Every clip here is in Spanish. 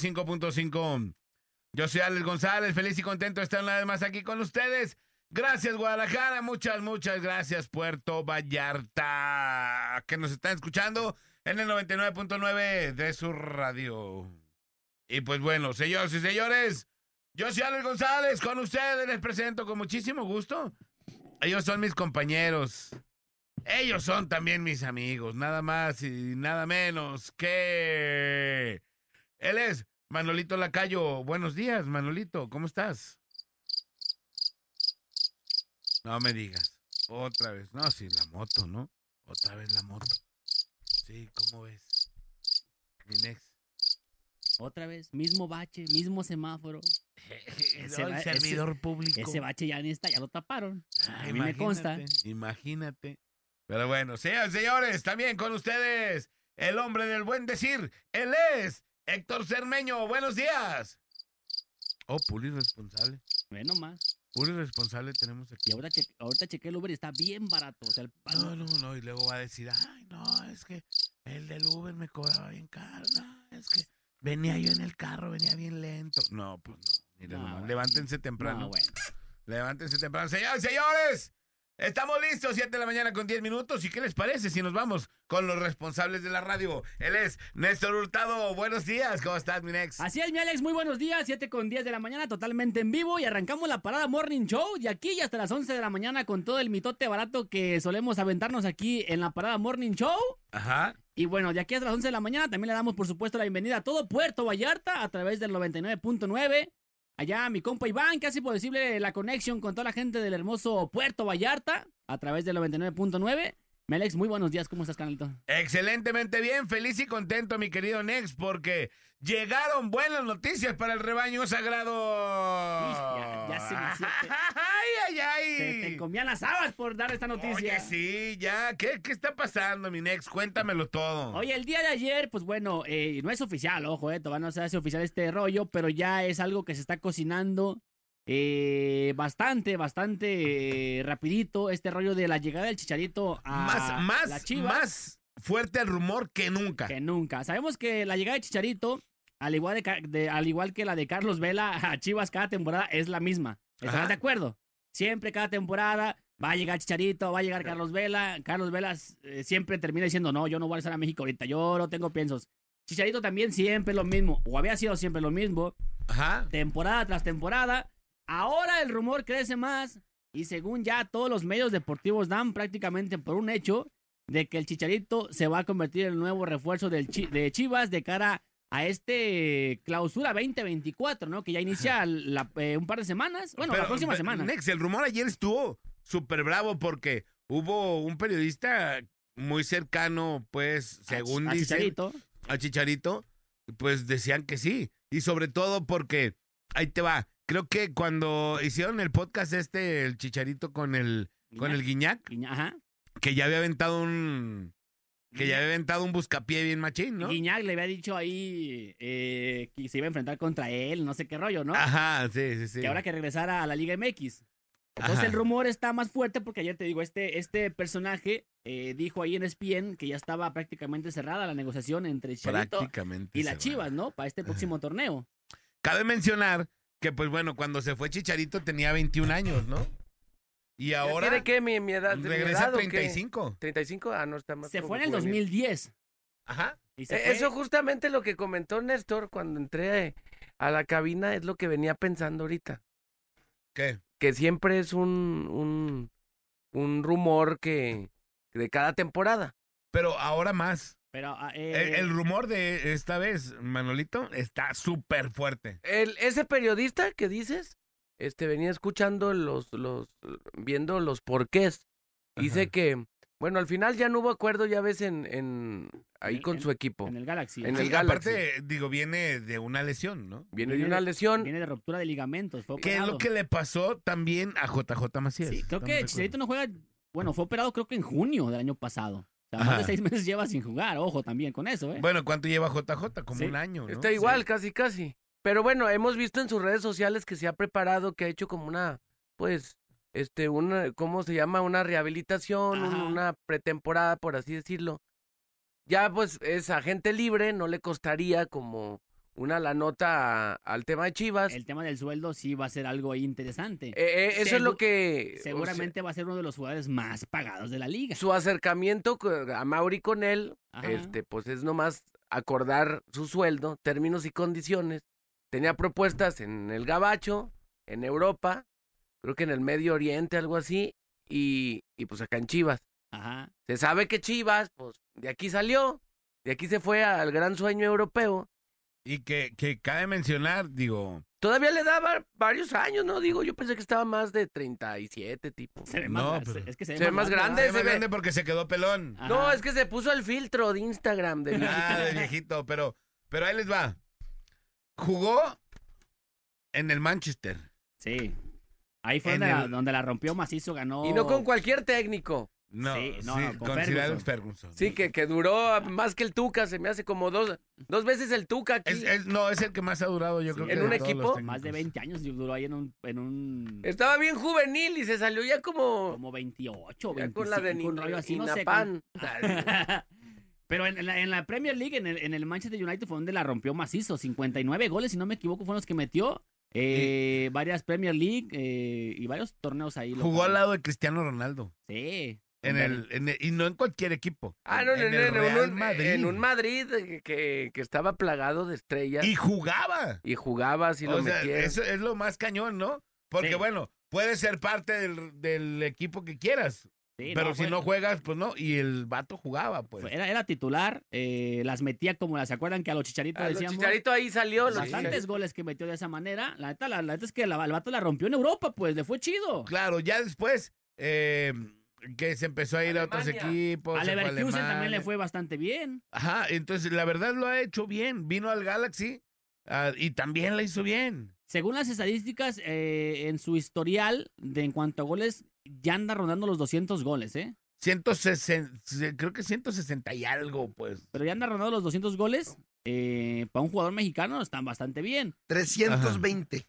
95.5. Yo soy Alex González, feliz y contento de estar una vez más aquí con ustedes. Gracias Guadalajara, muchas, muchas gracias Puerto Vallarta, que nos están escuchando en el 99.9 de su radio. Y pues bueno, señores y señores, yo soy Alex González, con ustedes les presento con muchísimo gusto. Ellos son mis compañeros. Ellos son también mis amigos, nada más y nada menos que... Él es Manolito Lacayo. Buenos días, Manolito, ¿cómo estás? No me digas. Otra vez. No, sí, la moto, ¿no? Otra vez la moto. Sí, ¿cómo ves? Mi next. Otra vez, mismo bache, mismo semáforo. Ese el servidor público. Ese bache ya ni está, ya lo taparon. a mí me consta. Imagínate. Pero bueno, sean señores, también con ustedes, el hombre del buen decir, él es Héctor Cermeño. Buenos días. Oh, Puli responsable. Bueno, más. Puri responsable tenemos aquí. Y ahora ahorita chequé el Uber y está bien barato. O sea, el... No, no, no. Y luego va a decir, ay, no, es que el del Uber me cobraba bien caro. No, es que venía yo en el carro, venía bien lento. No, pues no. levántense temprano. No, bueno. Levántense temprano. Señores, señores. Estamos listos, 7 de la mañana con 10 minutos. ¿Y qué les parece si nos vamos con los responsables de la radio? Él es Néstor Hurtado. Buenos días, ¿cómo estás, mi ex? Así es, mi Alex, muy buenos días. 7 con 10 de la mañana, totalmente en vivo. Y arrancamos la parada Morning Show. Y aquí ya hasta las 11 de la mañana con todo el mitote barato que solemos aventarnos aquí en la parada Morning Show. Ajá. Y bueno, de aquí hasta las 11 de la mañana también le damos, por supuesto, la bienvenida a todo Puerto Vallarta a través del 99.9. Allá mi compa Iván, que hace posible la conexión con toda la gente del hermoso Puerto Vallarta a través del 99.9. Melex, muy buenos días, ¿cómo estás, canalito? Excelentemente bien, feliz y contento, mi querido Nex, porque llegaron buenas noticias para el rebaño sagrado. ya, ya se me ay, ay, ay. Se te comían las habas por dar esta noticia. Oye, sí, ya. ¿Qué, qué está pasando, mi Nex? Cuéntamelo todo. Oye, el día de ayer, pues bueno, eh, no es oficial, ojo, eh, todavía no se hace oficial este rollo, pero ya es algo que se está cocinando eh, bastante, bastante rapidito este rollo de la llegada del Chicharito a más, más, Más fuerte el rumor que nunca. Que nunca. Sabemos que la llegada de Chicharito, al igual, de, al igual que la de Carlos Vela a Chivas cada temporada, es la misma. ¿Estás de acuerdo? Siempre cada temporada va a llegar Chicharito, va a llegar Carlos Vela. Carlos Vela eh, siempre termina diciendo, no, yo no voy a estar a México ahorita, yo no tengo piensos. Chicharito también siempre lo mismo, o había sido siempre lo mismo. Ajá. Temporada tras temporada. Ahora el rumor crece más y según ya todos los medios deportivos dan prácticamente por un hecho de que el Chicharito se va a convertir en el nuevo refuerzo del de Chivas de cara a este clausura 2024, ¿no? Que ya inicia eh, un par de semanas. Bueno, la próxima semana. Nex, el rumor ayer estuvo súper bravo porque hubo un periodista muy cercano, pues, según a, Chicharito. a Chicharito, pues decían que sí. Y sobre todo porque, ahí te va, creo que cuando hicieron el podcast este, el Chicharito con el, con el Guiñac, que ya había aventado un... Que ya había aventado un buscapié bien machín, ¿no? Guiñac le había dicho ahí eh, que se iba a enfrentar contra él, no sé qué rollo, ¿no? Ajá, sí, sí, sí. Que ahora que regresara a la Liga MX. Entonces el rumor está más fuerte porque ayer te digo, este, este personaje eh, dijo ahí en ESPN que ya estaba prácticamente cerrada la negociación entre Chicharito y la Chivas, ¿no? Para este próximo torneo. Cabe mencionar que pues bueno, cuando se fue Chicharito tenía 21 años, ¿no? Y ahora... ¿Tiene qué? Mi, mi edad. Regresa a 35. 35, ah, no está más. Se fue en el 2010. Ajá. E, eso justamente lo que comentó Néstor cuando entré a la cabina es lo que venía pensando ahorita. ¿Qué? Que siempre es un, un un rumor que de cada temporada. Pero ahora más. Pero ah, El, eh, el rumor de esta vez, Manolito, está súper fuerte. El, ese periodista que dices, este venía escuchando los, los, viendo los porqués. Dice Ajá. que, bueno, al final ya no hubo acuerdo, ya ves, en, en ahí En- con en- su equipo. en el Galaxy. en el Galaxy. aparte, digo, viene de una lesión, ¿no? Viene de una lesión. Viene de ruptura de ligamentos. Fue ¿Qué es lo que le pasó también a JJ Macías? Sí, creo ¿Estamos que Chicharito no juega. Bueno, fue operado creo que en junio del año pasado. O sea, más de seis meses lleva sin jugar. Ojo también con eso, ¿eh? Bueno, ¿cuánto lleva JJ? Como Sí. un año, ¿no? Está igual, casi, casi. Pero bueno, hemos visto en sus redes sociales que se ha preparado, que ha hecho como una, pues, este, una, ¿cómo se llama? Una rehabilitación, un- una pretemporada, por así decirlo. Ya, pues, es agente libre, no le costaría como una la nota a- al tema de Chivas. el tema del sueldo sí va a ser algo interesante. Eh, eh, eso es lo que... o sea, Seguramente va a ser uno de los jugadores más pagados de la liga. su acercamiento a Mauri con él, Ajá. este, pues es nomás acordar su sueldo, términos y condiciones. Tenía propuestas en el Gabacho, en Europa, creo que en el Medio Oriente, algo así, y, y pues acá en Chivas. Ajá. Se sabe que Chivas, pues de aquí salió, de aquí se fue al gran sueño europeo. Y que, que cabe mencionar, digo, Todavía le daba varios años, ¿no? Digo, yo pensé que estaba más de 37, tipo. Se ve No, más, pero- es que se ve, Se ve más grande. se se ve ve- grande porque se quedó pelón. Ajá. No, es que se puso el filtro de Instagram de Ah, de viejito, pero, pero ahí les va. Jugó en el Manchester. Sí. Ahí fue donde, la, donde la rompió macizo, ganó. Y no con cualquier técnico. No, Sí, sí, no, no, con Ferguson. Sí, que, que duró más que el Tuca, se me hace como dos, dos veces el Tuca aquí. Es, es- no, es el que más ha durado, yo Sí. creo que ¿En un equipo? Más de 20 años duró ahí en un. En un Estaba bien juvenil y se salió ya como, como 28, ya 25, con la de un rollo así, no sé. Inapan. Pero en, la, en la Premier League, en el, en el Manchester United fue donde la rompió macizo. 59 goles, si no me equivoco, fueron los que metió. Eh, varias Premier League eh, y varios torneos ahí. Jugó al lado de Cristiano Ronaldo. Sí. En el, en el- y no en cualquier equipo. Ah, no, en, en en- el en Real un, Madrid. en un Madrid que, que estaba plagado de estrellas Y y, jugaba. jugaba así lo sea, metieron. eso es lo más cañón, ¿no? Porque Sí. bueno, puedes ser parte del, del equipo que quieras. Sí, pero si fue- no juegas, pues no. Y el vato jugaba, pues. era, era titular, eh, las metía como las, ¿se acuerdan que a los chicharitos A los decíamos? Chicharito ahí salió. los Bastantes Chicharito. goles que metió de esa manera. La neta, la, la neta es que la- el vato la rompió en Europa, pues, le fue chido. Claro, ya después eh, que se empezó a ir a otros equipos. A Leverkusen también le fue bastante bien. Ajá, entonces la verdad lo ha hecho bien. Vino al Galaxy ah, y también la hizo bien. Según las estadísticas, eh, en su historial de en cuanto a goles, ya anda rondando los 200 goles, ¿eh? 160, creo que 160 y algo, pues. Pero ya anda rondando los 200 goles. eh, para un jugador mexicano están bastante bien. 320.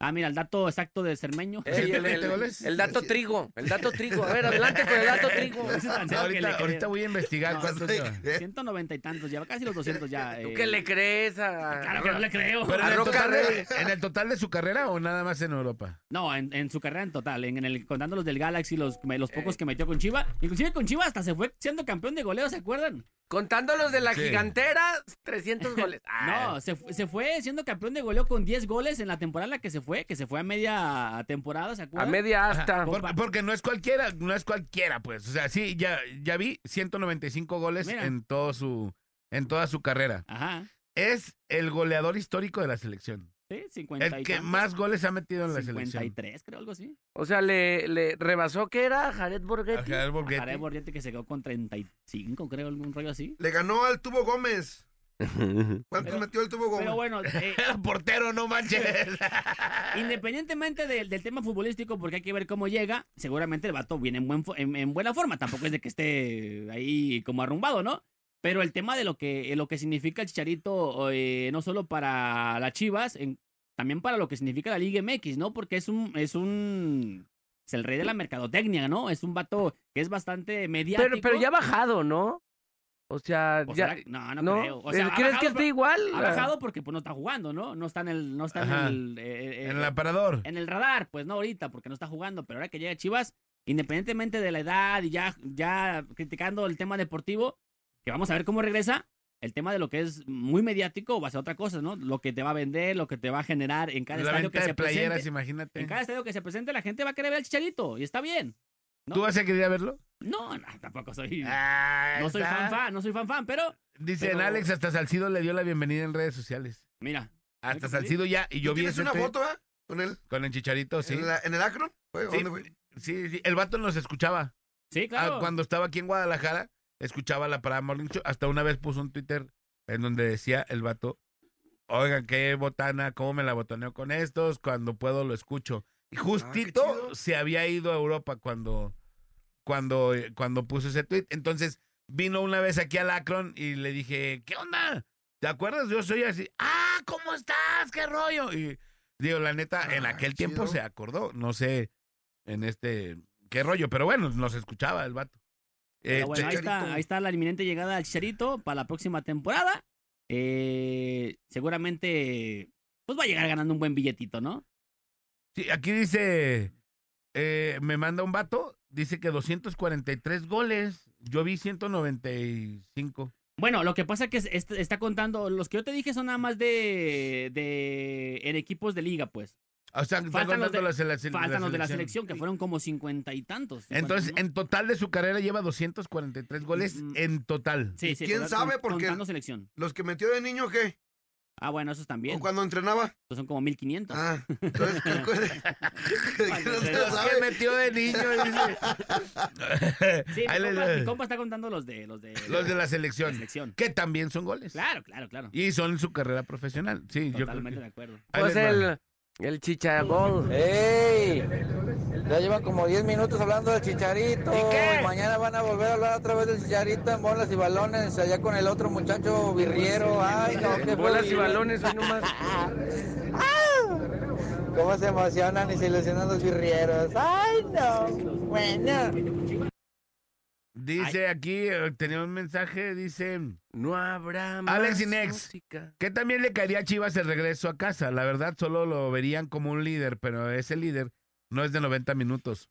Ah, mira, el dato exacto de Cermeño. Ey, el, 120 el- goles. el dato trigo, el dato trigo. A ver, adelante con el dato trigo. Ahorita, voy a investigar No, cuántos lleva. 190 y tantos, lleva casi los 200 ya. ¿Tú eh. qué le crees a.? Claro que no le creo. Pero en el, total de, Reyes. en el total de su carrera o nada más en Europa. No, en, en su carrera en total, en, en el, contando los del Galaxy, los, los Eh. pocos que metió con Chiva. Inclusive con Chiva hasta se fue siendo campeón de goleo, ¿se acuerdan? Contando los de la Sí. gigantera, 300 goles. Ah, No, se, fu- se fue siendo campeón de goleo con 10 goles en la temporada en la que se fue, que se fue a media temporada, ¿se a acuerdan? media asta. Por- Porque, porque no es cualquiera, no es cualquiera, pues. O sea, sí, ya, ya vi 195 goles Mira. en todo su, en toda su carrera. Ajá. Es el goleador histórico de la selección. Sí, 50 El y que más goles ha metido en la selección. 53, creo, algo así. O sea, le, le rebasó que era Jared A Borghetti. Gerard Borghetti. Jared Borghetti que se quedó con 35, creo, algún rollo así. Le ganó al Tubo Gómez. ¿Cuántos Pero- metió el Tubo Gómez? Pero bueno, eh, Era portero, no manches. independientemente del- del tema futbolístico, porque hay que ver cómo llega, seguramente el vato viene en, buen en buena forma. Tampoco es de que esté ahí como arrumbado, ¿no? Pero el tema de lo que, eh, lo que significa el Chicharito, eh, no solo para las Chivas, en- también para lo que significa la Liga MX, ¿no? Porque es un, es un, es el rey de la mercadotecnia, ¿no? Es un vato que es bastante mediático. Pero, pero ya ha bajado, ¿no? O sea, O ya. sea, no, no, ¿no? creo. O sea, ha ¿Crees bajado, que esté igual? Ha bajado porque pues no está jugando, ¿no? No está en el, no está en el, eh, eh, en el aparador. en el radar, pues no ahorita, porque no está jugando, pero ahora que llega Chivas, independientemente de la edad y ya, ya criticando el tema deportivo, que vamos a ver cómo regresa, el tema de lo que es muy mediático va a ser otra cosa, ¿no? Lo que te va a vender, lo que te va a generar en cada La estadio que de se playeras, presente. imagínate. En cada estadio que se presente, la gente va a querer ver al Chicharito, y está bien. ¿no? ¿Tú vas a querer verlo? No, no, tampoco soy. Ah, no soy está. fan fan, no soy fan fan, pero Dicen pero- Alex, hasta Salcido le dio la bienvenida en redes sociales. mira. Hasta. Salcido ya, y yo ¿Tú vi ¿Tienes una foto, eh? Con él. con el chicharito, sí. ¿En, la- en el Akron? Fue, Sí. ¿Dónde fue? Sí, sí, el vato nos escuchaba. Sí, Ah, claro. cuando estaba aquí en Guadalajara, escuchaba la Parada Morning Show. Hasta una vez puso un Twitter en donde decía el vato, oigan, qué botana, cómo me la botaneo con estos, cuando puedo lo escucho. Y justito chido. se había ido a Europa cuando, cuando, eh, cuando puso ese tweet. Entonces vino una vez aquí al Akron y le dije, ¿qué onda? ¿Te acuerdas? Yo soy así, ah, ¿cómo estás? ¿Qué rollo? Y digo, la neta, en Ah, aquel tiempo se acordó, no sé en este, qué rollo, pero bueno, nos escuchaba el vato. Pero Eh, bueno, ahí está, ahí está la inminente llegada del Chicharito para la próxima temporada. Eh, seguramente, pues va a llegar ganando un buen billetito, ¿no? Sí, aquí dice, eh, me manda un vato, dice que 243 goles, yo vi 195. Bueno, lo que pasa es que es- es- está contando, los que yo te dije son nada más de, de en equipos de liga, pues. O sea, Faltan los de- las de la sele- Faltan los de la selección. selección, que fueron como cincuenta y tantos. Entonces, 50, ¿no? en total de su carrera lleva 243 goles Mm, en total. Sí, sí, ¿quién sabe? Porque- selección. ¿Los que metió de niño qué? Ah, bueno, esos también. ¿O cuando entrenaba? Estos son como 1500. Ah, entonces, ¿qué, qué- qué no se Los sabe? que metió de niño, dice. Sí, mi compa, mi compa está contando los de los de, Los de la la selección, selección. que también son goles. Claro, claro, claro. Y son su carrera profesional. Sí, yo creo Totalmente que- de acuerdo. Ahí Pues el, el chichargol. ¡Ey! Ya llevan como 10 minutos hablando del chicharito. ¿Y qué? mañana van a volver a hablar otra vez del chicharito en bolas y balones, allá con el otro muchacho birriero. Ay, no, qué Bolas y balones, hoy nomás. ¿Cómo se emocionan y se ilusionan los birrieros? ¡Ay, no! Bueno. Dice aquí, eh, tenía un mensaje, dice No habrá más Alex y Nex. música. que también le caería a Chivas el regreso a casa. La verdad, solo lo verían como un líder, pero ese líder no es de 90 minutos.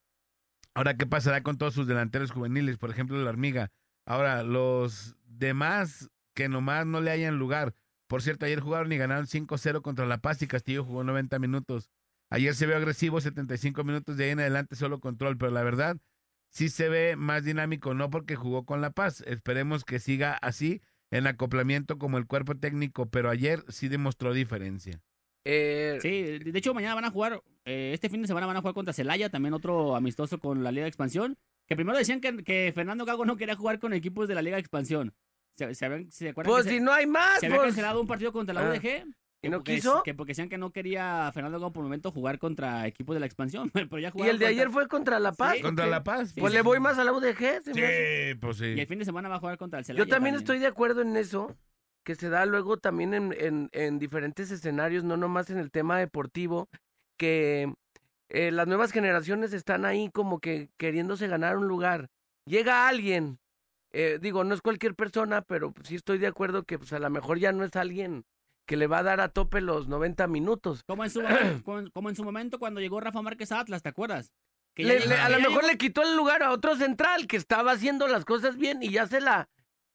Ahora, ¿qué pasará con todos sus delanteros juveniles? Por ejemplo, la hormiga. Ahora, los demás que nomás no le hayan lugar. Por cierto, ayer jugaron y ganaron 5-0 contra La Paz y Castillo jugó 90 minutos. Ayer se vio agresivo, 75 minutos de ahí en adelante solo control, pero la verdad sí se ve más dinámico, no porque jugó con La Paz. Esperemos que siga así en acoplamiento como el cuerpo técnico, pero ayer sí demostró diferencia. Eh, Sí, de hecho mañana van a jugar, eh, este fin de semana van a jugar contra Celaya, también otro amistoso con la Liga de Expansión, que primero decían que, que Fernando Gago no quería jugar con equipos de la Liga de Expansión. ¿Se, se, habían- se acuerdan Pues que si se, no hay más, se había pues. cancelado un partido contra la Ah. ¿Y no porque, quiso? Que porque decían que no quería Fernando Gago por el momento jugar contra equipos de la expansión, pero ya Y el de contra- ayer fue contra La Paz. Sí. Contra. La Paz. Sí, Pues sí. le voy más a la UDG. se me hace. Sí, pues Y el fin de semana va a jugar contra el Celaya. Yo también estoy de acuerdo en eso, que se da luego también en, en, en diferentes escenarios, no nomás en el tema deportivo, que eh, las nuevas generaciones están ahí como que queriéndose ganar un lugar. Llega alguien, eh, digo, no es cualquier persona, pero pues sí estoy de acuerdo que pues a lo mejor ya no es alguien que le va a dar a tope los 90 minutos. Como en su momento, como, como en su momento cuando llegó Rafa Márquez a Atlas, ¿te acuerdas? Que Le- ya- le- a lo mejor llegó- le quitó el lugar a otro central que estaba haciendo las cosas bien y ya se la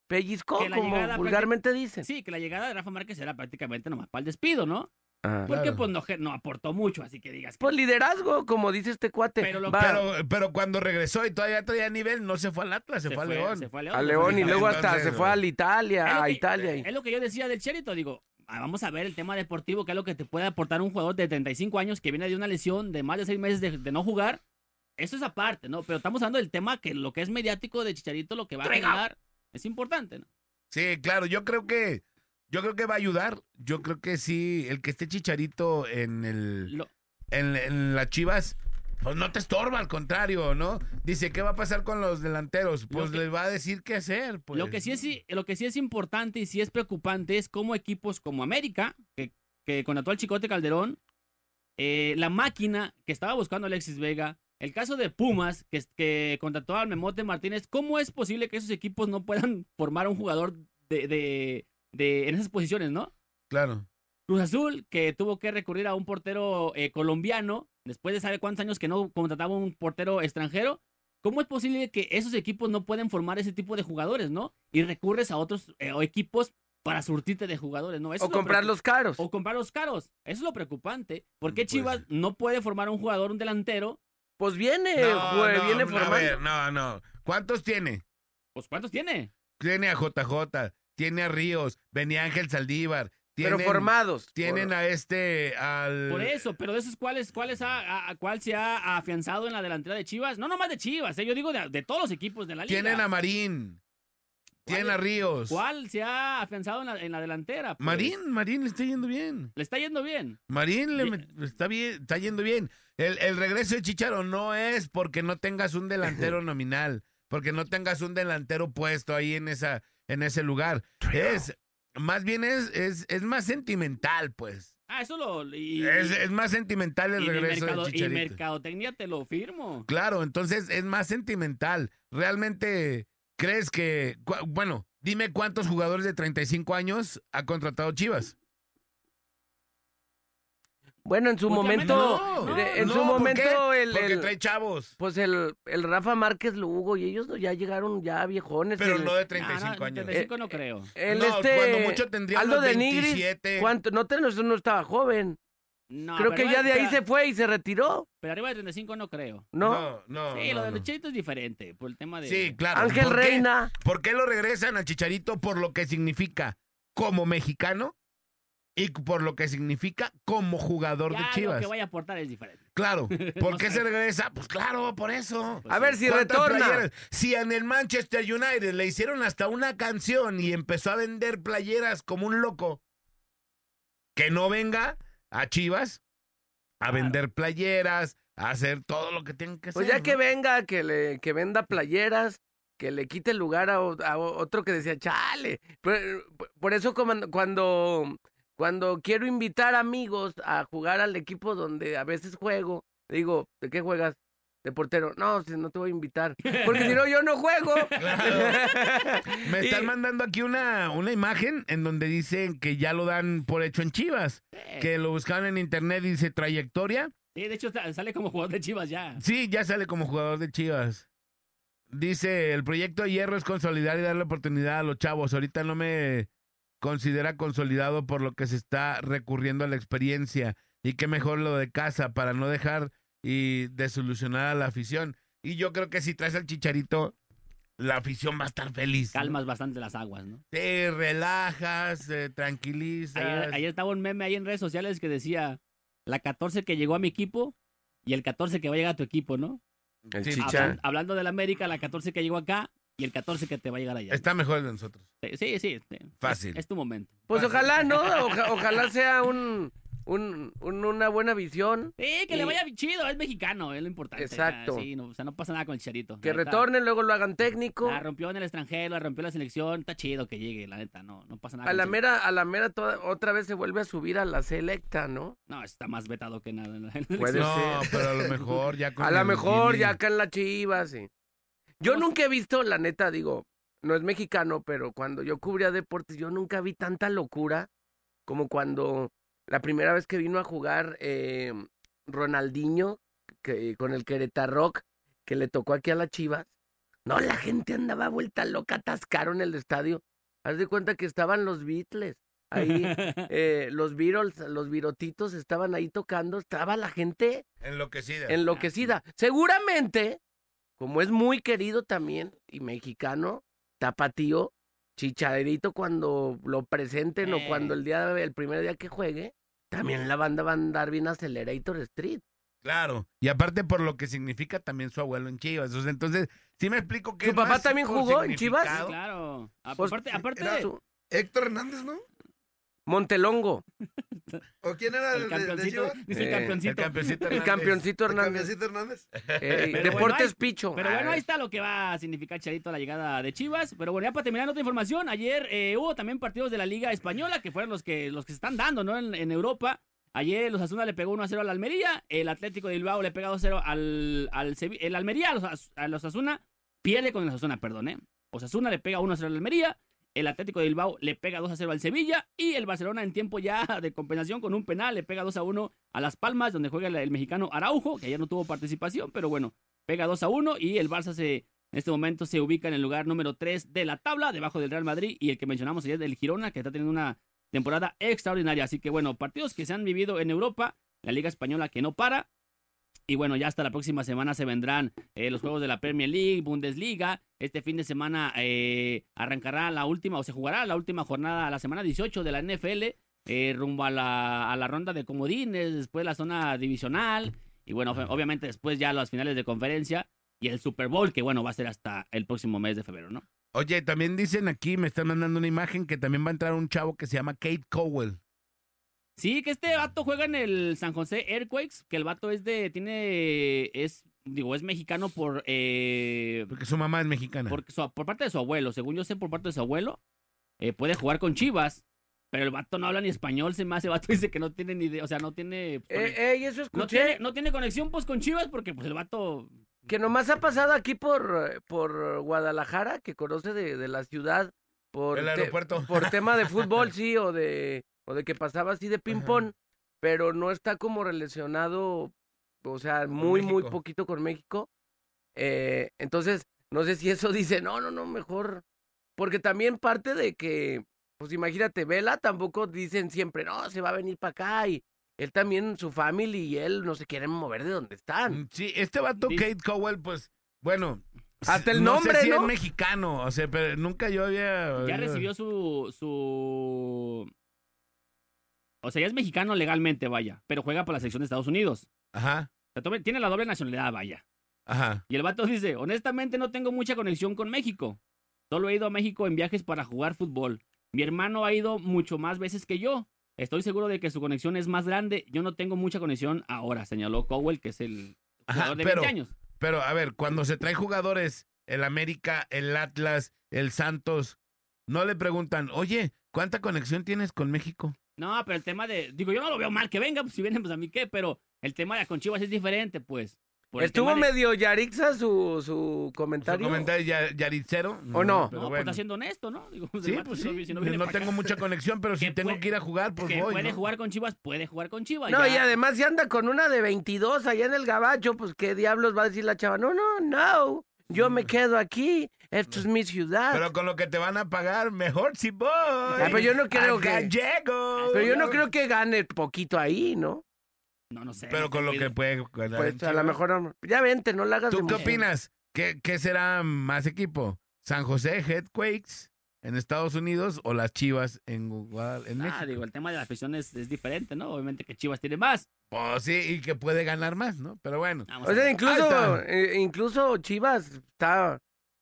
pellizcó, la como llegada vulgarmente dicen. Sí, que la llegada de Rafa Márquez era prácticamente nomás para el despido, ¿no? Ajá. Porque Claro. pues no, aportó mucho, así que digas que... Pues liderazgo, como dice este cuate. Pero lo- Va Pero, pero cuando regresó y todavía traía nivel, no se fue al Atlas, se, fue a León. se fue a León. a y luego hasta Entonces, se fue a Italia, a Italia. Es lo que yo decía del Cherito, digo, ah, vamos a ver el tema deportivo, que es lo que te puede aportar un jugador de 35 años que viene de una lesión de más de 6 meses de, de no jugar. Eso es aparte, ¿no? Pero estamos hablando del tema que lo que es mediático de Chicharito, lo que va a generar, es importante, ¿no? Sí, claro, yo creo que yo creo que va a ayudar. Yo creo que sí, el que esté Chicharito en el Lo- en, en las Chivas pues no te estorba, al contrario, ¿no? Dice, ¿qué va a pasar con los delanteros? Pues que- les va a decir qué hacer, pues. Lo que, sí es, lo que sí es importante y sí es preocupante es cómo equipos como América, que, que contrató al Chicote Calderón, eh, la máquina que estaba buscando Alexis Vega, el caso de Pumas, que, que contrató al Memote Martínez, ¿cómo es posible que esos equipos no puedan formar un jugador de, de, de- en esas posiciones, no? Claro. Cruz Azul, que tuvo que recurrir a un portero eh, colombiano, después de saber cuántos años que no contrataba un portero extranjero, ¿cómo es posible que esos equipos no pueden formar ese tipo de jugadores, no? Y recurres a otros eh, o equipos para surtirte de jugadores, ¿no? Eso o es lo comprar preocup- los caros. O comprar los caros. Eso es lo preocupante. ¿Por qué Pues Chivas no puede formar un jugador, un delantero, Pues viene, No, jue- no, viene A formando. ver, no, no. ¿Cuántos tiene? Pues, ¿cuántos tiene? Tiene a JJ, tiene a Ríos, venía Ángel Saldívar. Pero formados. Tienen Por- a este, al... Por eso, pero de esos cuáles, cuáles a- a- cuál se ha afianzado en la delantera de Chivas. No nomás de Chivas, eh, yo digo de, de todos los equipos de la liga. Tienen a Marín. Tienen a Ríos. ¿Cuál se ha afianzado en la, en la delantera? Pues, Marín, Marín le está yendo bien. Le está yendo bien. Marín le está bien, está yendo bien. El, el regreso de Chicharo no es porque no tengas un delantero nominal, porque no tengas un delantero puesto ahí en esa, en ese lugar. Es, más bien es, es, es más sentimental, pues. Ah, eso lo. Y, Es, es más sentimental el regreso mercado- de y mercadotecnia te lo firmo. Claro, entonces es más sentimental. ¿Realmente crees que, bueno, dime cuántos jugadores de 35 años ha contratado Chivas? Bueno, en su momento, no, eh, en no, su ¿por momento qué? el, Porque el- trae chavos, pues el, el Rafa Márquez Lugo y ellos ya llegaron ya viejones. pero el, no de No, 35 no, años. 35 no creo. el no, este, cuando mucho tendría Aldo unos de Nigris, 27. ¿cuánto? No, te- no, no estaba joven. No, Creo que ya de ahí se fue y se retiró, Pero arriba de 35 no creo. ¿no? No, no. sí, no, lo de Chicharito es diferente. Por el tema de. Sí, claro. Ángel ¿Por qué? Reina. ¿Por qué lo regresan al Chicharito? Por lo que significa como mexicano y por lo que significa como jugador Ya de lo Chivas. que vaya a aportar es diferente. Claro. ¿Por qué se regresa? Pues claro, por eso. Pues A sí. ver si ¿Cuántas retorna. playeras? Si en el Manchester United le hicieron hasta una canción y empezó a vender playeras como un loco, que no venga a Chivas a Claro. vender playeras, a hacer todo lo que tenga que hacer. Pues ya que venga, que le que venda playeras, que le quite el lugar a, otro que decía, chale. Por, por eso cuando, cuando quiero invitar amigos a jugar al equipo donde a veces juego, digo, ¿de qué juegas? De portero. No, si no te voy a invitar. Porque si no, yo no juego. Me están Y- mandando aquí una, una imagen en donde dicen que ya lo dan por hecho en Chivas, Sí. que lo buscaron en internet y dice trayectoria. Sí, de hecho sa- sale como jugador de Chivas ya. Sí, ya sale como jugador de Chivas. Dice, el proyecto de Hierro es consolidar y darle oportunidad a los chavos. Ahorita no me considera consolidado por lo que se está recurriendo a la experiencia. Y qué mejor lo de casa para no dejar y desilusionar a la afición. Y yo creo que si traes al chicharito, la afición va a estar feliz. ¿no? Calmas bastante las aguas, ¿no? Te relajas, eh, tranquilizas. Ayer, ayer estaba un meme ahí en redes sociales que decía la 14 que llegó a mi equipo y el 14 que va a llegar a tu equipo, ¿no? El. Hablan- hablando del América, la 14 que llegó acá y el 14 que te va a llegar allá. Está mejor de nosotros. Sí, sí, sí. sí. Fácil. Es, es tu momento. Pues ojalá, ¿no? Oja- ojalá sea un, un- un- una buena visión. Sí, que Y- le vaya chido, es mexicano, es lo importante. Exacto. Sí, no, o sea, no pasa nada con el Chicharito. Que retornen, luego lo hagan técnico. La rompió en el extranjero, la rompió en la selección. Está chido que llegue, la neta, no, no pasa nada. A con la mera, a la mera toda- otra vez se vuelve a subir a la selecta, ¿no? No, está más vetado que nada. en la- en la Puede. No, ser. pero a lo mejor ya con A lo el mejor ya acá en la Chivas, sí. Yo No sé. nunca he visto, la neta, digo, no es mexicano, pero cuando yo cubría deportes, yo nunca vi tanta locura como cuando la primera vez que vino a jugar eh, Ronaldinho que, con el Querétaro, que le tocó aquí a la Chivas. No, la gente andaba vuelta loca, atascaron el estadio. Haz de cuenta que estaban los Beatles. Ahí, eh, los Beatles, los virotitos estaban ahí tocando, estaba la gente Enloquecida. enloquecida. Seguramente, como es muy querido también y mexicano, tapatío, chicharito cuando lo presenten o Eh. cuando el día el primer día que juegue, también la banda va a andar bien Accelerator Street. Claro. Y aparte por lo que significa también su abuelo en Chivas. O sea, entonces, sí me explico que ¿Su papá también jugó en Chivas? Sí, claro. Pues, aparte, aparte era Su- Héctor Hernández, ¿no? Montelongo, ¿O quién era el el de, de campeoncito, Chivas? dice el Eh, campeoncito. El campeoncito el campeoncito El Hernández, campeoncito Hernández. eh, Pero bueno, Deportes ahí- Picho. Pero bueno, Ah, ahí está lo que va a significar Charito la llegada de Chivas. Pero bueno, ya para terminar otra información, ayer eh, hubo también partidos de la Liga Española que fueron los que, los que se están dando ¿no? en, en Europa. Ayer los Asuna le pegó 1 a 0 al Almería, el Atlético de Bilbao le pega 2 a 0 al, al Sevi- el Almería a los, As- a los Asuna pierde con el Asuna, perdón, ¿eh? Osasuna le pega 1 a 0 al Almería, el Atlético de Bilbao le pega 2 a 0 al Sevilla y el Barcelona en tiempo ya de compensación con un penal le pega 2 a 1 a Las Palmas, donde juega el, mexicano Araujo, que ayer no tuvo participación, pero bueno, pega 2 a 1 y el Barça se, en este momento se ubica en el lugar número 3 de la tabla, debajo del Real Madrid y el que mencionamos ayer del Girona, que está teniendo una temporada extraordinaria. Así que bueno, partidos que se han vivido en Europa, la Liga Española que no para. Y bueno, ya hasta la próxima semana se vendrán eh, los juegos de la Premier League, Bundesliga. Este fin de semana eh, arrancará la última, o se jugará la última jornada, la semana 18 de la NFL, eh, rumbo a la, a la ronda de comodines, después la zona divisional. Y bueno, ob- obviamente después ya las finales de conferencia y el Super Bowl, que bueno, va a ser hasta el próximo mes de febrero, ¿no? Oye, también dicen aquí, me están mandando una imagen que también va a entrar un chavo que se llama Kate Cowell. Sí, que este vato juega en el San José Earthquakes, que el vato es de, tiene, es, digo, es mexicano por, eh, Porque su mamá es mexicana. por, su- por parte de su abuelo, según yo sé, por parte de su abuelo, eh, puede jugar con Chivas, pero el vato no habla ni español, se me hace, el vato dice que no tiene ni idea, o sea, no tiene, Eh, eh, y eso no escuché tiene, no tiene conexión pues con Chivas porque pues el vato, que nomás ha pasado aquí por, eh, por Guadalajara, que conoce de, de la ciudad por, El te- aeropuerto. por tema de fútbol, sí, o de, o de que pasaba así de ping-pong, pero no está como relacionado, o sea, muy, muy México. poquito con México. Eh, entonces, no sé si eso dice, no, no, no, mejor. Porque también parte de que, pues imagínate, Vela tampoco dicen siempre, no, se va a venir para acá y él también, su familia y él no se quieren mover de donde están. Mm, Sí, este vato Dice- Kate Cowell, pues, bueno. Hasta el no nombre, sé si ¿no? es mexicano, o sea, pero nunca yo había... ya recibió su, su, o sea, ya es mexicano legalmente, vaya, pero juega para la selección de Estados Unidos, Ajá, o sea, tome- tiene la doble nacionalidad, vaya. ajá. Y el vato dice, honestamente no tengo mucha conexión con México. Solo he ido a México en viajes para jugar fútbol. Mi hermano ha ido mucho más veces que yo. Estoy seguro de que su conexión es más grande. Yo no tengo mucha conexión ahora, señaló Cowell, que es el Ajá, jugador de pero- 20 años. Pero, a ver, cuando se trae jugadores, el América, el Atlas, el Santos, no le preguntan, oye, ¿cuánta conexión tienes con México? No, pero el tema de... Digo, yo no lo veo mal que venga, pues si vienen, pues a mí qué, pero el tema de con Chivas es diferente, pues. Por Estuvo de- medio Yarixa su, su Su comentario. comentario ya, Yaricero. ¿O no? Pero No, pues está siendo honesto, ¿no? Digo, Sí, pues si no sí. si no no tengo acá, mucha conexión, pero si tengo puede- que ir a jugar, pues que voy. puede ¿no? jugar con Chivas, puede jugar con Chivas. No, ya. y además si anda con una de 22 allá en el gabacho, pues qué diablos va a decir la chava. No, no, no. Yo me quedo aquí. Esto es mi ciudad. Mm. Pero con lo que te van a pagar, mejor si voy. pero yo no creo Acá que- llego. Pero yo no creo que gane poquito ahí, ¿no? No, no sé. Pero con lo que puede ganar Pues a lo mejor. Ya vente, no la hagas ¿Tú de qué emoción. opinas? ¿Qué, ¿Qué será más equipo? ¿San José Headquakes en Estados Unidos o las Chivas en, Guadal- en Ah, México? digo, el tema de la afición es, es diferente, ¿no? Obviamente que Chivas tiene más. Pues sí, y que puede ganar más, ¿no? Pero bueno. Vamos O a sea, ver. incluso, está. eh, incluso Chivas está,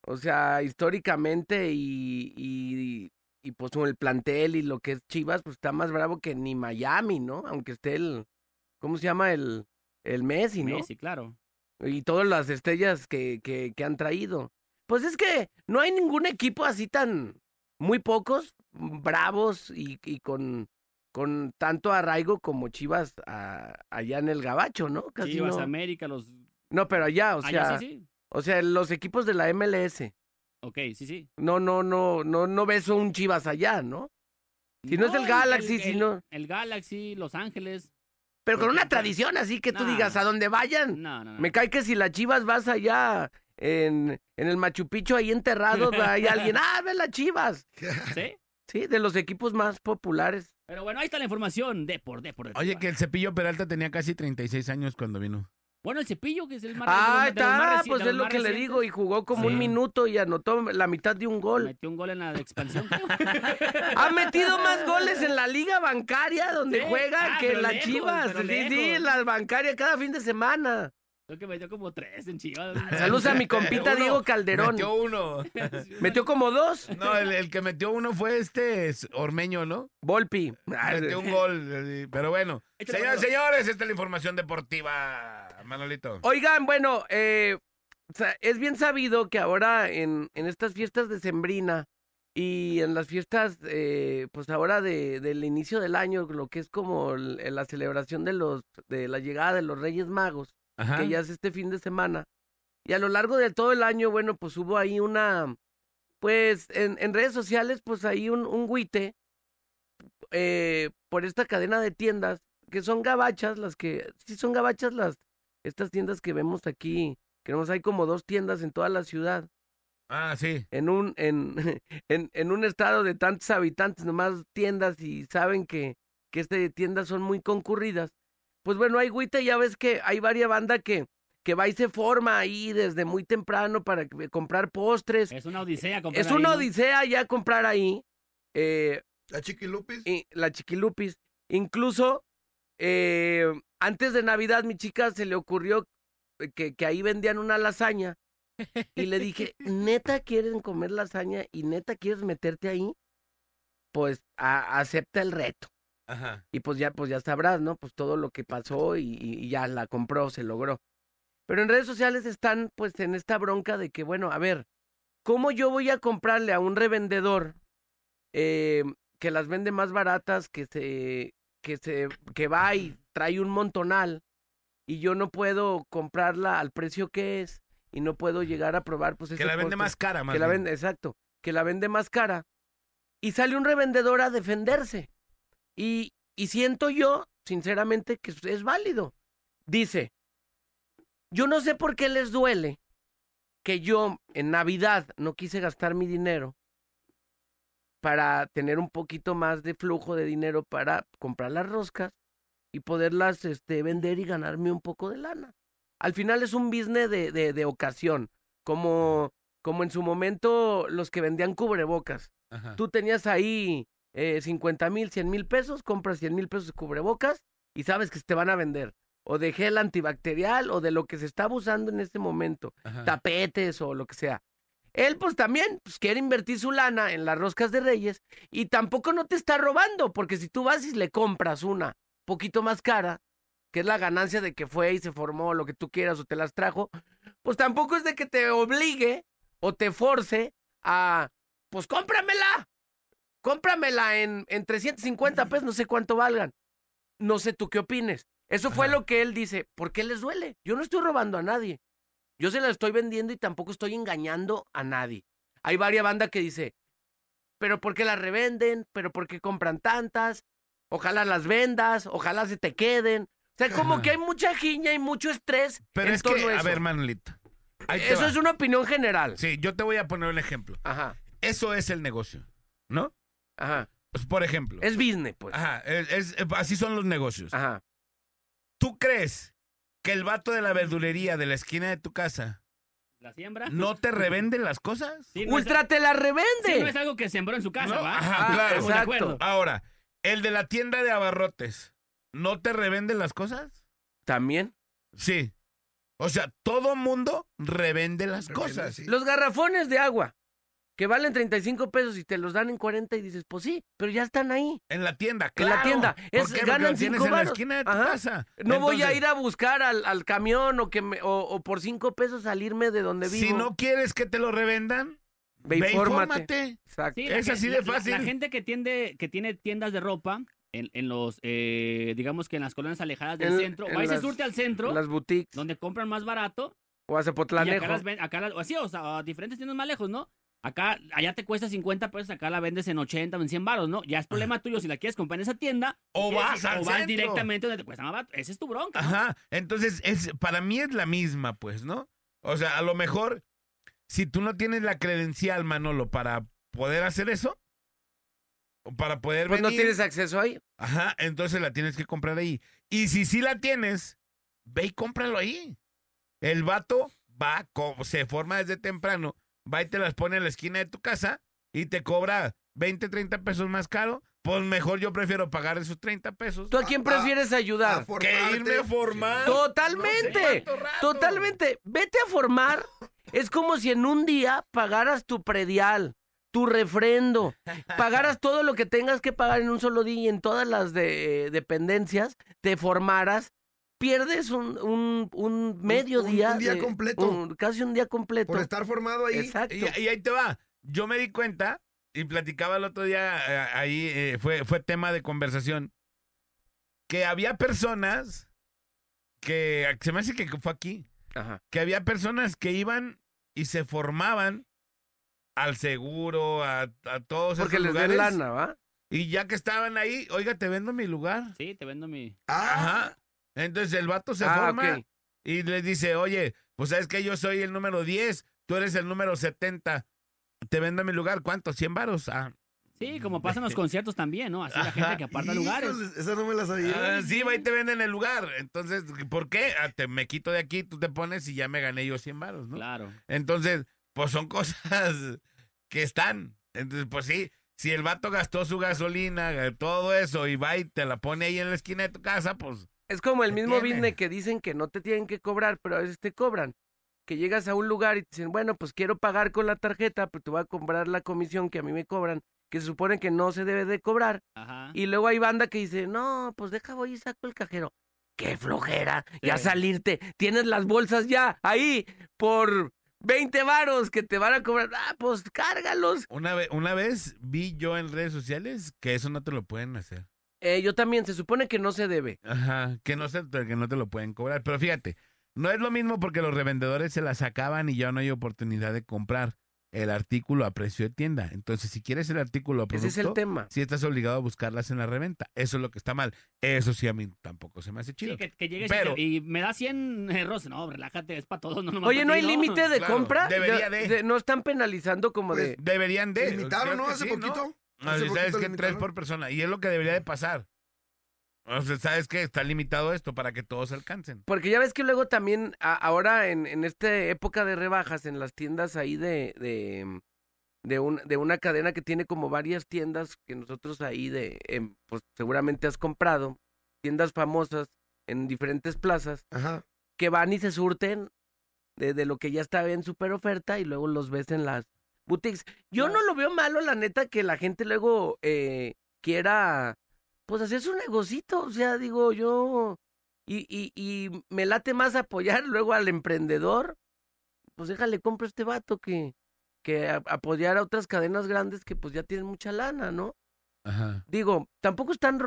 o sea, históricamente y, y, y pues con el plantel y lo que es Chivas, pues está más bravo que ni Miami, ¿no? Aunque esté el, ¿cómo se llama? El, el Messi, ¿no? Messi, claro. Y todas las estrellas que, que, que han traído. Pues es que no hay ningún equipo así tan, muy pocos, bravos y, y con, con tanto arraigo como Chivas a- allá en el Gabacho, ¿no? Casi Chivas, no. América, los... No, pero allá, o Allá sea, sí, sí. O sea, los equipos de la MLS. Ok, sí, sí. No, no, no, no, no ves un Chivas allá, ¿no? Si no es el Galaxy, si el- no- El Galaxy, Los Ángeles. Pero con una tradición así que tú digas a donde vayan. No, no, no. Me cae que si las Chivas vas allá en, en el Machu Picchu ahí enterrados, hay alguien, ah, ve las Chivas. ¿Sí? Sí, de los equipos más populares. Pero bueno, ahí está la información de por, de por. Oye, que el Cepillo Peralta tenía casi 36 años cuando vino. Bueno, el cepillo, que es el más Ah, está, pues es lo que le digo, y jugó como Sí. un minuto y anotó la mitad de un gol. Metió un gol en la expansión. Ha metido más goles en la liga bancaria donde Sí. juega Ah, que en las lejos, Chivas. Sí, sí, lejos. la bancaria cada fin de semana. Creo que metió como tres en Chivas. Saludos a mi compita Uno, Diego Calderón. Metió uno. Metió como dos. No, el, el que metió uno fue este es Ormeño, ¿no? Volpi. Metió un gol. eh, Pero bueno. Échale, Señoras y señores, esta es la información deportiva. Manolito. Oigan, bueno, eh, es bien sabido que ahora en, en estas fiestas de Sembrina y en las fiestas, eh, pues ahora de, del inicio del año, lo que es como la celebración de los de la llegada de los Reyes Magos, Ajá. que ya es este fin de semana. Y a lo largo de todo el año, bueno, pues hubo ahí una, pues en, en redes sociales, pues ahí un, un güite eh, por esta cadena de tiendas que son gabachas, las que, sí son gabachas las, estas tiendas que vemos aquí, que vemos hay como dos tiendas en toda la ciudad, Ah, sí. en un, en, en, en un estado de tantos habitantes, nomás tiendas y saben que, que estas tiendas son muy concurridas, pues bueno, hay güita, ya ves que hay varias bandas que, que va y se forma ahí desde muy temprano para que- comprar postres. Es una odisea comprar Es una ahí, ¿no? odisea ya comprar ahí. eh, La chiquilupis. y la chiquilupis. Incluso eh, antes de Navidad, mi chica se le ocurrió que, que ahí vendían una lasaña. Y le dije, ¿neta quieren comer lasaña y neta quieres meterte ahí? Pues a- acepta el reto. Ajá. Y pues ya, pues ya sabrás, ¿no? Pues todo lo que pasó y, y- y ya la compró, se logró. Pero en redes sociales están pues en esta bronca de que, bueno, a ver, ¿cómo yo voy a comprarle a un revendedor eh, que las vende más baratas, que se, que se, que va y trae un montonal y yo no puedo comprarla al precio que es y no puedo llegar a probar pues Que ese la vende más cara, más que la vende, exacto, que la vende más cara. Y sale un revendedor a defenderse. Y, y siento yo, sinceramente, que es válido. Dice, yo no sé por qué les duele que yo en Navidad no quise gastar mi dinero para tener un poquito más de flujo de dinero para comprar las roscas y poderlas este, vender y ganarme un poco de lana. Al final es un business de, de, de ocasión, como, como en su momento los que vendían cubrebocas. Ajá. Tú tenías ahí eh, 50 mil, 100 mil pesos, compras 100 mil pesos de cubrebocas y sabes que se te van a vender. O de gel antibacterial o de lo que se está abusando en este momento. Ajá. Tapetes o lo que sea. Él pues también pues, quiere invertir su lana en las roscas de reyes y tampoco no te está robando, porque si tú vas y le compras una poquito más cara, que es la ganancia de que fue y se formó lo que tú quieras o te las trajo, pues tampoco es de que te obligue o te force a, pues cómpramela, cómpramela en, en 350 pesos, no sé cuánto valgan. No sé tú qué opines. Eso fue Ajá. lo que él dice. ¿Por qué les duele? Yo no estoy robando a nadie. Yo se la estoy vendiendo y tampoco estoy engañando a nadie. Hay varias bandas que dice, pero ¿por qué las revenden? ¿Pero por qué compran tantas? Ojalá las vendas, ojalá se te queden. O sea, como que hay mucha giña y mucho estrés Pero en es que, torno a a eso. ver, te eso va. es una opinión general. Sí, yo te voy a poner un ejemplo. Ajá, Eso es el negocio, ¿no? ajá. Pues, por ejemplo. Es business, pues. Ajá, es- es- así son los negocios. Ajá. ¿Tú crees que el vato de la verdulería de la esquina de tu casa ¿La siembra? no te revende las cosas? Sí, no es- Ultra te la sí, revende. no es algo que sembró en su casa, No, ¿va? ajá, Ah, claro. Exacto. acuerdo. Ahora, el de la tienda de abarrotes, ¿no te revende las cosas? También. Sí. O sea, todo mundo revende las Revende, cosas. sí. Los garrafones de agua, que valen 35 pesos y te los dan en 40 y dices, pues sí, pero ya están ahí. En la tienda, En la claro. tienda. ¿Por Es- qué? Porque ganan lo tienes cinco en la varos. esquina de tu Ajá. casa. No voy a ir a buscar al, al camión o, que me- o, o por 5 pesos salirme de donde vivo. Si no quieres que te lo revendan, Ve, ve, infórmate. infórmate. Exacto. Sí, la Es así de la- fácil. La, gente que tiende, que tiene tiendas de ropa en, en los, eh, digamos que en las colonias alejadas del En- centro, en va y se surte al centro, Las boutiques. donde compran más barato, O a y Zapotlanejo. acá las ven, acá las- o así, o sea, a diferentes tiendas más lejos, ¿no? Acá, allá te cuesta 50 pesos, acá la vendes en 80 o en 100 baros, ¿no? Ya es problema tuyo si la quieres comprar en esa tienda. O vas al o vas centro. directamente donde te cuesta más barato. Esa es tu bronca, ¿no? Ajá. Entonces, es, para mí es la misma, pues, ¿no? O sea, a lo mejor, si tú no tienes la credencial, Manolo, para poder hacer eso, o para poder Pues no tienes acceso ahí. Ajá, entonces la tienes que comprar ahí. Y si sí la tienes, ve y cómpralo ahí. El vato va, se forma desde temprano, va y te las pone en la esquina de tu casa y te cobra 20, 30 pesos más caro. Pues mejor yo prefiero pagar esos 30 pesos ¿Tú a quién a- prefieres ayudar? a que irme a formar. Totalmente. Totalmente. Vete a formar. Es como si en un día pagaras tu predial, tu refrendo, pagaras todo lo que tengas que pagar en un solo día y en todas las de- dependencias, te formaras, pierdes un, un, un medio un- día. un día de- completo. un- casi un día completo. Por estar formado ahí. Exacto. Y, y ahí te va. Yo me di cuenta y platicaba el otro día, eh, ahí eh, fue, fue tema de conversación, que había personas que, se me hace que fue aquí, Ajá. que había personas que iban y se formaban al seguro, a, a todos Porque esos les lugares. lana, ¿va? Y ya que estaban ahí, oiga, te vendo mi lugar. Sí, te vendo mi... Ajá. Entonces el vato se Ah, forma y les dice, oye, pues sabes que yo soy el número 10, tú eres el número 70. Te vendo mi lugar, ¿cuánto? ¿100 varos? Ah, Sí, como pasa en los conciertos también, ¿no? Así la gente que aparta lugares. Esa no me la sabía. Ah, sí, va y te venden el lugar. Entonces, ¿por qué? Ah, te, me quito de aquí, tú te pones y ya me gané yo 100 varos, ¿no? Claro. Entonces, pues son cosas que están. Entonces, pues sí, si el vato gastó su gasolina, todo eso, y va y te la pone ahí en la esquina de tu casa, pues Es como el ¿Qué mismo tiene? business que dicen que no te tienen que cobrar, pero a veces te cobran. Que llegas a un lugar y te dicen, bueno, pues quiero pagar con la tarjeta, pero te voy a cobrar la comisión que a mí me cobran, que se supone que no se debe de cobrar. Ajá. Y luego hay banda que dice, no, pues deja voy y saco el cajero. ¡Qué flojera! Ya salirte. Tienes las bolsas ya ahí por 20 varos que te van a cobrar. Ah, pues cárgalos. una, ve- una vez vi yo en redes sociales que eso no te lo pueden hacer. Eh, yo también, se supone que no se debe. Ajá, que no, se, que no te lo pueden cobrar. Pero fíjate, no es lo mismo porque los revendedores se la sacaban y ya no hay oportunidad de comprar el artículo a precio de tienda. Entonces, si quieres el artículo a Ese es el producto, tema. sí estás obligado a buscarlas en la reventa. Eso es lo que está mal. Eso sí a mí tampoco se me hace chido. Sí, que, que llegues Pero- y, te- y me da 100 euros. No, relájate, es para todos. No, Oye, ¿no hay límite de Claro, compra? debería de. No están penalizando como Pues, de... Deberían de. Limitaron, ¿no? Hace sí, poquito. No, Hace si sabes que tres por persona. Y es lo que debería de pasar. O sea, sabes que está limitado esto para que todos alcancen. Porque ya ves que luego también, a- ahora en, en esta época de rebajas, en las tiendas ahí de, de, de, un- de una cadena que tiene como varias tiendas que nosotros ahí de, em, pues seguramente has comprado, tiendas famosas en diferentes plazas, Ajá. que van y se surten de, de lo que ya está en super oferta y luego los ves en las boutiques. Yo no lo veo malo, la neta, que la gente luego eh, quiera, pues, hacer su negocito. O sea, digo, yo... Y, y, y me late más apoyar luego al emprendedor. Pues déjale, compro este vato que, que a- apoyar a otras cadenas grandes que pues ya tienen mucha lana, ¿no? Ajá. Digo, tampoco están,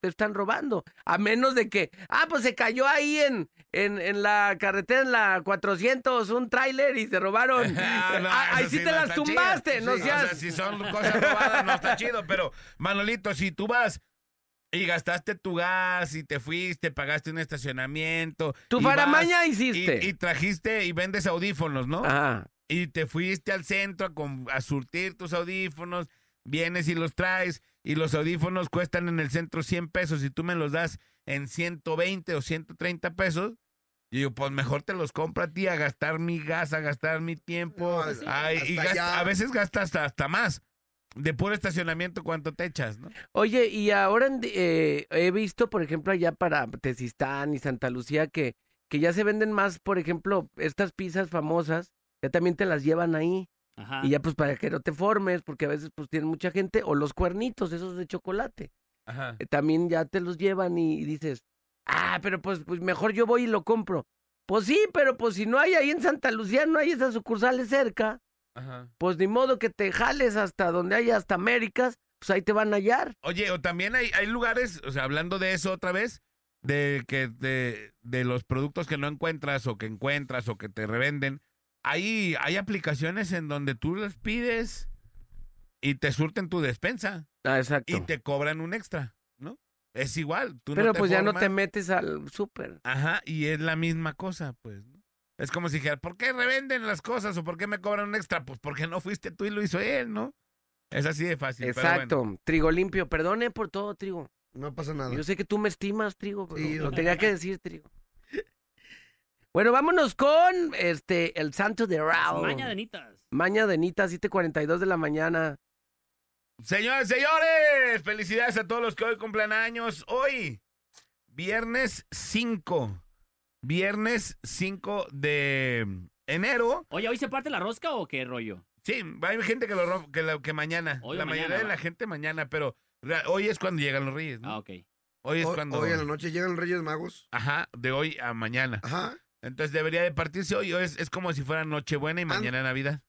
te están robando. A menos de que, ah, pues se cayó ahí en, en, en la carretera, en la 400, un tráiler y se robaron. Ah, no, Ah, ahí sí te no las tumbaste, chido. no Sí, seas... O sea, si son cosas robadas, no está chido. Pero, Manolito, si tú vas y gastaste tu gas y te fuiste, pagaste un estacionamiento. Tu faramaña hiciste. y trajiste y vendes audífonos, ¿no? Ajá. Y te fuiste al centro a, a surtir tus audífonos, vienes y los traes, y los audífonos cuestan en el centro 100 pesos, y tú me los das en 120 o 130 pesos. Y digo, pues mejor te los compro a ti a gastar mi gas, a gastar mi tiempo. No, sí. Ay, y gasta- a veces gastas hasta, hasta más. De puro estacionamiento, ¿cuánto te echas? ¿no? Oye, y ahora en- eh, he visto, por ejemplo, allá para Tezistán y Santa Lucía que, que ya se venden más, por ejemplo, estas pizzas famosas, ya también te las llevan ahí. Ajá. Y ya pues para que no te formes, porque a veces pues tienen mucha gente, o los cuernitos, esos de chocolate. Ajá. eh, también ya te los llevan y, y dices, ah, pero pues, pues mejor yo voy y lo compro. Pues sí, pero pues si no hay ahí en Santa Lucía, no hay esas sucursales cerca, Ajá. pues ni modo que te jales hasta donde haya hasta Américas, pues ahí te van a hallar. Oye, o también hay, hay lugares, o sea, hablando de eso otra vez, de que de, de los productos que no encuentras o que encuentras o que te revenden, hay, hay aplicaciones en donde tú les pides y te surten tu despensa Ah, exacto. y te cobran un extra, ¿no? Es igual. Tú no pero te pues ya no te metes al súper. Ajá, y es la misma cosa, pues. ¿no? Es como si dijera, ¿por qué revenden las cosas o por qué me cobran un extra? Pues porque no fuiste tú y lo hizo él, ¿no? Es así de fácil. pero Exacto. bueno. Trigo limpio. Perdone por todo, Trigo. No pasa nada. Yo sé que tú me estimas, Trigo, pero Sí, lo tenía que decir, Trigo. Bueno, vámonos con este el santo de Raúl. Maña de nitas. Maña de Nita, 7:42 de la mañana. Señores, señores, felicidades a todos los que hoy cumplan años. Hoy, viernes 5. Viernes 5 de enero. Oye, ¿hoy se parte la rosca o qué rollo? Sí, hay gente que lo que, que mañana. Hoy la mañana, mayoría de la gente mañana, pero hoy es cuando llegan los reyes. ¿no? Ah, ok. Hoy es cuando. hoy en la noche llegan los Reyes Magos. Ajá, de hoy a mañana. Ajá. Entonces debería de partirse hoy. es, es como si fuera Nochebuena y mañana Navidad.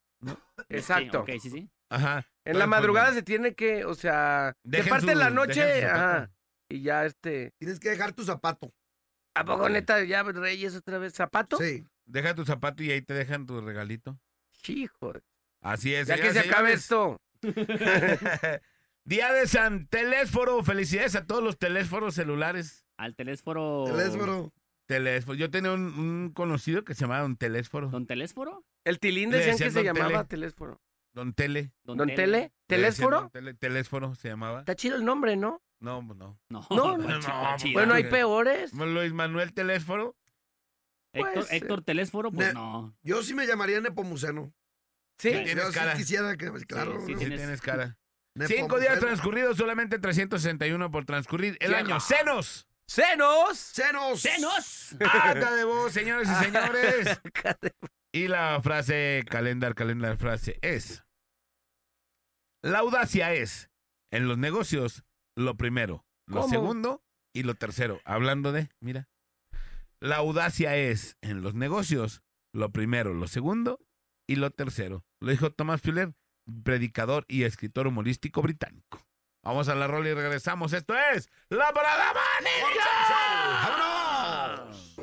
Exacto. Sí, ok, sí, sí. Ajá. En la pues, madrugada se tiene que, o sea, se Dejen parte su- la noche, ajá, y ya este, Tienes que dejar tu zapato. ¿a poco neta ya Reyes otra vez zapato? Sí. Deja tu zapato y ahí te dejan tu regalito. Hijo, Así es. ya que se y acabe esto. Día de San Telésforo. Felicidades a todos los telésforos celulares. Al telésforo. Telésforo. Telésforo. Yo tenía un, un conocido que se llamaba un telésforo. ¿Don telésforo? El tilín decían que se Don llamaba Tele. telésforo. Don Tele. ¿Don Tele? ¿Telésforo? Don Tele- Telésforo se llamaba. Está chido el nombre, ¿no? No, pues no. No, No, no, no, chido, chido. Bueno, hay ok. peores. Luis Manuel Telésforo. Héctor, Pues, Héctor Telésforo, pues Ne- no. Yo sí me llamaría Nepomuceno. Sí. Sí. Tienes Yo sí cara. quisiera que, claro. Sí, sí, ¿no? Sí, tienes- tienes cara. Nepomuceno. Cinco días transcurridos, solamente 361 por transcurrir. El Qué año. ra- ¡Senos! ¡Senos! ¡Senos! ¡Anda de voz, señores y señores! Y la frase, calendar, calendar, frase es: La audacia es, en los negocios, lo primero, lo ¿Cómo? segundo y lo tercero. Hablando de, mira, la audacia es, en los negocios, lo primero, lo segundo y lo tercero. Lo dijo Thomas Fuller, predicador y escritor humorístico británico. Vamos a la rola y regresamos. Esto es La Parada ¡Vámonos!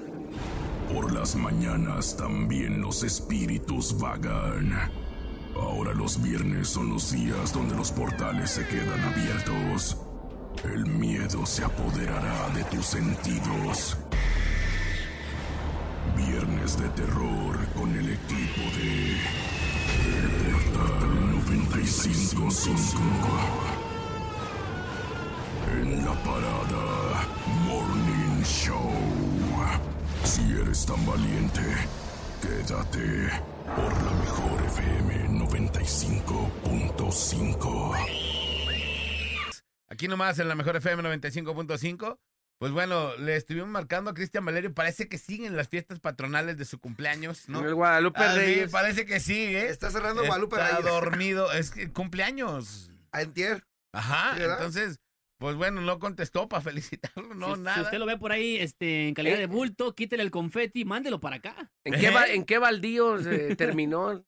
Por las mañanas también los espíritus vagan. Ahora los viernes son los días donde los portales se quedan abiertos. El miedo se apoderará de tus sentidos. Viernes de terror con el equipo de El Portal 955. En la parada Morning Show. Si eres tan valiente, quédate por la mejor FM 95.5. Aquí nomás en la mejor FM 95.5. Pues bueno, le estuvimos marcando a Cristian Valerio. Parece que siguen las fiestas patronales de su cumpleaños, ¿no? El Guadalupe Ah, sí, Reyes. parece que sigue. Está cerrando Guadalupe Está Reyes. dormido. Es que cumpleaños. A Entier. Ajá. Sí, ¿verdad? entonces, pues bueno, no contestó para felicitarlo, no, si, nada. si usted lo ve por ahí este, en calidad Eh. de bulto, quítele el confeti y mándelo para acá. ¿En qué, ¿Eh? en qué baldío se terminó?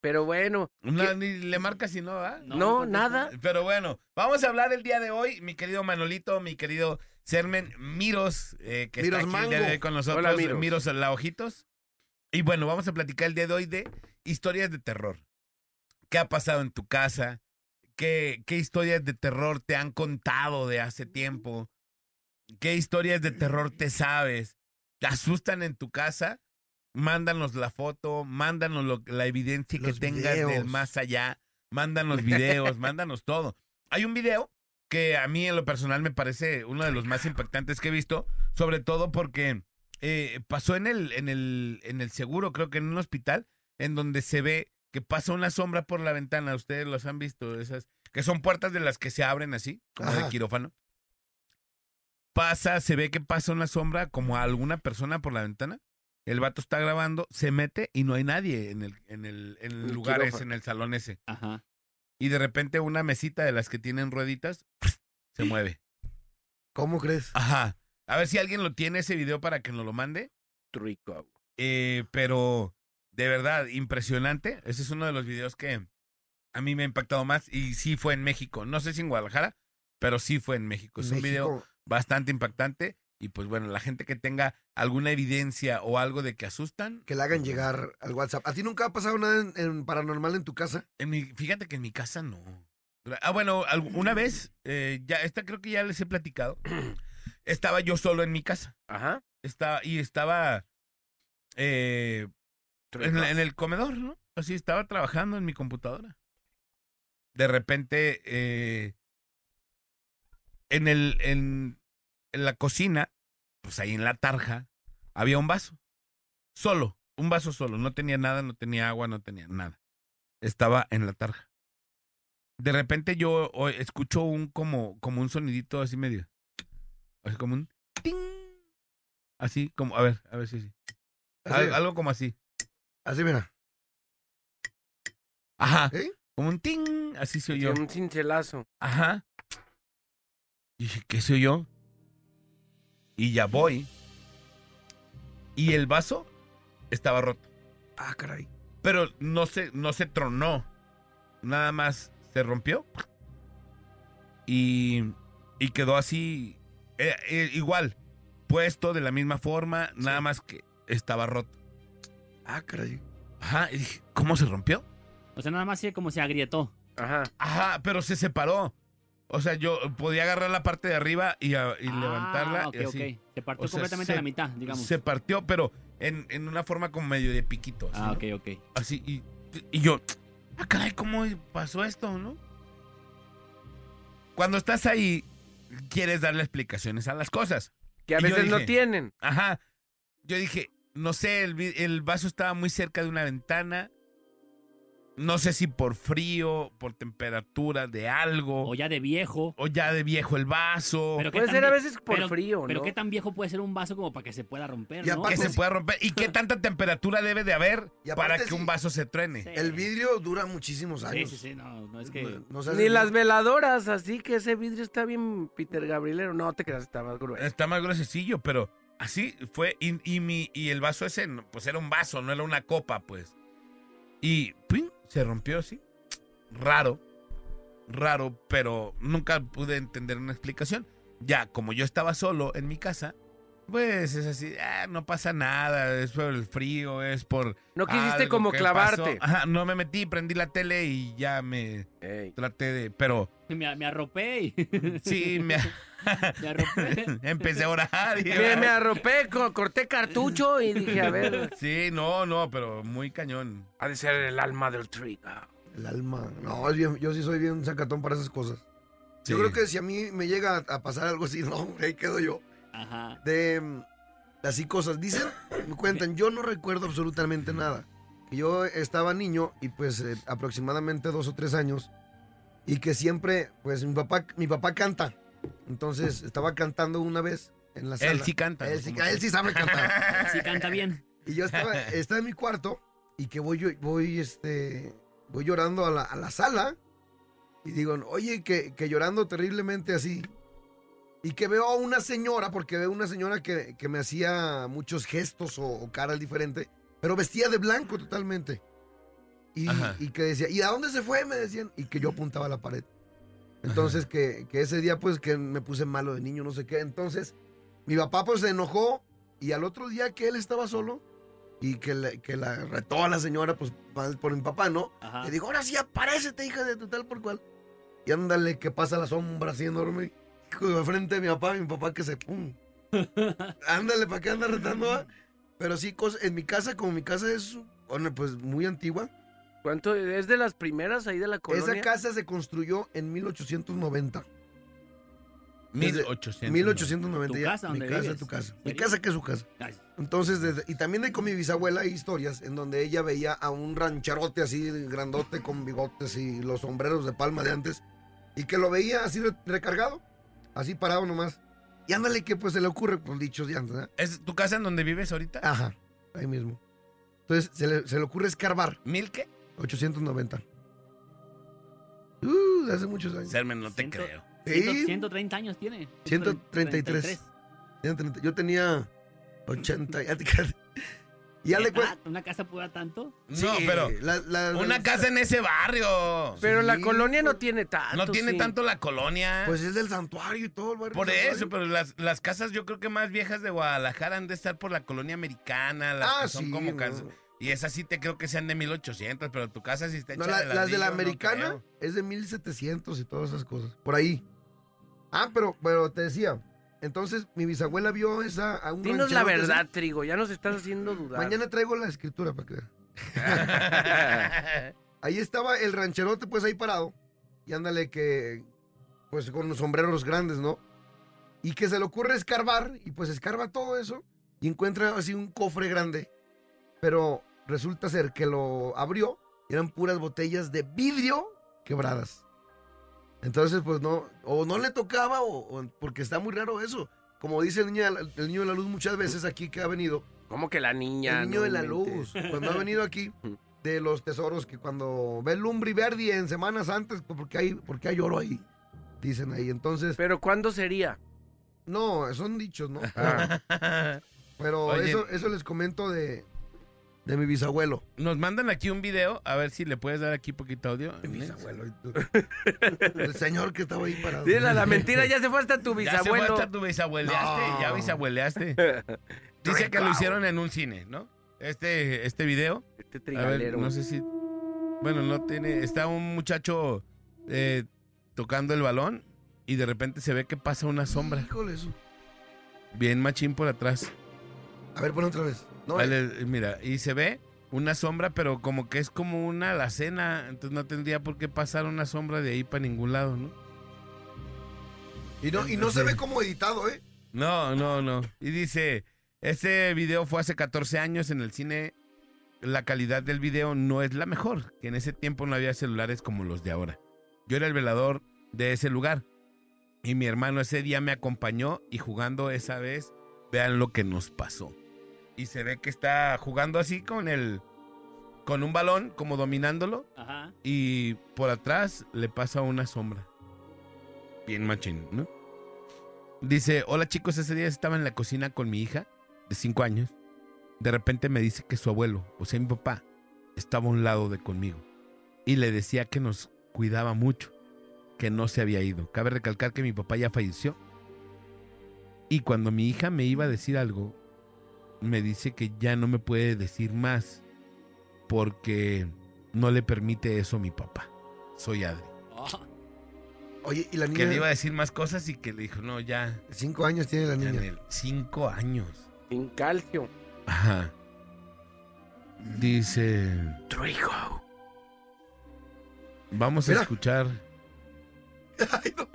Pero bueno, Una- ni le marca si no, ¿ah? no, nada. Pero bueno, vamos a hablar el día de hoy, mi querido Manolito, mi querido Sermen Miros, eh, que Miros está aquí el día de hoy Mango. con nosotros, Hola, Miros. Miros la Ojitos. Y bueno, vamos a platicar el día de hoy de historias de terror. ¿Qué ha pasado en tu casa? ¿Qué, qué historias de terror te han contado de hace tiempo? ¿Qué historias de terror te sabes? ¿Te asustan en tu casa? Mándanos la foto, mándanos lo- la evidencia que tengas del más allá, mándanos videos, mándanos todo. Hay un video que a mí en lo personal me parece uno de los más impactantes que he visto, sobre todo porque eh, pasó en el, en, el, en el seguro, creo que en un hospital, en donde se ve que pasa una sombra por la ventana. Ustedes los han visto, esas que son puertas de las que se abren así, como de quirófano. Pasa, se ve que pasa una sombra como a alguna persona por la ventana. El vato está grabando, se mete y no hay nadie en el, en el, en el El lugar ese, en el salón ese. Ajá. Y de repente una mesita de las que tienen rueditas se mueve. ¿Cómo crees? Ajá. A ver si alguien lo tiene ese video para que nos lo mande. Rico. Eh, pero de verdad, impresionante. Ese es uno de los videos que a mí me ha impactado más. Y sí fue en México. No sé si en Guadalajara, pero sí fue en México. Es un video bastante impactante. Y pues bueno, la gente que tenga alguna evidencia o algo de que asustan. Que le hagan llegar al WhatsApp. ¿A ti nunca ha pasado nada en, en paranormal en tu casa? En mi, fíjate que en mi casa no. Ah, bueno, una vez, eh, ya, esta creo que ya les he platicado. Estaba yo solo en mi casa. Ajá. Estaba, y estaba eh, en, el comedor, ¿no? Así estaba trabajando en mi computadora. De repente, eh, en, el, en, en la cocina, pues ahí en la tarja, había un vaso. Solo, un vaso solo. No tenía nada, no tenía agua, no tenía nada. Estaba en la tarja. De repente yo escucho un como, como un sonidito así medio. Así como un ting. Así como, a ver, a ver si sí. Al- algo como así. Así mira. Ajá. ¿Eh? Como un ting. Así soy Sí, yo. un cincelazo. Ajá. Y dije, ¿qué soy yo? Y ya voy. Y el vaso estaba roto. Ah, caray. Pero no se, no se tronó. Nada más se rompió. Y, y quedó así. eh, eh, igual. Puesto de la misma forma. Nada más que estaba roto. Ah, caray. Ajá. Y dije, ¿cómo se rompió? O sea, nada más así como se agrietó. Ajá. Ajá, pero se separó. O sea, yo podía agarrar la parte de arriba y, a- y Ah, levantarla. ok, y así. ok. Se partió O sea, completamente se- a la mitad, digamos. Se partió, pero en, en una forma como medio de piquito. así, Ah, ¿no? ok, ok. Así, y, y yo, ah, caray, ¿cómo pasó esto, no? Cuando estás ahí, quieres darle explicaciones a las cosas. Que a Y yo veces no dije, tienen. Ajá. Yo dije, no sé, el, vaso estaba muy cerca de una ventana. No sé si por frío, por temperatura de algo, O ya de viejo. o ya de viejo el vaso, Pero qué Puede ser a veces por pero- frío, Pero ¿no? qué tan viejo puede ser un vaso como para que se pueda romper, Y ¿no? que se pueda romper. ¿Y qué tanta temperatura debe de haber para que sí. un vaso se truene? Sí. El vidrio dura muchísimos Sí, años. sí, sí, no, no es que... No Ni las veladoras, así que ese vidrio está bien Peter Gabrielero. No te creas, está más grueso. Está más gruesecillo, pero así fue. Y, y mi, y el vaso ese, pues era un vaso, no era una copa, pues. Y ¡pum! se rompió así. Raro, raro, pero nunca pude entender una explicación. Ya, como yo estaba solo en mi casa, pues es así, ah, no pasa nada, es por el frío, es por... No quisiste algo como que clavarte. pasó. Ajá, no me metí, prendí la tele y ya me Ey. traté de... Pero Me, me arropé y... sí, me, me arropé. empecé a orar. y- Me, me arropé, co- corté cartucho y dije, a ver, Sí, no, no, pero muy cañón. ha de ser el alma del trigger. El alma. No, es bien- yo sí soy bien sacatón para esas cosas. Yo creo que si a mí me llega a, a pasar algo así, no, ahí quedo yo. Ajá. De mm, así cosas. Dicen, me cuentan, yo no recuerdo absolutamente nada. Yo estaba niño y pues eh, aproximadamente dos o tres años. Y que siempre, pues mi papá, mi papá canta. Entonces estaba cantando una vez en la sala. Él sí canta. Él ¿no? sí, él sí sabe cantar. Sí canta bien. Y yo estaba, estaba en mi cuarto y que voy, voy, este, voy llorando a la, a la sala y digo, oye, que, que llorando terriblemente así. Y que veo a una señora, porque veo una señora que, que me hacía muchos gestos o, o caras diferentes, pero vestía de blanco totalmente. Y, y que decía, ¿y a dónde se fue? Me decían. Y que yo apuntaba a la pared. Entonces, que, que ese día, pues, que me puse malo de niño, no sé qué. Entonces, mi papá, pues, se enojó. Y al otro día que él estaba solo y que, le- que la retó a la señora, pues, por mi papá, ¿no? Ajá. Le digo, ahora sí aparécete, hija de tu tal por cual. Y ándale, que pasa la sombra así enorme. Frente de mi papá, mi papá que se pum. ándale, ¿para qué anda retando? ah? Pero sí, en mi casa, como mi casa es, bueno, pues muy antigua, ¿Cuánto? ¿Es de las primeras ahí de la colonia? esa casa se construyó en 1890. 1800. 1890. ¿Tu ya. casa, Mi donde casa, vives? tu casa. Mi casa que es su casa. Entonces, desde- y también con mi bisabuela hay historias en donde ella veía a un rancherote así grandote con bigotes y los sombreros de palma de antes y que lo veía así re- recargado, así parado nomás. Y ándale que pues se le ocurre, pues dichos de antes, ¿eh? ¿Es tu casa en donde vives ahorita? Ajá, ahí mismo. Entonces se le, se le ocurre escarbar, ¿Mil qué? 890. Uh, de hace muchos años. Sermen, no te Ciento- creo. ciento- Sí. 130 años tiene. 133. 130. Yo tenía 80. Y ya le ¿Una casa pueda tanto? No, pero la- la- una la- casa en ese barrio. Pero la Sí, colonia no tiene tanto. no tiene sí. tanto la colonia. Pues es del santuario y todo el barrio. por eso, santuario. pero las, las casas yo creo que más viejas de Guadalajara han de estar por la colonia americana, las Ah, que son sí, como no. casas. Y esas sí te creo que sean de 1800, pero tu casa sí está hecha No, la- de las de la ladrillo, no americana creo. es de 1700 y todas esas cosas. Por ahí. Ah, pero, pero te decía. Entonces, mi bisabuela vio esa a un Dinos la verdad, Trigo, ya nos estás haciendo dudar. Mañana traigo la escritura para que. Ahí estaba el rancherote, pues ahí parado. Y ándale que, pues con los sombreros grandes, ¿no? Y que se le ocurre escarbar, y pues escarba todo eso, y encuentra así un cofre grande. Pero resulta ser que lo abrió, y eran puras botellas de vidrio quebradas. Entonces, pues no, o no le tocaba, o, o- porque está muy raro eso. Como dice el niño, de la- el niño de la luz muchas veces aquí que ha venido, ¿Cómo que la niña? el niño No de la luz, cuando ha venido aquí, de los tesoros que cuando ve el Lumbri Verdi en semanas antes, pues porque hay, porque hay oro ahí, dicen ahí. Entonces, Pero ¿cuándo sería? no, son dichos, ¿no? Ah. Pero Oye. eso, eso les comento de, de mi bisabuelo. Nos mandan aquí un video, a ver si le puedes dar aquí poquito audio. Mi bisabuelo. El señor que estaba ahí parado. Dile la mentira, ya se fue hasta tu Ya se fue bisabuelo. hasta tu bisabueleaste, No. ya bisabueleaste. Dice que lo hicieron en un cine, ¿no? Este, este video. Este A ver, trigalero. no sé si. Bueno, no tiene. Está un muchacho eh, tocando el balón y de repente se ve que pasa una sombra. Híjole, eso. Bien machín por atrás. A ver, pon otra vez. No, Vale, mira, y se ve una sombra, pero como que es como una alacena, entonces no tendría por qué pasar una sombra de ahí para ningún lado, ¿no? Y no, y no se ve como editado, ¿eh? No, no, no. Y dice, este video fue hace 14 años en el cine. La calidad del video no es la mejor, que en ese tiempo no había celulares como los de ahora. Yo era el velador de ese lugar y mi hermano ese día me acompañó y jugando esa vez, vean lo que nos pasó. Y se ve que está jugando así con el con un balón como dominándolo Ajá. y por atrás le pasa una sombra. Bien machín, ¿no? Dice, hola chicos, ese día estaba en la cocina con mi hija de 5 años. De repente me dice que su abuelo, o sea, mi papá, estaba a un lado de conmigo. Y le decía que nos cuidaba mucho, que no se había ido. Cabe recalcar que mi papá ya falleció. Y cuando mi hija me iba a decir algo, me dice que ya no me puede decir más porque no le permite eso a mi papá. Soy Adri. Oh, Oye, y la Que niña. le iba a decir más cosas y que le dijo, no, ya, Cinco años tiene la niña. cinco años. Sin calcio. Ajá. Dice, Trigo. vamos a escuchar. Ay, no.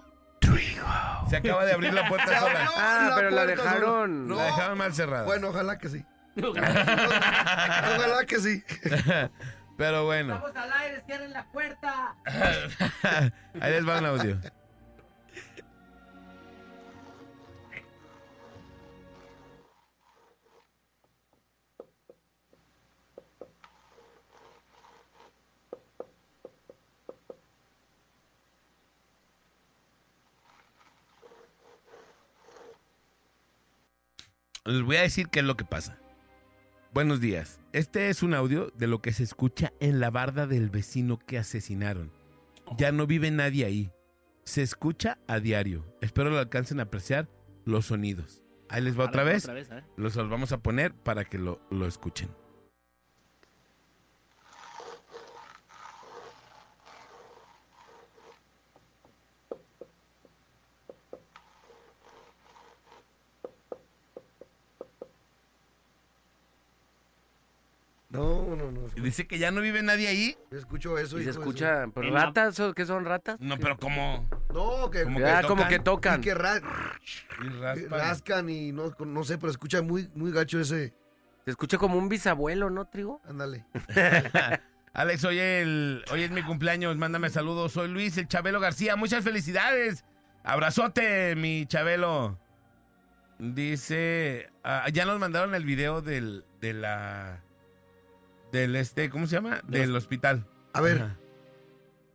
Se acaba de abrir la puerta Se sola. abrió Ah, pero la puerta sola. dejaron. No. La dejaron mal cerrada. Bueno, ojalá que sí. Ojalá que sí. Pero bueno, Estamos al aire, cierren la puerta. ahí les va un audio. Les voy a decir qué es lo que pasa. Buenos días. Este es un audio de lo que se escucha en la barda del vecino que asesinaron. Ya no vive nadie ahí. Se escucha a diario. Espero lo alcancen a apreciar los sonidos. Ahí les va otra vez. Los los vamos a poner para que lo, lo escuchen. No, no, no. Y dice que ya no vive nadie ahí. Yo escucho eso. Y se hijo escucha. ¿pero En la- ¿Ratas? ¿O ¿Qué son ratas? No, pero como... No, que, Como que, Ah, que como tocan. que tocan. que ra- y raspan. rascan y no, no sé, pero escucha muy, muy gacho ese. Se escucha como un bisabuelo, ¿no, Trigo? Ándale. Alex, hoy, el, hoy es mi cumpleaños. Mándame saludos. Soy Luis, el Chabelo García. Muchas felicidades. Abrazote, mi Chabelo. Dice. ah, ya nos mandaron el video del, de la. Del este, ¿cómo se llama? Del hospital. A ver, Ajá.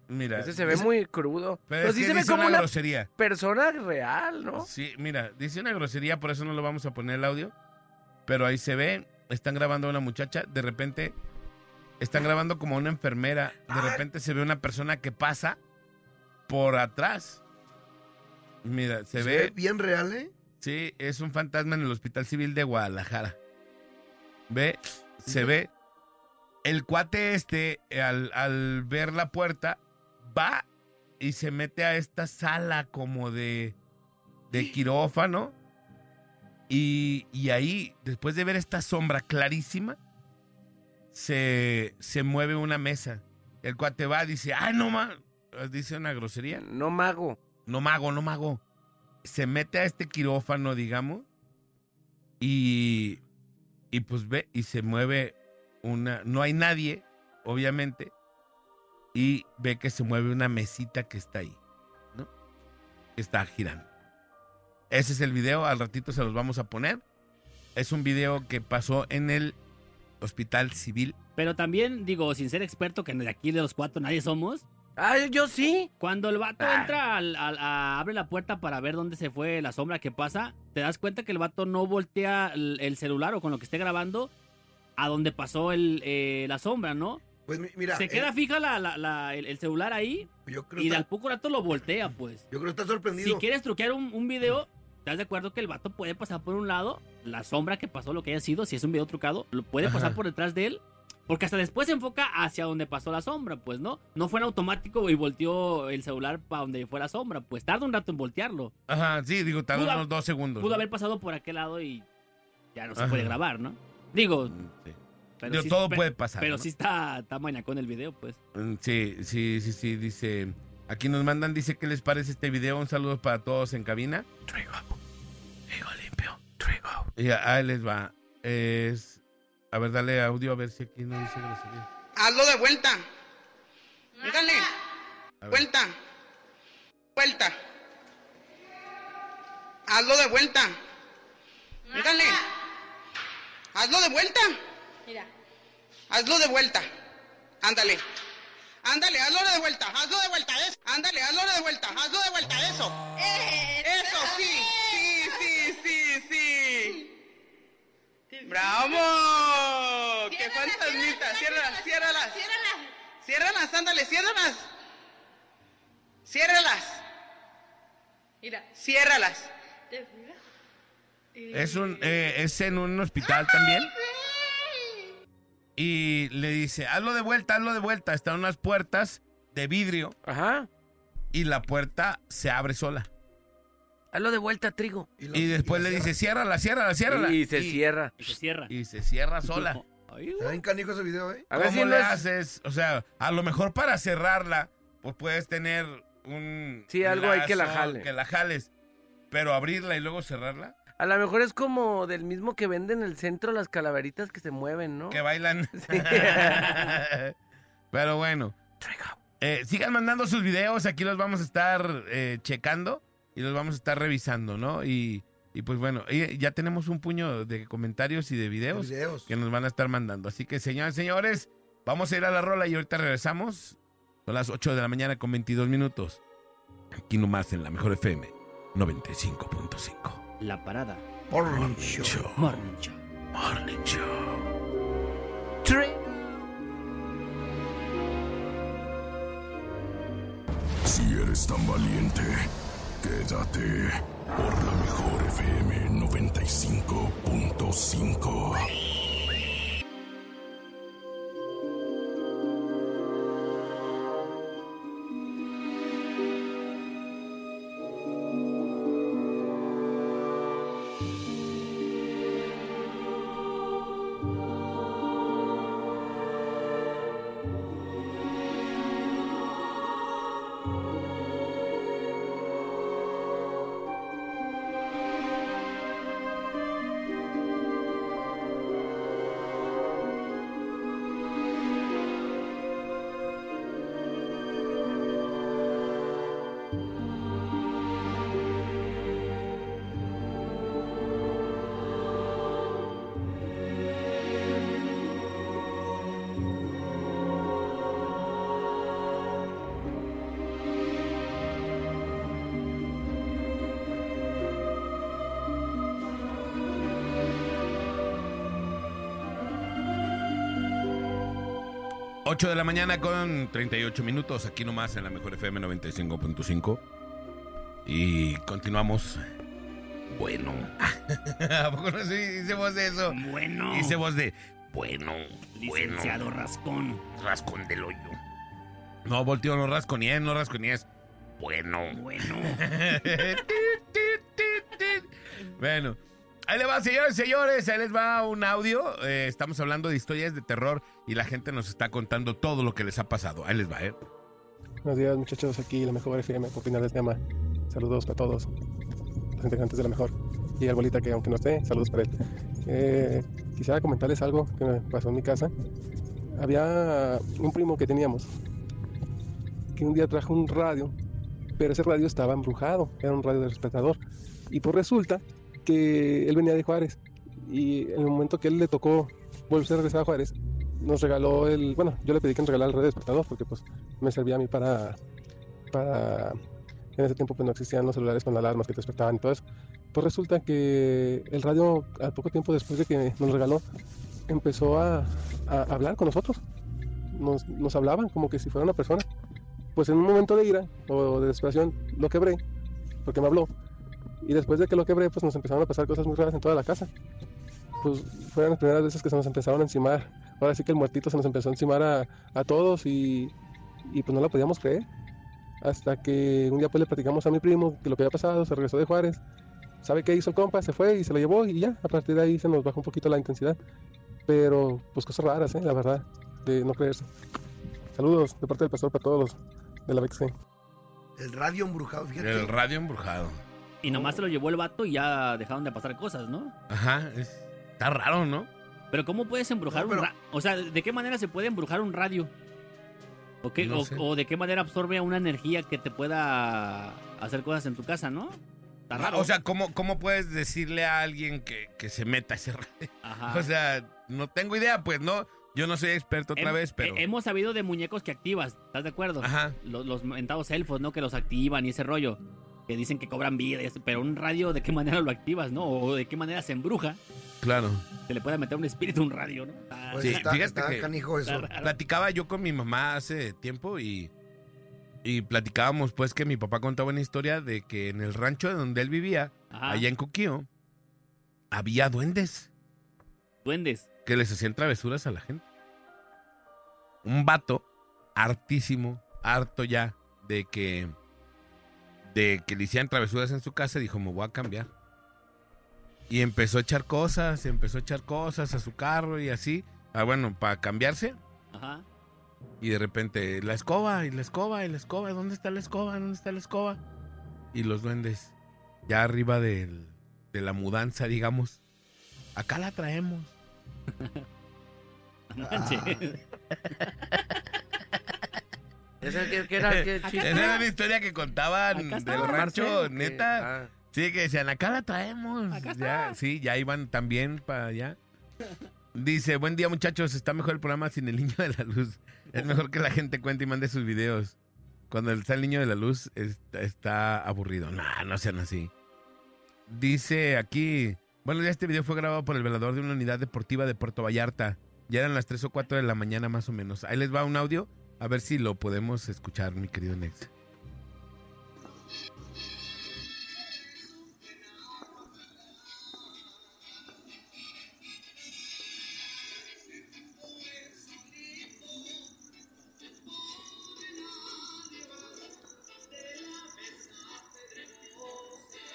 Mira. Ese se ve ese- muy crudo. Pero sí que se ve como una una grosería. persona real, ¿no? Sí, mira, dice una grosería, por eso no lo vamos a poner el audio. Pero ahí se ve, están grabando a una muchacha, de repente están grabando como a una enfermera, de repente se ve una persona que pasa por atrás. Mira, se, se, ve, ve bien real, ¿eh? sí, es un fantasma en el Hospital Civil de Guadalajara. Ve, se ve. El cuate este, al, al ver la puerta, va y se mete a esta sala como de, de quirófano. Y, y ahí, después de ver esta sombra clarísima, se, se mueve una mesa. El cuate va, dice, ay, no ma, dice una grosería. No mago. No mago, no mago. Se mete a este quirófano, digamos, y, y pues ve y se mueve una... No hay nadie, obviamente, y ve que se mueve una mesita que está ahí, ¿no? Que está girando. Ese es el video, al ratito se los vamos a poner. Es un video que pasó en el Hospital Civil. Pero también, digo, sin ser experto, que de aquí de los cuatro nadie somos. Ah, yo sí. Cuando el vato Ah. entra, al, al- a- abre la puerta para ver dónde se fue la sombra que pasa, te das cuenta que el vato no voltea el, el celular o con lo que esté grabando a donde pasó el, eh, la sombra, ¿no? Pues mi- mira. se queda eh, fija la, la- la- el, el celular ahí yo, creo y de al poco rato lo voltea, pues. yo creo que está sorprendido. Si quieres truquear un, un video, ¿estás de acuerdo que el vato puede pasar por un lado? La sombra que pasó, lo que haya sido, si es un video trucado, lo puede pasar Ajá. por detrás de él. Porque hasta después se enfoca hacia donde pasó la sombra, pues, ¿no? No fue en automático y volteó el celular para donde fue la sombra. Pues tarda un rato en voltearlo. Ajá, sí, digo, Pudo- unos dos segundos. Pudo ¿no? haber pasado por aquel lado y ya no se Ajá. puede grabar, ¿no? Digo, Mm, sí. pero Digo, sí- todo puede pasar. Pero ¿no? sí está, está con el video, pues. Mm, Sí, sí, sí, sí, dice. Aquí nos mandan, dice, ¿qué les parece este video? Un saludo para todos en cabina. Trigo. Trigo limpio. Trigo. Y ahí les va. Es. A ver, dale audio a ver si aquí no dice grosería. Hazlo de vuelta. Ver. Vuelta. Vuelta. Hazlo de vuelta. Dale. Hazlo de vuelta. Mira. Hazlo de vuelta. Ándale. Ándale, hazlo de vuelta. Hazlo de vuelta. Eso. Ándale, hazlo de vuelta. Hazlo de vuelta. Eso. Eso, sí. Sí, sí, sí, sí. ¡Bravo! ¡Qué fantasmita! Ciérralas, ciérralas. Ciérralas, ándale, ciérralas. Ciérralas. Mira. Ciérralas. Es, un, eh, es en un hospital también. Y le dice, hazlo de vuelta, hazlo de vuelta. Están unas puertas de vidrio Ajá. y la puerta se abre sola. Hazlo de vuelta, trigo. Y después le dice, ciérrala, ciérrala, ciérrala. Y se cierra. Y se cierra. Y se cierra sola. Está bien canijo ese video, ¿eh? A ver ¿Cómo si no le es- haces? O sea, a lo mejor para cerrarla, pues puedes tener un... Sí, algo hay que la lazo jale. Que la jales. Pero abrirla y luego cerrarla, A lo mejor es como del mismo que venden en el centro las calaveritas que se mueven, ¿no? que bailan. Pero bueno. Eh, sigan mandando sus videos, aquí los vamos a estar eh, checando y los vamos a estar revisando, ¿no? Y, y pues bueno, y ya tenemos un puño de comentarios y de videos Videos. que nos van a estar mandando. Así que, señores, señores, vamos a ir a la rola y ahorita regresamos. Son las 8 de la mañana con 22 minutos. Aquí nomás en la mejor FM 95.5. La parada. Morning Show. Morning Show. Morning Show. Si eres tan valiente, quédate por la mejor FM 95.5. Ocho de la mañana con 38 minutos, aquí nomás en la mejor FM 95.5. Y continuamos. Bueno. ¿A poco no se dice voz de eso? Bueno. Dice voz de. Bueno, Licenciado Rascón. rascón del hoyo. No, volteo, no rasconies, no rasconies. Bueno. Bueno. bueno, ahí le va, señores, señores, ahí les va un audio. Eh, estamos hablando de historias de terror y la gente nos está contando todo lo que les ha pasado. Ahí les va, ¿eh? Buenos días muchachos, aquí la mejor FM por opinar del tema. Saludos para todos, los integrantes de la mejor. Y al bolita que aunque no esté, saludos para él. Eh, quisiera comentarles algo que me pasó en mi casa. Había un primo que teníamos que un día trajo un radio, pero ese radio estaba embrujado, era un radio de respetador. Y pues resulta que él venía de Juárez y en el momento que él le tocó volverse a regresar a Juárez, nos regaló el, bueno, yo le pedí que nos regalara el radio despertador porque pues me servía a mí para, para, en ese tiempo pues no existían los celulares con alarmas que te despertaban y todo eso. Pues resulta que el radio, al poco tiempo después de que nos regaló, empezó a, a hablar con nosotros. Nos, nos hablaban como que si fuera una persona. Pues en un momento de ira o de desesperación lo quebré, porque me habló. Y después de que lo quebré, pues nos empezaron a pasar cosas muy raras en toda la casa. Pues fueron las primeras veces que se nos empezaron a encimar. Ahora sí que el muertito se nos empezó a encimar a, a todos y, y pues no la podíamos creer. Hasta que un día pues le platicamos a mi primo que lo que había pasado, se regresó de Juárez. ¿Sabe qué hizo el compa? Se fue y se lo llevó y ya, a partir de ahí se nos bajó un poquito la intensidad. pero pues cosas raras, ¿eh? la verdad, de no creerse. Saludos de parte del pastor para todos los de la BXC. El radio embrujado, fíjate. El radio embrujado. Y nomás se lo llevó el vato y ya dejaron de pasar cosas, ¿no? Ajá, es- está raro, ¿no? Pero ¿cómo puedes embrujar No, un radio? O sea, ¿de qué manera se puede embrujar un radio? ¿O, qué- No o- de qué manera absorbe una energía que te pueda hacer cosas en tu casa, ¿no? Está raro. O sea, ¿cómo, ¿cómo puedes decirle a alguien que, que se meta a ese radio? Ajá. O sea, no tengo idea, pues no. Yo no soy experto otra Hem- vez, pero. he- Hemos sabido de muñecos que activas, ¿estás de acuerdo? Ajá. Los, los mentados elfos, ¿no? Que los activan y ese rollo. Que dicen que cobran vida, y eso, pero un radio, ¿de qué manera lo activas, no? O de qué manera se embruja. Claro. Se le puede meter un espíritu a un radio, ¿no? Ah, Pues Sí, está, fíjate está que- canijo eso. está. Platicaba yo con mi mamá hace tiempo y. Y platicábamos, pues, que mi papá contaba una historia de que en el rancho donde él vivía, Ajá. allá en Coquío, había duendes Duendes. que les hacían travesuras a la gente. Un vato hartísimo, harto ya de que de que le hicieran travesuras en su casa, dijo, me voy a cambiar. Y empezó a echar cosas, empezó a echar cosas a su carro y así. Ah, bueno, para cambiarse. Ajá. Y de repente, la escoba, y la escoba, y la escoba, ¿dónde está la escoba? ¿Dónde está la escoba? Y los duendes, ya arriba del- de la mudanza, digamos, acá la traemos. ¿Esa qué, qué era? Esa era la historia que contaban del rancho, neta. Ah. Sí, que decían, acá la traemos. Acá Ya, sí, ya iban también para allá. Dice, buen día muchachos, está mejor el programa sin el niño de la luz. Es mejor que la gente cuente y mande sus videos. Cuando está el niño de la luz está, está aburrido. No, no sean así. Dice aquí, bueno, ya este video fue grabado por el velador de una unidad deportiva de Puerto Vallarta. Ya eran las 3 o 4 de la mañana más o menos. Ahí les va un audio, a ver si lo podemos escuchar, mi querido Nex.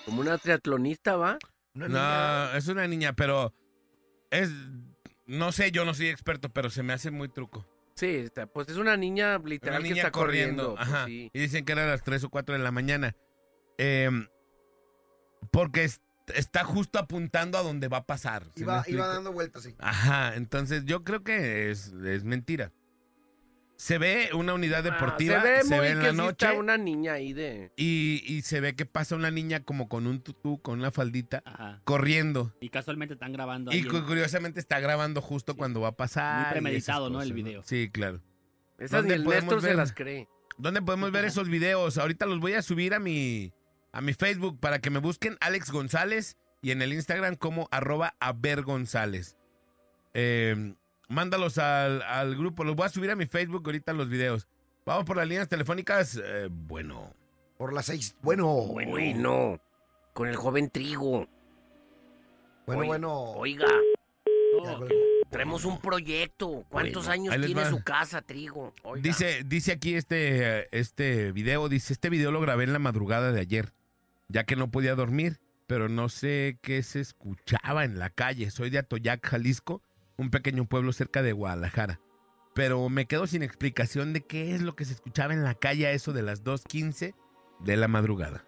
Como una triatlonista, ¿va? Una No, es una niña, pero es, no sé, yo no soy experto, pero se me hace muy truco. Sí, está- pues es una niña Una literal que está corriendo. corriendo, pues ajá. sí. Y dicen que era a las 3 o 4 de la mañana. Em, porque es- está justo apuntando a donde va a pasar. ¿sí me iba, iba dando vueltas, sí. Ajá, entonces yo creo que es, es mentira. Se ve una unidad Ah, deportiva, se ve muy en que la noche está una niña ahí de... y, y se ve que pasa una niña como con un tutú, con una faldita, Ajá. corriendo. Y casualmente están grabando Y curiosamente está grabando justo cuando va a pasar. Muy premeditado, ¿no? El video. Sí, claro. Esas ni ¿Dónde el podemos Néstor se ver? las cree. ¿Dónde podemos ver esos videos? Ahorita los voy a subir a mi, a mi Facebook para que me busquen Alex González y en el Instagram como arroba avergonzález. Eh, mándalos al, al grupo. Los voy a subir a mi Facebook ahorita los videos. Vamos por las líneas telefónicas. Eh, bueno. Por las seis. Bueno, Bueno. Uy, no. Con el joven Trigo. bueno, Oye, bueno. Oiga, No, traemos un proyecto. ¿Cuántos Bueno, años tiene va. su casa, Trigo? Oiga. Dice, dice aquí este, este video, dice, este video lo grabé en la madrugada de ayer, ya que no podía dormir, pero no sé qué se escuchaba en la calle. Soy de Atoyac, Jalisco, un pequeño pueblo cerca de Guadalajara. Pero me quedo sin explicación de qué es lo que se escuchaba en la calle a eso de las 2.15 de la madrugada.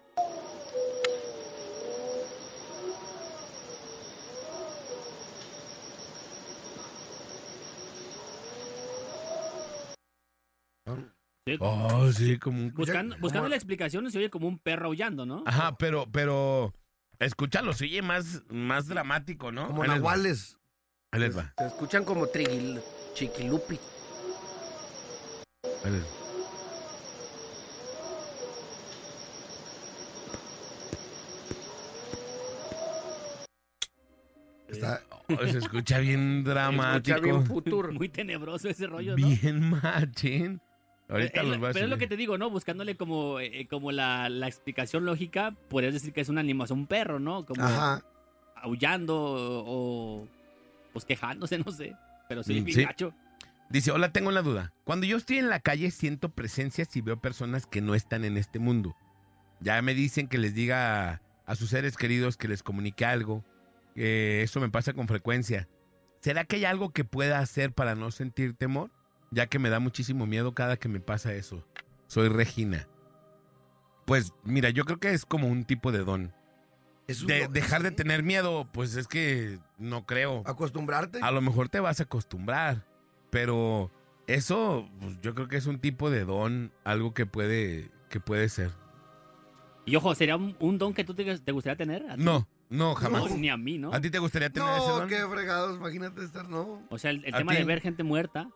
sí, Oh, sí, como un... buscando, buscando la explicación se oye como un perro aullando, ¿no? Ajá, pero, pero, escúchalo, se oye más, más dramático, ¿no? Como nahuales. Ahí les va. Se escuchan como triguil, chiquilupi. ahí les va. Está, Oh, se escucha bien Se dramático. escucha bien futur. Muy tenebroso ese rollo, ¿no? Bien machín. Ahorita Eh, los eh, a pero es lo que te digo, ¿no? Buscándole como, eh, como la, la explicación lógica, podrías decir que es una animación, un perro, ¿no? Como ajá. aullando o, o, pues quejándose, no sé. Pero sí, Mm, sí. gacho. Dice, hola, tengo una duda. Cuando yo estoy en la calle siento presencias y veo personas que no están en este mundo. Ya me dicen que les diga a, a sus seres queridos que les comunique algo. Eh, eso me pasa con frecuencia. ¿será que hay algo que pueda hacer para no sentir temor? Ya que me da muchísimo miedo cada que me pasa eso. Soy Regina. Pues mira, yo creo que es como un tipo de don. De, dejar de tener miedo, pues es que no creo. Acostumbrarte. A lo mejor te vas a acostumbrar, pero eso pues, yo creo que es un tipo de don, algo que puede, que puede ser. Y ojo, ¿sería un, un don que tú te, te gustaría tener? ¿A ti? No, no, jamás. No, ni a mí, ¿no? ¿A ti te gustaría tener ese No, don? qué fregados, imagínate estar, no. O sea, el, el ¿A tema ti? de ver gente muerta.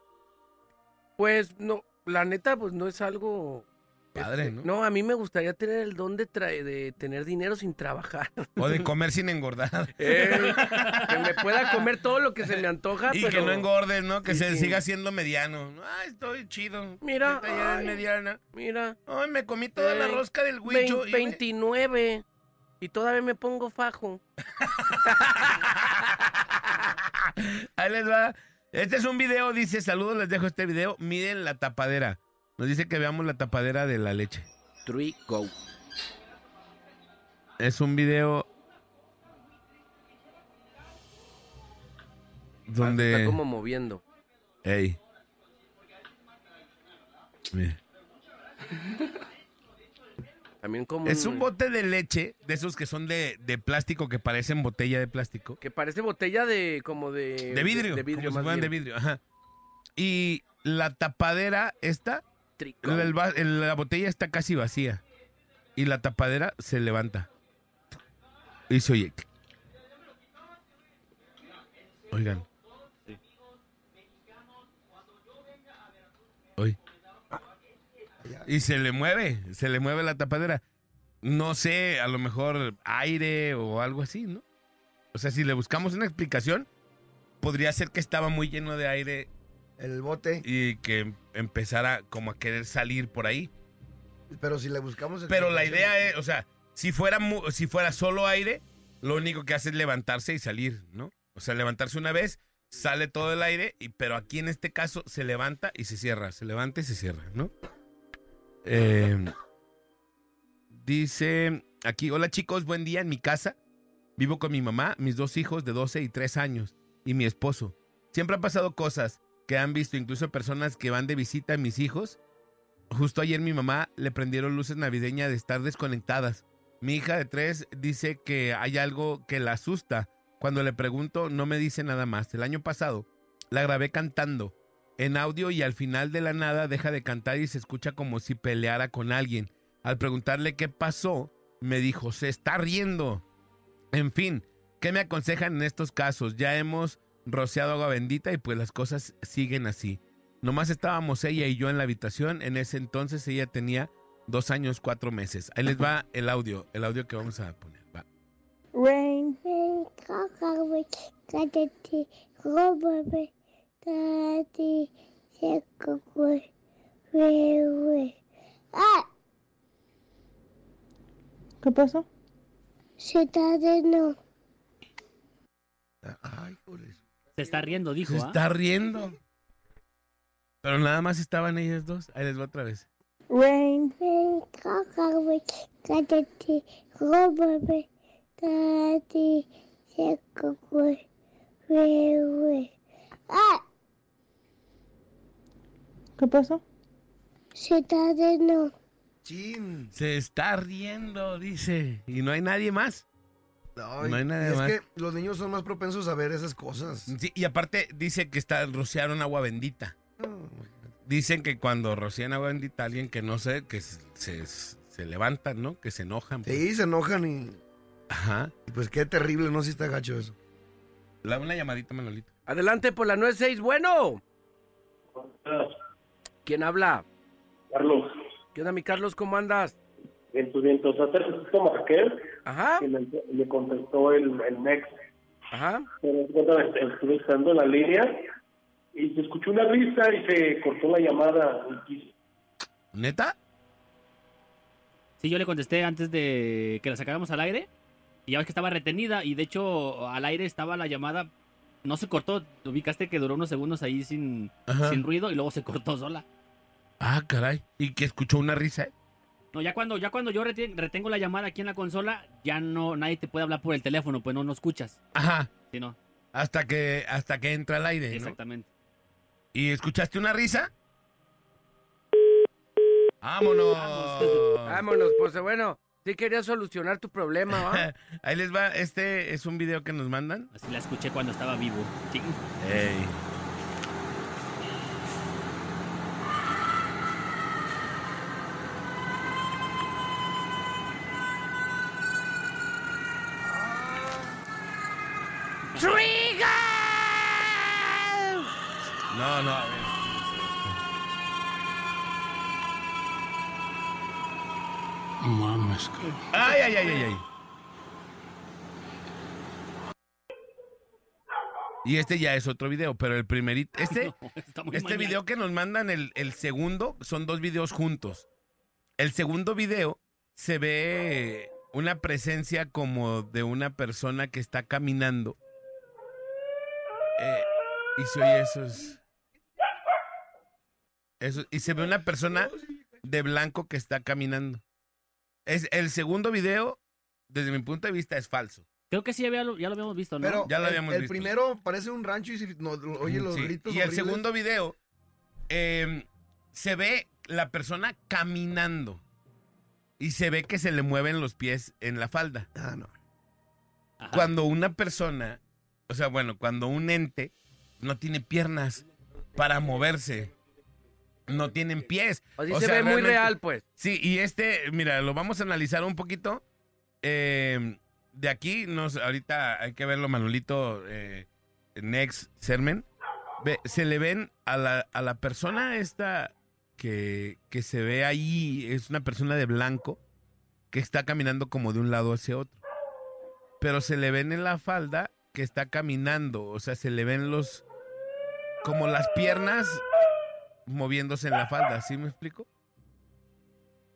Pues no, la neta, pues no es algo. Padre, este, ¿no? a mí me gustaría tener el don de, tener dinero sin trabajar. O de comer sin engordar. Eh, que me pueda comer todo lo que se me antoja, Y pero... que no engordes, ¿no? Que Sí, se sí. siga siendo mediano. Ay, estoy chido. Mira, es mediana. Mira, Ay, me comí toda la Eh, rosca del huicho. y me- 29 y todavía me pongo fajo. Ahí les va. Este es un video, dice, saludos, les dejo este video. Miren la tapadera. Nos dice que veamos la tapadera de la leche. Three, go. Es un video donde... Está como moviendo. Ey. Mira. También como Es un bote de leche, de esos que son de, de plástico, que parecen botella de plástico. Que parece botella de como de... De vidrio. De, vidrio, como si más de bien. vidrio, ajá. Y la tapadera esta, El el- la botella está casi vacía. Y la tapadera se levanta. Y se oye. Oigan. Oye. Y se le mueve, se le mueve la tapadera. No sé, a lo mejor aire o algo así, ¿no? O sea, si le buscamos una explicación, podría ser que estaba muy lleno de aire El bote. y que empezara como a querer salir por ahí. Pero si le buscamos. Pero la idea es, o sea, si fuera, si fuera solo aire, lo único que hace es levantarse y salir, ¿no? O sea, levantarse una vez, sale todo el aire, y, pero aquí en este caso se levanta y se cierra, se levanta y se cierra, ¿no? Eh, dice aquí, hola chicos, buen día en mi casa. Vivo con mi mamá, mis dos hijos de 12 y 3 años y mi esposo. Siempre han pasado cosas que han visto, incluso personas que van de visita a mis hijos. Justo ayer mi mamá le prendieron luces navideñas de estar desconectadas. Mi hija de tres dice que hay algo que la asusta. Cuando le pregunto, no me dice nada más. El año pasado la grabé cantando en audio y al final de la nada deja de cantar y se escucha como si peleara con alguien. Al preguntarle qué pasó, me dijo, se está riendo. En fin, ¿qué me aconsejan en estos casos? Ya hemos rociado agua bendita y pues las cosas siguen así. Nomás estábamos ella y yo en la habitación. En ese entonces ella tenía dos años, cuatro meses. Ahí les va el audio, el audio que vamos a poner. Va. Rain. Daddy, ¡Ah! ¿Qué pasó? Se está no. Ay, por. Se está riendo, dijo. Se ¿ah? está riendo. Pero nada más estaban ellas dos. Ahí les va otra vez. ¡Ah! ¿Qué pasó? Se está no. Chin. Se está riendo, dice. Y no hay nadie más. Ay, No hay nada es más. que los niños son más propensos a ver esas cosas. Sí, y aparte dice que está, rociaron agua bendita. Dicen que cuando rocían agua bendita alguien que no sé, que se, se, se levantan, ¿no? Que se enojan. pues. Sí, se enojan y. Ajá. y Pues qué terrible, no si está gacho eso. La, una llamadita, Manolito. Adelante por la 96, bueno. ¿Quién habla? Carlos, ¿Qué onda, mi Carlos? ¿Cómo andas? Vientos, vientos. Hace ratito marqué Ajá, y me, me contestó el, el Next. ajá. Pero estuve estando en la línea y se escuchó una risa y se cortó la llamada. ¿Neta? Sí, yo le contesté antes de que la sacáramos al aire. Y ya ves que estaba retenida. Y de hecho, al aire estaba la llamada. No se cortó. Ubicaste que duró unos segundos ahí sin, Ajá. sin ruido. Y luego se cortó sola. Ah, caray. Y que escuchó una risa. No, ya cuando, ya cuando yo reten- retengo la llamada aquí en la consola, ya no, nadie te puede hablar por el teléfono, pues no, no escuchas. Ajá. Sí, no. hasta que, hasta que entra al aire, ¿no? Exactamente. ¿Y escuchaste una risa? ¡Vámonos! Vámonos, pues bueno, sí quería solucionar tu problema, ¿va? Ahí les va, este es un video que nos mandan. Así la escuché cuando estaba vivo. Sí. Ey. No, no, a ver. Mames, Ay, ay, ay, ay, ay. Y este ya es otro video, pero el primerito, este, este mañana. video que nos mandan, el, el segundo, son dos videos juntos. El segundo video se ve una presencia como de una persona que está caminando. Eh, y se oye esos. Eso, y se ve una persona de blanco que está caminando. Es el segundo video, desde mi punto de vista, es falso. Creo que sí, había- ya lo habíamos visto, ¿no? Pero Ya lo el- habíamos el, visto. primero parece un rancho y si no, oye los Sí, gritos Y el segundo video eh, se ve la persona caminando y se ve que se le mueven los pies en la falda. Ah, no. Ajá. Cuando una persona, o sea, bueno, cuando un ente no tiene piernas para moverse, no tienen pies. O sí O se sea, ve muy real, pues. Sí, y este, mira, lo vamos a analizar un poquito. Eh, de aquí, nos, ahorita hay que verlo, Manolito, eh, Next Sermen. Ve- se le ven a la, a la persona esta que, que se ve ahí, es una persona de blanco que está caminando como de un lado hacia otro. Pero se le ven en la falda que está caminando, o sea, se le ven los, como las piernas moviéndose en la falda, ¿sí me explico?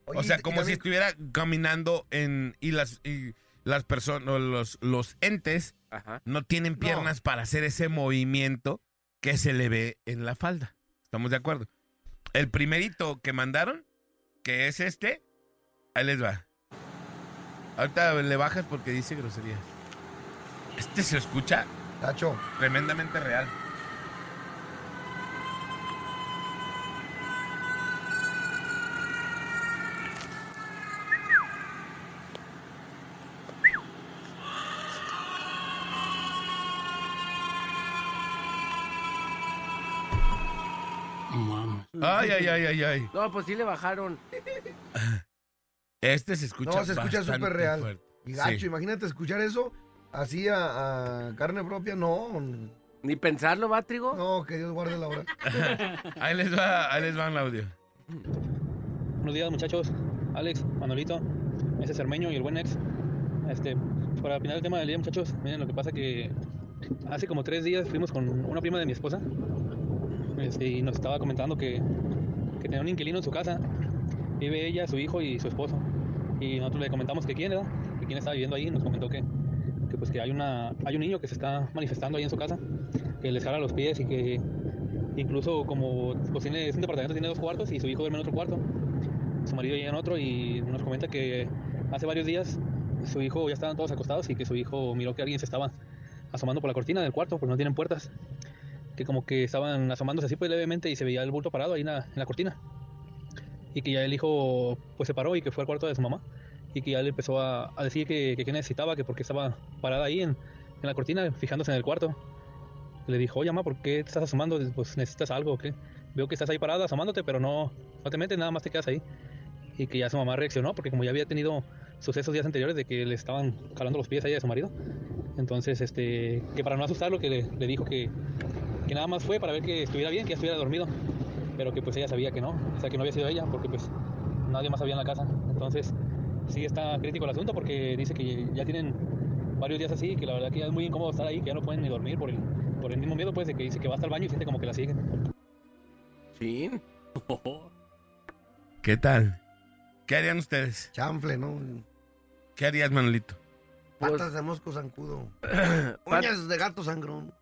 Oye, o sea, como si estuviera caminando en y las y las personas los los entes Ajá. no tienen piernas para hacer ese movimiento que se le ve en la falda. ¿Estamos de acuerdo? El primerito que mandaron, que es este, ahí les va. Ahorita le bajas porque dice groserías. Este se escucha Tacho. tremendamente real. Ay, ay, ay, ay, ay. No, pues sí le bajaron. Este se escucha No, se escucha súper real. fuerte. Y gacho, Sí. imagínate escuchar eso así a, a carne propia, no. Ni pensarlo, ¿va, Trigo? No, que Dios guarde la hora. Ahí les va, ahí les va el audio. Buenos días muchachos, Alex, Manolito, ese Cermeño y el buen ex. Este, para opinar el tema del día muchachos, miren lo que pasa que hace como tres días fuimos con una prima de mi esposa este, y nos estaba comentando que, que tenía un inquilino en su casa, vive ella, su hijo y su esposo. Y nosotros le comentamos que quién era, que quién estaba viviendo ahí, y nos comentó que, que pues que hay una hay un niño que se está manifestando ahí en su casa, que les jala los pies y que incluso como pues tiene, es un departamento, tiene dos cuartos y su hijo duerme en otro cuarto. Su marido ya en otro y nos comenta que hace varios días su hijo ya estaban todos acostados y que su hijo miró que alguien se estaba asomando por la cortina del cuarto, porque no tienen puertas, que como que estaban asomándose así pues levemente y se veía el bulto parado ahí en la, en la cortina. Y que ya el hijo pues se paró y que fue al cuarto de su mamá y que ya le empezó a, a decir que, que necesitaba, que porque estaba parada ahí en, en la cortina fijándose en el cuarto. Le dijo, oye mamá, ¿por qué te estás asomando? Pues necesitas algo, o ¿qué? Veo que estás ahí parada asomándote, pero no, no te metes, nada más te quedas ahí y que ya su mamá reaccionó porque como ya había tenido sucesos días anteriores de que le estaban jalando los pies a ella de su marido entonces este que para no asustarlo que le dijo que, que nada más fue para ver que estuviera bien que ya estuviera dormido pero que pues ella sabía que no o sea que no había sido ella porque pues nadie más había en la casa entonces sí está crítico el asunto porque dice que ya tienen varios días así que la verdad que ya es muy incómodo estar ahí que ya no pueden ni dormir por el, por el mismo miedo pues de que dice que va hasta el baño y siente como que la siguen Sí. ¿Qué tal? ¿Qué harían ustedes? Chanfle, ¿no? ¿Qué harías, Manolito? Patas de mosco zancudo. Uñas de gato sangrón.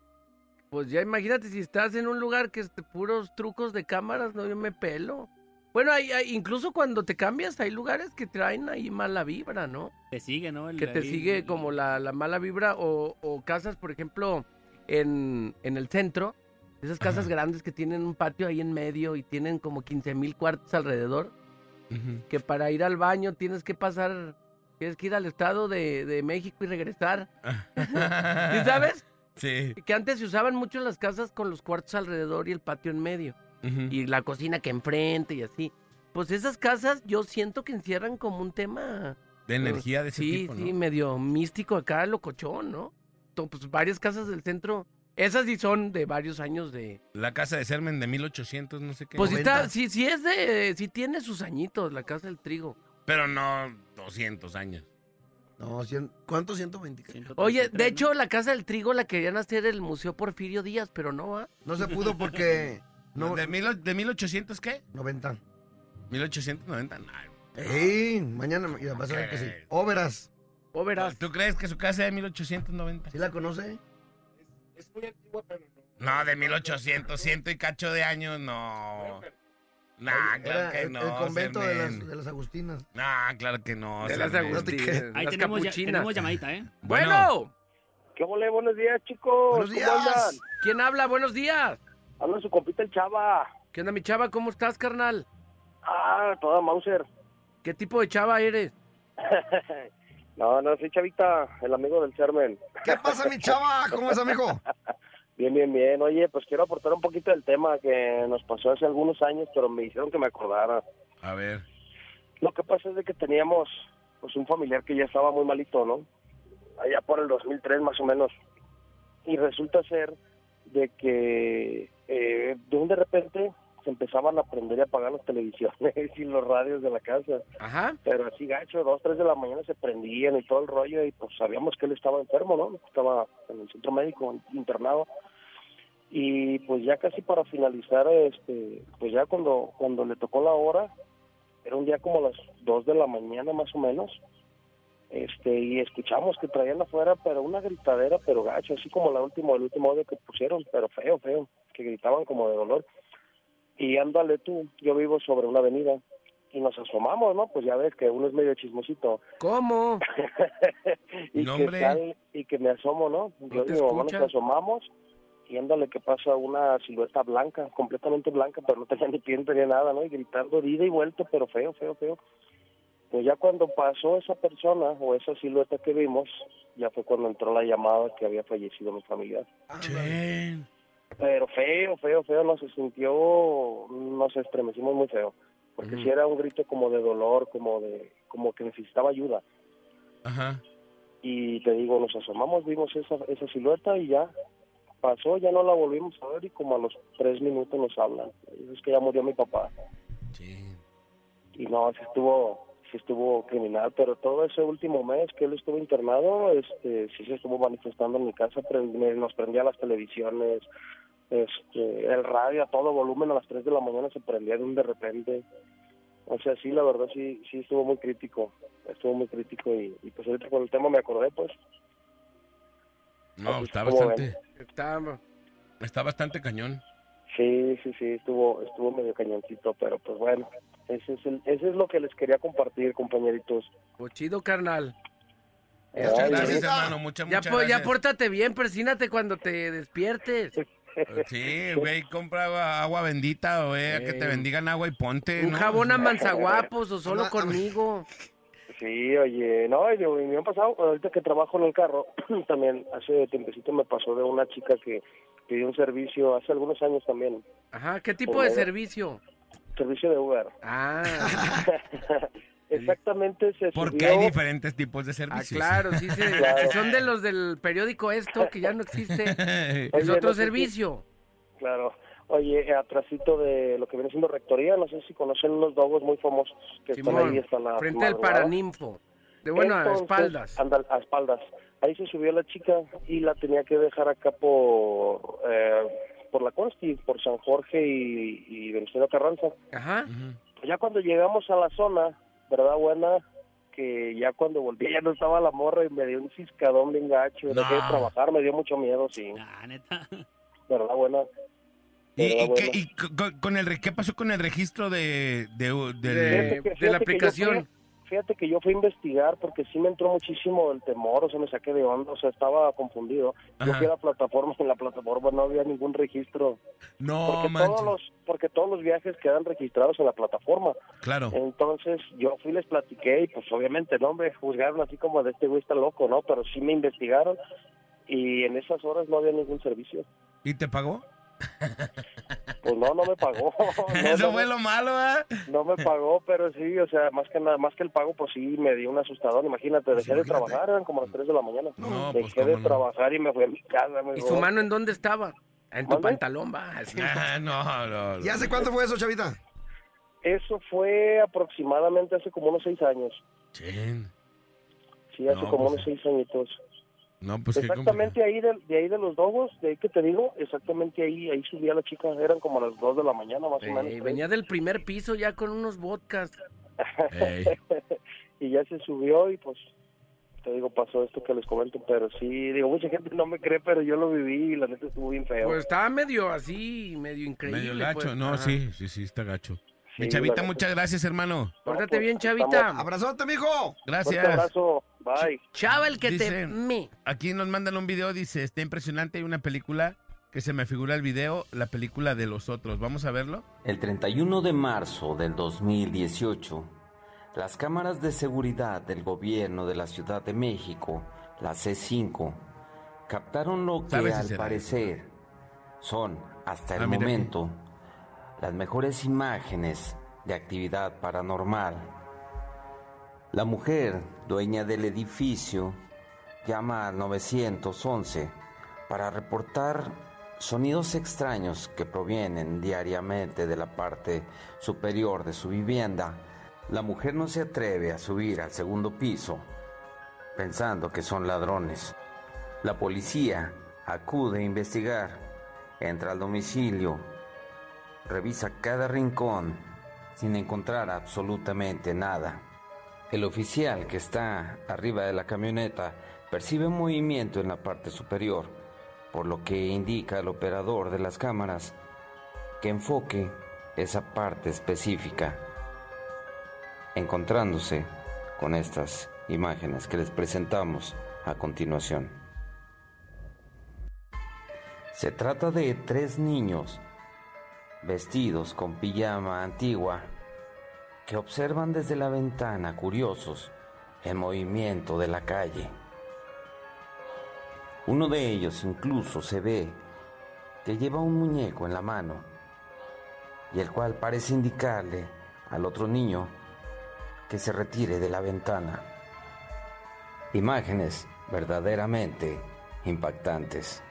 Pues ya imagínate si estás en un lugar que es de puros trucos de cámaras, no yo me pelo. Bueno, hay, hay- incluso cuando te cambias hay lugares que traen ahí mala vibra, ¿no? Te sigue, ¿no? El- Que te ahí- sigue como la, la mala vibra o, o casas, por ejemplo, en, en el centro, esas casas grandes que tienen un patio ahí en medio y tienen como 15 mil cuartos alrededor, que para ir al baño tienes que pasar, tienes que ir al estado de, de México y regresar. ¿Sí sabes? Sí. Que antes se usaban mucho las casas con los cuartos alrededor y el patio en medio. Y la cocina que enfrente y así. Pues esas casas yo siento que encierran como un tema... De energía de ese sí, tipo, ¿no? Sí, medio místico acá, locochón, ¿no? Pues varias casas del centro, esas sí son de varios años de... La casa de Sermen de 1800, no sé qué. Pues sí, está, sí, sí es de... Sí tiene sus añitos, la casa del trigo. Pero no 200 años. No, cien- ¿cuánto? 120. Oye, de hecho, la casa del trigo la querían hacer el Museo Porfirio Díaz, pero no, ¿ah? No se pudo porque... No, ¿De, mil, ¿De 1800 qué? 90. 1890. No. Ey, mañana ya vas a ver que sí. O verás. ¿Tú crees que su casa es de 1890? ¿Sí la conoce? No, de 1800, ciento y cacho de años, no. Nah, claro que el, no. el convento de las, de las Agustinas. Nah, claro que no. De las. Agustinas. Ahí las tenemos, ya- tenemos llamadita, ¿eh? Bueno. ¿Qué volé? Buenos días, chicos. Buenos ¿Cómo días. andan? ¿Quién habla? Buenos días. Habla su compita el Chava. ¿Qué onda, mi chava? ¿Cómo estás, carnal? Ah, toda Mauser. ¿Qué tipo de chava eres? no, no, soy Chavita, el amigo del Sermen. ¿Qué pasa, mi chava? ¿Cómo es, amigo? Bien, bien, bien. Oye, pues quiero aportar un poquito del tema que nos pasó hace algunos años, pero me hicieron que me acordara. A ver. Lo que pasa es de que teníamos pues un familiar que ya estaba muy malito, ¿no? Allá por el 2003 más o menos. Y resulta ser de que eh, de un de repente se empezaban a prender y apagar las televisiones y los radios de la casa. Ajá. Pero así gacho, dos, tres de la mañana se prendían y todo el rollo y pues sabíamos que él estaba enfermo, ¿no? Estaba en el centro médico internado y pues ya casi para finalizar, este, pues ya cuando cuando le tocó la hora, era un día como las dos de la mañana más o menos, este, y escuchamos que traían afuera, pero una gritadera, pero gacho, así como la última, el último audio que pusieron, pero feo, feo, que gritaban como de dolor. Y ándale tú, yo vivo sobre una avenida y nos asomamos, ¿no? Pues ya ves que uno es medio chismosito. ¿Cómo? y, que y que me asomo, ¿no? Yo te y mi mamá nos asomamos y ándale que pasa una silueta blanca, completamente blanca, pero no tenía ni pie, no tenía nada, ¿no? Y gritando de ida y vuelta, pero feo, feo, feo. Pues ya cuando pasó esa persona o esa silueta que vimos, ya fue cuando entró la llamada que había fallecido mi familiar. Pero feo, feo, feo, nos se sintió, nos estremecimos muy feo, porque Ujú. si era un grito como de dolor, como de, como que necesitaba ayuda. Ajá. Y te digo, nos asomamos, vimos esa, esa silueta y ya pasó, ya no la volvimos a ver y como a los tres minutos nos hablan. Es que ya murió mi papá. Y no, sí estuvo, sí estuvo criminal, pero todo ese último mes que él estuvo internado, este, sí se estuvo manifestando en mi casa, nos prendía las televisiones, este, el radio a todo volumen a las 3 de la mañana se prendía de un de repente. O sea, sí, la verdad sí, sí estuvo muy crítico, estuvo muy crítico y, y pues ahorita con el tema me acordé, pues. No, Así está bastante. Está, está bastante cañón. Sí, sí, sí, estuvo, estuvo medio cañoncito, pero pues bueno, ese es, el, ese es lo que les quería compartir, compañeritos. Pues chido, carnal. Muchas gracias, hermano, muchas, ya, muchas po- ya gracias. pórtate bien, persínate cuando te despiertes. Sí, güey, compra agua, bendita, güey, a que te Eh. bendigan agua y ponte. Un ¿no? jabón a manzaguapos o solo conmigo. Sí, oye, no, yo, y me han pasado, ahorita que trabajo en el carro, también hace tiempecito me pasó de una chica que pidió un servicio hace algunos años también, Ajá, ¿qué tipo de servicio? servicio de Uber. Ah, Exactamente se Porque subió- hay diferentes tipos de ah, servicios. claro, sí, se, Claro. son de los del periódico esto, que ya no existe. es Oye, otro no sé si- servicio. Claro. Oye, atrasito de lo que viene siendo rectoría, no sé si conocen unos dogos muy famosos que están Simón, ahí hasta la frente al paraninfo. De bueno, a espaldas. anda- a espaldas. Ahí se subió la chica y la tenía que dejar acá por eh, por la Consti, por San Jorge y, y Venustiano Carranza. Ajá. Ya cuando llegamos a la zona, ¿verdad? Buena, que ya cuando volví ya no estaba la morra y me dio un ciscadón bien gacho. Dejé de No. trabajar, me dio mucho miedo, sí. Ah, neta. ¿Verdad? Buena. ¿Y, ¿Verdad, y qué, y co- con, el, qué pasó con el registro de, de, de- De- Fíjate que- de la yo aplicación. fui- fíjate que yo fui a investigar porque sí me entró muchísimo el temor, o sea, me saqué de onda, o sea, estaba confundido. Yo Ajá. fui a la plataforma, en la plataforma no había ningún registro. No, porque todos los porque todos los viajes quedan registrados en la plataforma. Claro. Entonces yo fui, les platiqué y pues obviamente no me juzgaron así como de este güey está loco, ¿no? Pero sí me investigaron y en esas horas no había ningún servicio. ¿Y te pagó? Pues no, no me pagó. No, Eso no fue me- lo malo, ¿ah? No me pagó, pero sí, o sea, más que nada, más que el pago, pues sí, me dio un asustador. Imagínate, dejé de trabajar, eran como las 3 de la mañana. No, dejé pues, de cómo no. trabajar y me fui a mi casa. me ¿Y su mano en dónde estaba? En tu ¿Mande? pantalón, va. Ah, no, no, no. ¿Y hace cuánto fue eso, Chavita? Eso fue aproximadamente hace como unos 6 años. Chin. Sí, hace No, como pues, unos 6 añitos. No, pues exactamente ahí de, de ahí de los dogos, de ahí que te digo, exactamente ahí, ahí subía la chica, eran como las 2 de la mañana más o menos. Eh, venía del primer piso ya con unos vodkas. y ya se subió y pues te digo pasó esto que les comento pero sí digo mucha gente no me cree pero yo lo viví y la neta estuvo bien feo Pues estaba medio así, medio increíble. Medio gacho, pues. no, Ajá. sí, sí, sí, está gacho. Mi chavita, muchas gracias, hermano. Pórtate bien, chavita. Abrazote, mijo. Gracias. Fuerte abrazo, bye. Chava el que Dice, te me. Aquí nos mandan un video, dice, está impresionante, hay una película que se me figura el video, la película de los otros. ¿Vamos a verlo? El 31 de marzo del 2018, las cámaras de seguridad del gobierno de la Ciudad de México, la C5, captaron lo que ¿Sabes si al parecer son, hasta el Ah, aquí. momento, las mejores imágenes de actividad paranormal. La mujer, dueña del edificio, llama al 911 para reportar sonidos extraños que provienen diariamente de la parte superior de su vivienda. La mujer no se atreve a subir al segundo piso, pensando que son ladrones. La policía acude a investigar, entra al domicilio, revisa cada rincón sin encontrar absolutamente nada. El oficial que está arriba de la camioneta percibe movimiento en la parte superior, por lo que indica al operador de las cámaras que enfoque esa parte específica, encontrándose con estas imágenes que les presentamos a continuación. Se trata de tres niños vestidos con pijama antigua que observan desde la ventana curiosos el movimiento de la calle. Uno de ellos incluso se ve que lleva un muñeco en la mano y el cual parece indicarle al otro niño que se retire de la ventana. Imágenes verdaderamente impactantes.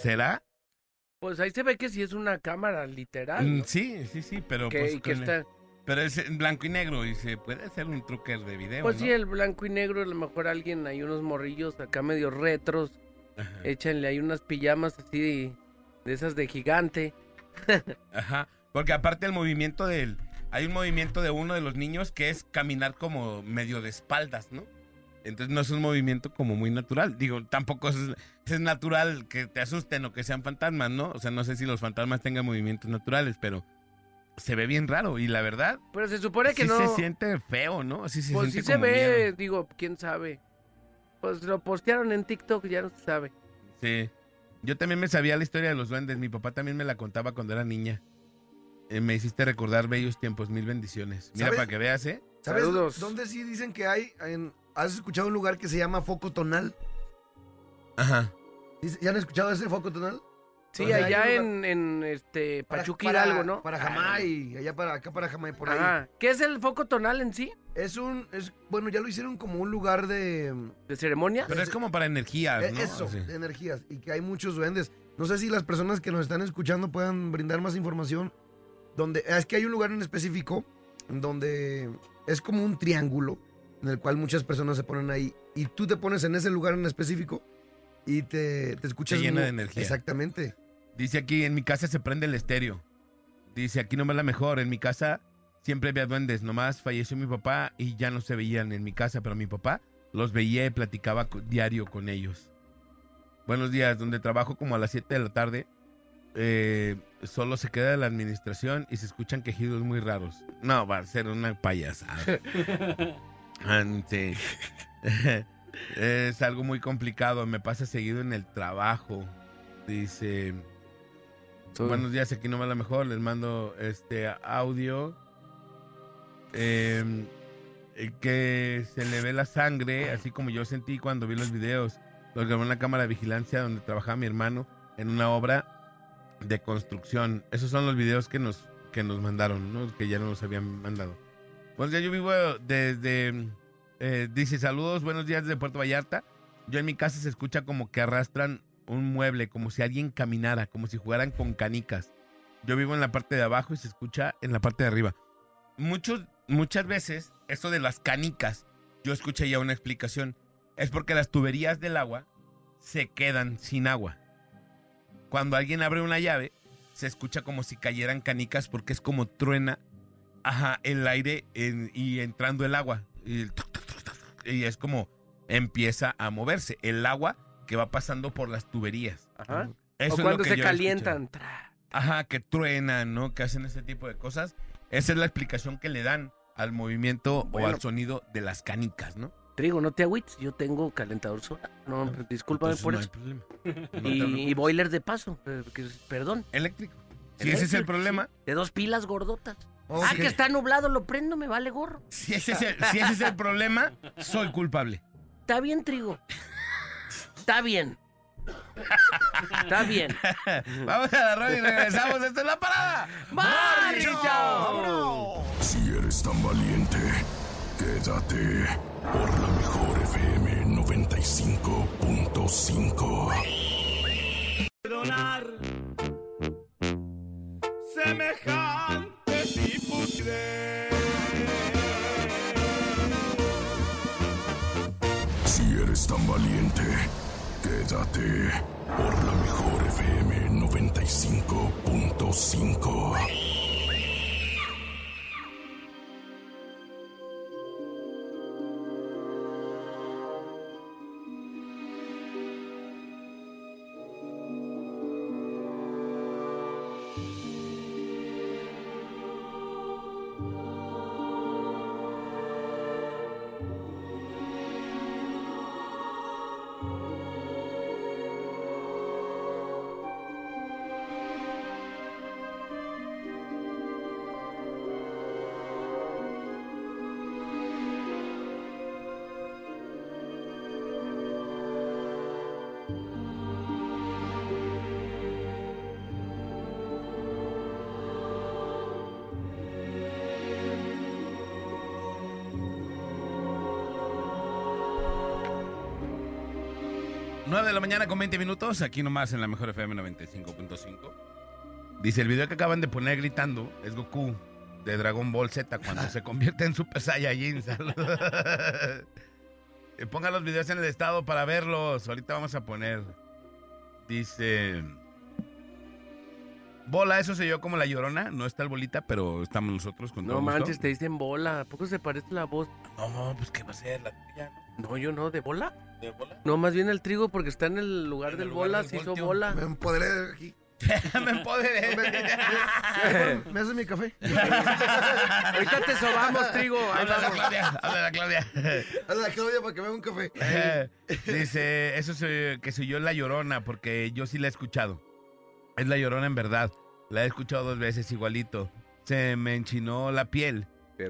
¿Será? Pues ahí se ve que sí es una cámara literal. Mm, ¿no? Sí, sí, sí, pero Que- pues y que está- Pero es en blanco y negro y se puede hacer un truque de video, Pues ¿no? sí, el blanco y negro, a lo mejor alguien, hay unos morrillos acá medio retros. Échenle ahí unas pijamas así de, de esas de gigante. Ajá, porque aparte el movimiento del... Hay un movimiento de uno de los niños que es caminar como medio de espaldas, ¿no? Entonces no es un movimiento como muy natural. Digo, tampoco es, es natural que te asusten o que sean fantasmas, ¿no? O sea, no sé si los fantasmas tengan movimientos naturales, pero se ve bien raro y la verdad... Pero se supone que sí no. se siente feo, ¿no? Sí se pues sí siente se como ve, miedo. digo, quién sabe. Pues lo postearon en TikTok, ya no se sabe. Sí. Yo también me sabía la historia de los duendes. Mi papá también me la contaba cuando era niña. Eh, me hiciste recordar bellos tiempos. Mil bendiciones. Mira, ¿Sabes? para que veas, ¿eh? ¿Sabes dónde sí dicen que hay? En- ¿Has escuchado un lugar que se llama Foco Tonal? Ajá. ¿Ya han escuchado ese Foco Tonal? Sí, O sea, hay allá en, en este Pachuca para- Hidalgo, ¿no? Para Jamay, allá para acá para Jamay, por ahí. ¿Qué es el foco tonal en sí? Es un, es, bueno, ya lo hicieron como un lugar de... ¿De ceremonia? Pero es como para energías, Eh, ¿no? Eso, Sí. de energías. Y que hay muchos duendes. No sé si las personas que nos están escuchando puedan brindar más información. Donde, es que hay un lugar en específico donde es como un triángulo en el cual muchas personas se ponen ahí. Y tú te pones en ese lugar en específico y te, te escuchas. Se llena de energía. Exactamente. Dice aquí, en mi casa se prende el estéreo. Dice, aquí no me la mejor. En mi casa siempre había duendes. Nomás falleció mi papá y ya no se veían en mi casa. Pero mi papá los veía y platicaba diario con ellos. Buenos días, donde trabajo como a las 7 de la tarde. eh, solo se queda la administración y se escuchan quejidos muy raros. No, va a ser una payasada. Sí. es algo muy complicado. Me pasa seguido en el trabajo. Dice. Buenos días, aquí no va la mejor. Les mando este audio. Eh, eh, que se le ve la sangre, así como yo sentí cuando vi los videos. Los grabó en la cámara de vigilancia donde trabajaba mi hermano en una obra de construcción. Esos son los videos que nos, que nos mandaron, ¿no? que ya no nos habían mandado. Pues ya yo vivo desde. eh, dice saludos, buenos días desde Puerto Vallarta. Yo en mi casa se escucha como que arrastran un mueble, como si alguien caminara, como si jugaran con canicas. Yo vivo en la parte de abajo y se escucha en la parte de arriba. Muchos, muchas veces, esto de las canicas, yo escuché ya una explicación. Es porque las tuberías del agua se quedan sin agua. Cuando alguien abre una llave, se escucha como si cayeran canicas porque es como truena ajá, el aire en- y entrando el agua. Y, el es como empieza a moverse. El agua que va pasando por las tuberías. Ajá. Eso o es lo cuando que se yo calientan. Ajá, que truenan, ¿no? Que hacen ese tipo de cosas. Esa es la explicación que le dan al movimiento o al sonido de las canicas, ¿no? Trigo, no te agüites, yo tengo calentador solar. No, discúlpame por no hay eso. problema. No te Y, boiler de paso, eh, perdón. Eléctrico. Si ese es el problema. De dos pilas gordotas. Ah, que está nublado, lo prendo, me vale gorro. Si ese, es el, si ese es el problema, soy culpable. Está bien, Trigo. Está bien. Está bien. Vamos a la radio y regresamos. Esto es la parada. ¡Morning Show! Si eres tan valiente, quédate por la mejor FM 95.5. perdonar semejante. Si eres tan valiente, quédate por la mejor FM 95.5. Nueve de la mañana con 20 minutos, aquí nomás en la mejor FM 95.5. Dice, el video que acaban de poner gritando es Goku de Dragon Ball Z cuando se convierte en Super Saiyajin. Saludos. Eh, Ponga los videos en el estado para verlos. Ahorita vamos a poner. Dice... Bola, eso se yo como la llorona. No está el bolita, pero estamos nosotros con todo No gusto. manches, te dicen bola. ¿A poco se parece la voz? No, pues ¿qué va a ser? La tuya, No, yo no, ¿de bola? ¿De bola? No, más bien el trigo porque está en el lugar del lugar bola, del se hizo voltio. bola. Me empoderé de aquí. me empoderé. ¿Me haces mi café? Ahorita te sobamos, trigo. Habla la. Claudia, habla la Claudia. Hazle la Claudia para que me haga un café. Eh, Dice, eso se- que soy yo la llorona, porque yo sí la he escuchado. Es la llorona en verdad. La he escuchado dos veces igualito. Se me enchinó la piel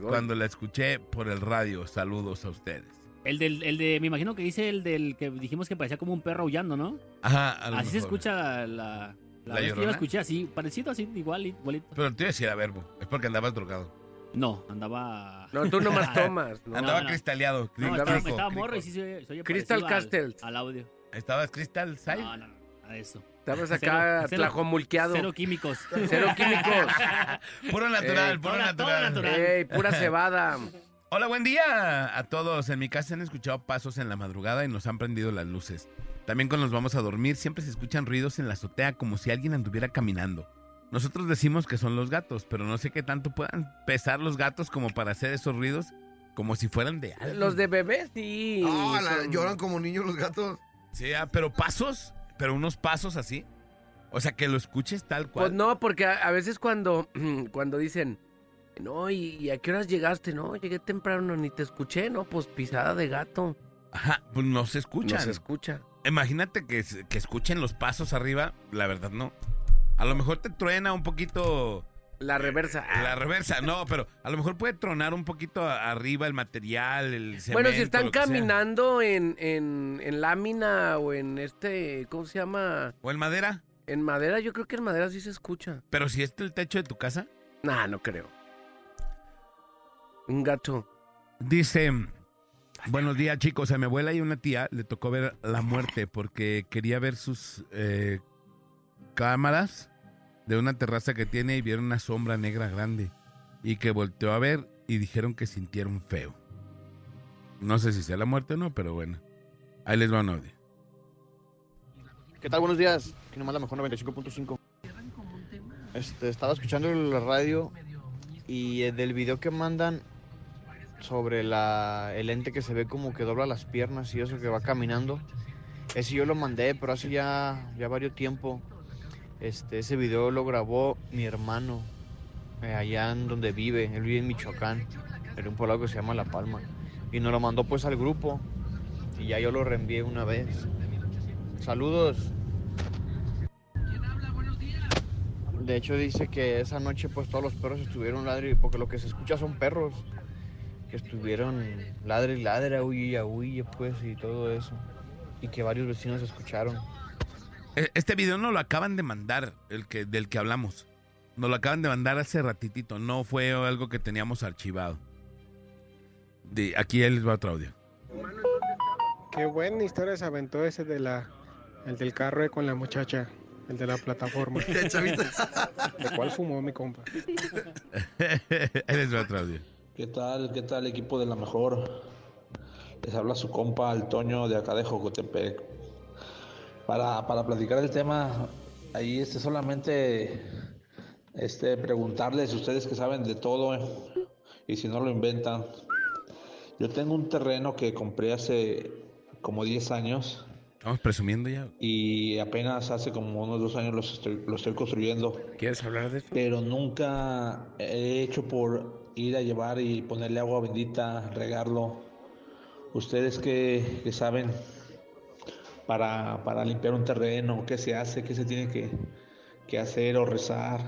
cuando la escuché por el radio. Saludos a ustedes. El del, el de, me imagino que dice el del que dijimos que parecía como un perro aullando, ¿no? Ajá, a lo Así se escucha la, la, ¿La vez que yo la escuché así, parecido así, igual, igualito. Pero el tuyo sí era verbo. Es porque andabas drogado. No, andaba... No, tú nomás tomas. ¿no? Andaba no. cristaleado. No, crico, estaba, crico. estaba morro y sí se, se oye Crystal al- Castles. Al, audio. ¿Estabas Crystal Side? No, no, no, de eso. Estabas acá tlajomulqueado. Cero químicos. Cero químicos. Puro natural, Ey, puro natural. natural. Ey, pura cebada. Hola, buen día a todos. En mi casa han escuchado pasos en la madrugada y nos han prendido las luces. También cuando nos vamos a dormir siempre se escuchan ruidos en la azotea como si alguien anduviera caminando. Nosotros decimos que son los gatos, pero no sé qué tanto puedan pesar los gatos como para hacer esos ruidos como si fueran de alguien. Los de bebés, sí. Ah, la- son- lloran como niños los gatos. Sí, ah, pero pasos, pero unos pasos así. O sea, que lo escuches tal cual. Pues no, porque a, a veces cuando, cuando dicen, no, ¿y, y a qué horas llegaste? No, llegué temprano, ni te escuché, no, pues pisada de gato. Ajá, pues no se escuchan. No se escucha. Imagínate que, que escuchen los pasos arriba, la verdad no. A lo mejor te truena un poquito La reversa. ah. la reversa, no, pero a lo mejor puede tronar un poquito arriba el material, el cemento. Bueno, si están caminando en, en, en lámina o en este, ¿cómo se llama? O en madera. En madera, yo creo que en madera sí se escucha. Pero si es el techo de tu casa. Nah, no creo. Un gato. Dice, buenos días chicos, a mi abuela y una tía le tocó ver la muerte porque quería ver sus eh, cámaras de una terraza que tiene y vieron una sombra negra grande y que volteó a ver y dijeron que sintieron feo. No sé si sea la muerte o no, pero bueno. Ahí les va un audio. ¿Qué tal? Buenos días. Aquí nomás la mejor 95.5. Este, estaba escuchando la radio y eh, del video que mandan sobre la, el ente que se ve como que dobla las piernas y eso que va caminando. Ese yo lo mandé, pero hace ya, ya varios tiempo. Este, ese video lo grabó mi hermano eh, allá en donde vive. Él vive en Michoacán, en un poblado que se llama La Palma. Y nos lo mandó pues al grupo y ya yo lo reenvié una vez. Saludos. De hecho dice que esa noche pues todos los perros estuvieron ladre porque lo que se escucha son perros que estuvieron ladre y ladre, huye, huye pues y todo eso. Y que varios vecinos escucharon. E- Este video no lo acaban de mandar, el que, del que hablamos. Nos lo acaban de mandar hace ratitito, no fue algo que teníamos archivado. De, aquí él les va otro audio. Qué buena historia se aventó ese de la, el del carro con la muchacha, el de la plataforma. ¿De cuál fumó mi compa? Él les va otro audio. ¿Qué tal? ¿Qué tal equipo de la mejor? Les habla su compa el Toño de acá de Jocotepec. Para, para platicar el tema, ahí este solamente este preguntarles ustedes que saben de todo eh, y si no lo inventan. Yo tengo un terreno que compré hace como 10 años Estamos presumiendo ya. y apenas hace como unos dos años lo estoy, lo estoy construyendo. ¿Quieres hablar de eso? Pero nunca he hecho por ir a llevar y ponerle agua bendita, regarlo. Ustedes que, que saben para, para limpiar un terreno, qué se hace, qué se tiene que, que hacer o rezar.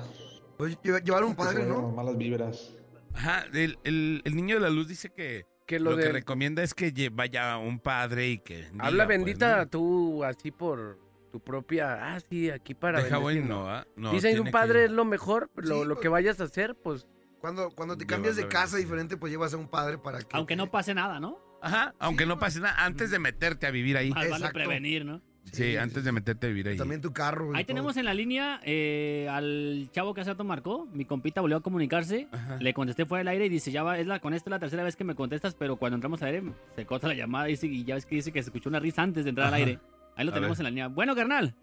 Pues lleva- llevar un padre, ¿no? las malas vibras. Ajá, el, el- el niño de la luz dice que, Que lo, lo que recomienda es que vaya un padre y que... diga, Habla pues, bendita ¿no? tú así por tu propia... Ah, sí, aquí para Deja bueno, no, ¿ah? No, Dicen que un padre que- es lo mejor, lo, Sí, lo que vayas a hacer, pues... Cuando, cuando te cambias de casa diferente, pues llevas a un padre para que... Aunque no pase nada, ¿no? Ajá, aunque no pase nada, antes de meterte a vivir ahí. Más vale prevenir, ¿no? Sí, antes de meterte a vivir ahí. También tu carro. Ahí todo. tenemos en la línea eh, al chavo que hace rato marcó. Mi compita volvió a comunicarse. Ajá. Le contesté fuera del aire y dice, ya va, es la, con esta es la tercera vez que me contestas, pero cuando entramos al aire se corta la llamada y, dice- y ya ves que dice que se escuchó una risa antes de entrar al aire. Ahí lo A tenemos ver. en la línea. Bueno, carnal.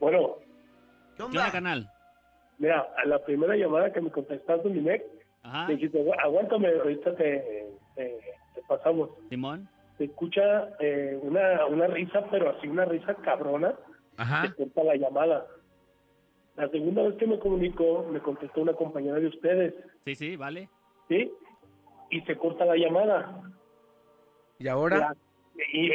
Bueno, ¿Qué ¿Qué onda? onda, carnal? Mira, a la primera llamada que me contestaste, Ajá. me dijiste, "Agu- aguántame, ahorita te, te- te pasamos. Simón. Se escucha eh, una, una risa, pero así una risa cabrona, Ajá. se corta la llamada. La segunda vez que me comunicó, me contestó una compañera de ustedes, Sí, sí, vale. ¿sí? Y se corta la llamada. ¿Y ahora? La- y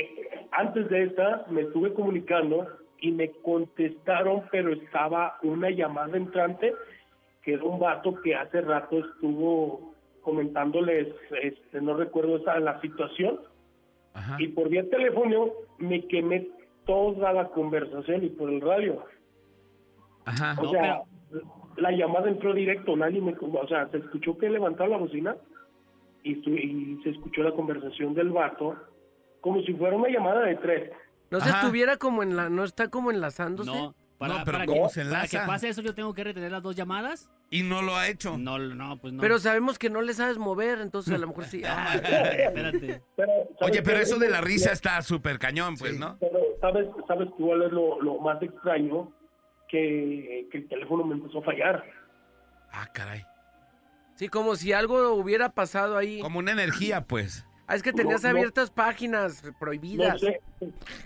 antes de esta me estuve comunicando y me contestaron, pero estaba una llamada entrante que era un vato que hace rato estuvo comentándoles, este, no recuerdo esa la situación, Ajá. y por vía teléfono me quemé toda la conversación y por el radio. Ajá. O No, sea, la llamada entró directo, nadie me, o sea, se escuchó que levantaba la bocina y, y se escuchó la conversación del vato como si fuera una llamada de tres. No se Ajá. estuviera como en la... No está como enlazándose. No. Para, No, pero para ¿cómo que, se para que pase eso, yo tengo que retener las dos llamadas. Y no lo ha hecho. No, no, pues no. Pero sabemos que no le sabes mover, entonces a lo mejor sí. Ah, espérate, espérate. Pero, ¿sabes Oye, pero qué? eso de la risa está súper cañón, pues, Sí. ¿no? Pero, ¿sabes, sabes cuál es lo, lo más extraño? Que, que el teléfono me empezó a fallar. Ah, caray. Sí, como si algo hubiera pasado ahí. Como una energía, pues. Ah, es que tenías No, no. abiertas páginas No prohibidas. sé,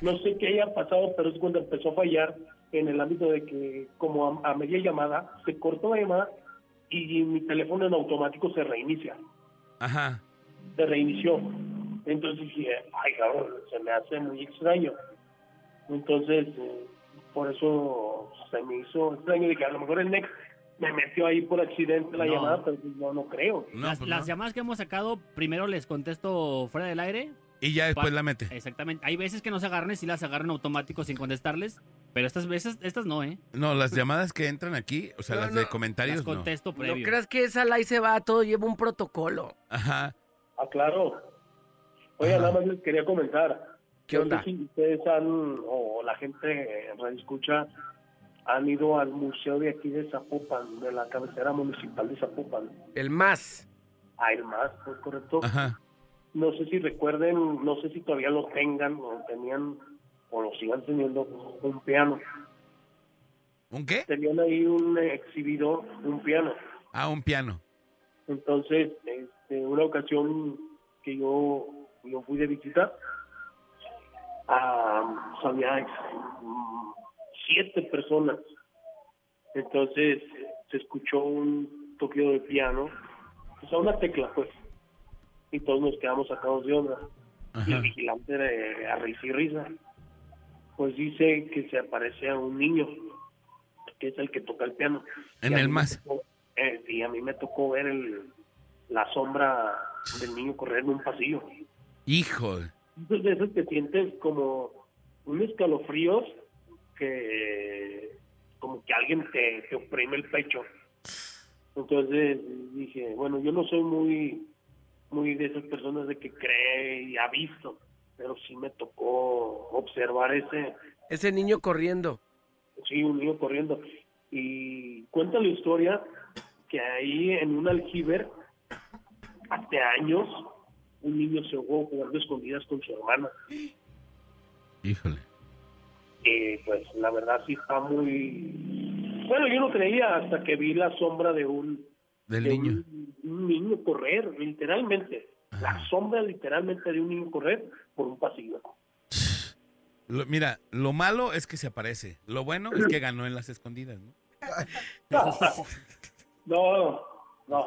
no sé qué haya pasado, pero es cuando empezó a fallar en el ámbito de que como a, a media llamada se cortó la llamada y mi teléfono en automático se reinicia, Ajá. se reinició. Entonces dije, ay cabrón, se me hace muy extraño. Entonces, eh, por eso se me hizo extraño de que a lo mejor el Next me metió ahí por accidente la No. llamada, pero pues no, no creo. las, las llamadas que hemos sacado, primero les contesto fuera del aire. Y ya después Pa- la mete. Exactamente. Hay veces que no se agarran y sí las agarran automático sin contestarles. Pero estas veces, estas no, ¿eh? No, las llamadas que entran aquí, o sea, No, las no, de comentarios, las no. contesto No previo. creas que esa la se va, todo lleva un protocolo. Ajá. Ah, claro. Oye, nada más les quería comentar. ¿Qué No onda? sé si ustedes han, o la gente en Radio Escucha, han ido al museo de aquí de Zapopan, de la cabecera municipal de Zapopan. El más. Ah, el más, pues correcto. Ajá. No sé si recuerden, no sé si todavía lo tengan, o tenían, o lo sigan teniendo, un piano. ¿Un qué? Tenían ahí un exhibidor, un piano. Ah, un piano. Entonces, este, una ocasión que yo, yo fui de visita, ah, mm, siete personas. Entonces, se escuchó un toqueo de piano, o sea, una tecla, pues. Y todos nos quedamos sacados de onda. Y el vigilante de a risa y risa. Pues dice que se aparece a un niño, que es el que toca el piano. En el más. tocó- eh, y a mí me tocó ver el, la sombra del niño correr en un pasillo. Hijo. Entonces de que sientes como un escalofríos que como que alguien te, te oprime el pecho. Entonces dije, bueno, yo no soy muy muy de esas personas de que cree y ha visto, pero sí me tocó observar ese, Ese niño corriendo. sí, un niño corriendo. Y cuenta la historia que ahí en un aljiber, hace años, un niño se ahogó jugando escondidas con su hermana. Híjole. Y pues la verdad sí está muy... Bueno, yo no creía hasta que vi la sombra de un, Del de niño. un, un niño correr, literalmente. La sombra literalmente de un niño correr por un pasillo. Lo- mira, lo malo es que se aparece. Lo bueno es que ganó en las escondidas, ¿no? No, no.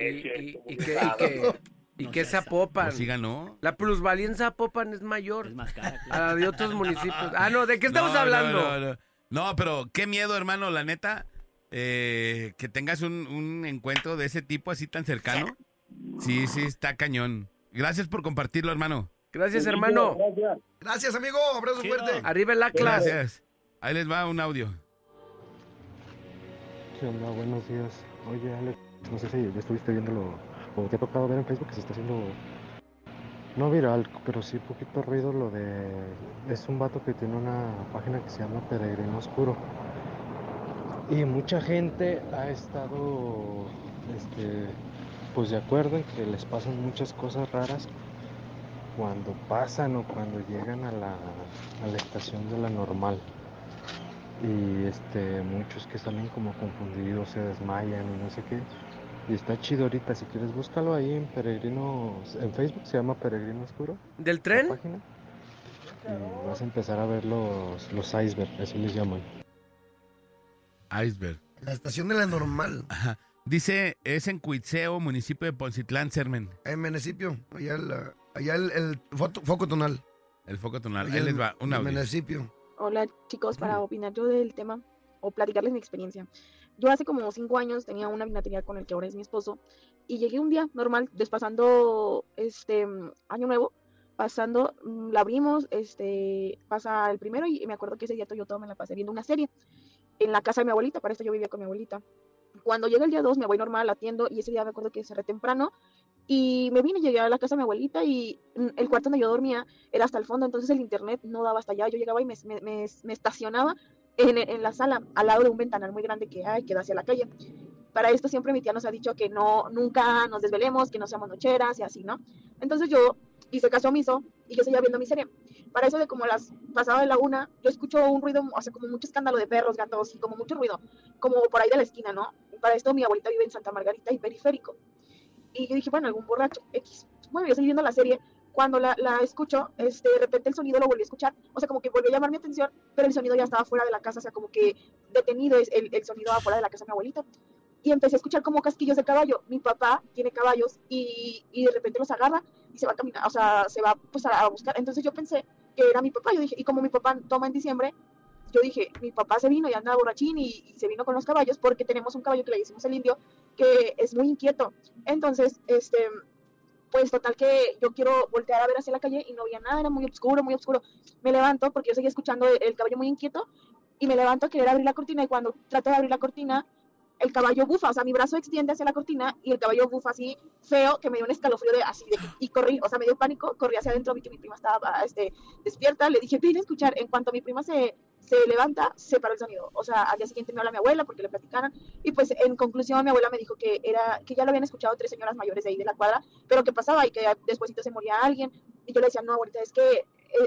Y, y- muy y que, y y que Zapopan. Pues sí ganó. La plusvalía en Zapopan es mayor Es más cara. a la de otros municipios. Ah, no, ¿de qué estamos No, no, hablando? No, no, No, pero qué miedo, hermano, la neta. eh, que tengas un, un encuentro de ese tipo así tan cercano. Sí, sí, está cañón. Gracias por compartirlo, hermano. Gracias, hermano. Gracias. Gracias, amigo. Abrazo fuerte. Arriba el Atlas. Gracias. Ahí les va un audio. ¿Qué onda? Buenos días. Oye, Alex, no sé si ya estuviste viéndolo o te ha tocado ver en Facebook que se está haciendo, no viral, pero sí poquito ruido lo de... Es un vato que tiene una página que se llama Peregrino Oscuro. Y mucha gente ha estado, este, pues de acuerdo en que les pasan muchas cosas raras cuando pasan o cuando llegan a la, a la estación de la normal y este muchos que salen como confundidos se desmayan y no sé qué y está chido ahorita si quieres búscalo ahí en Peregrino en Facebook se llama Peregrino Oscuro ¿Del la tren? página y vas a empezar a ver los los iceberg así les llaman Iceberg. La estación de la normal. Ajá. Dice, es en Cuitzeo, municipio de Poncitlán, Sermen. En municipio. Allá, el, allá el, el foto- foco tonal. El foco tonal. Allá Ahí les va, un en audio. municipio. Hola chicos, para opinar yo del tema o platicarles mi experiencia. Yo hace como cinco años tenía una vinatería con el que ahora es mi esposo y llegué un día normal, despasando este año nuevo, pasando, la abrimos, este, pasa el primero y me acuerdo que ese día yo todo me la pasé viendo una serie en la casa de mi abuelita, para esto yo vivía con mi abuelita. Cuando llega el día 2 me voy normal, atiendo y ese día me acuerdo que cerré temprano y me vine, llegué a la casa de mi abuelita y el cuarto donde yo dormía era hasta el fondo, entonces el internet no daba hasta allá. Yo llegaba y me- me- me estacionaba en, en la sala, al lado de un ventanal muy grande que hay, que da hacia la calle. Para esto siempre mi tía nos ha dicho que no, nunca nos desvelemos, que no seamos nocheras y así, ¿no? Entonces yo hice caso omiso y yo seguía viendo mi serie. Para eso de como las pasaba de la una, yo escucho un ruido, o sea, como mucho escándalo de perros, gatos y como mucho ruido, como por ahí de la esquina, ¿no? Para esto mi abuelita vive en Santa Margarita y Periférico. Y yo dije, bueno, algún borracho, X. Bueno, yo seguí viendo la serie cuando la, la escucho, este, de repente el sonido lo volví a escuchar, o sea, como que volvió a llamar mi atención, pero el sonido ya estaba fuera de la casa, o sea, como que detenido es el, el sonido afuera de la casa de mi abuelita. Y empecé a escuchar como casquillos de caballo. Mi papá tiene caballos y, y de repente los agarra y se va a caminar, o sea, se va pues a, a buscar. Entonces yo pensé que era mi papá, yo dije, y como mi papá toma en diciembre, yo dije, mi papá se vino y anda borrachín y, y se vino con los caballos porque tenemos un caballo que le decimos el indio que es muy inquieto. Entonces, este, pues total que yo quiero voltear a ver hacia la calle y no había nada, era muy oscuro, muy oscuro. Me levanto porque yo seguía escuchando el, caballo muy inquieto y me levanto a querer abrir la cortina y cuando trato de abrir la cortina, el caballo bufa, o sea, mi brazo extiende hacia la cortina y el caballo bufa así feo que me dio un escalofrío de así de y corrí, o sea, me dio pánico, corrí hacia adentro, vi que mi prima estaba este, despierta, le dije, ven a escuchar, en cuanto mi prima se, se levanta, se paró el sonido, o sea, al día siguiente me habla mi abuela porque le platicaron y pues en conclusión mi abuela me dijo que era que ya lo habían escuchado tres señoras mayores de ahí de la cuadra, pero que pasaba y que después se moría alguien y yo le decía, no, abuelita, es que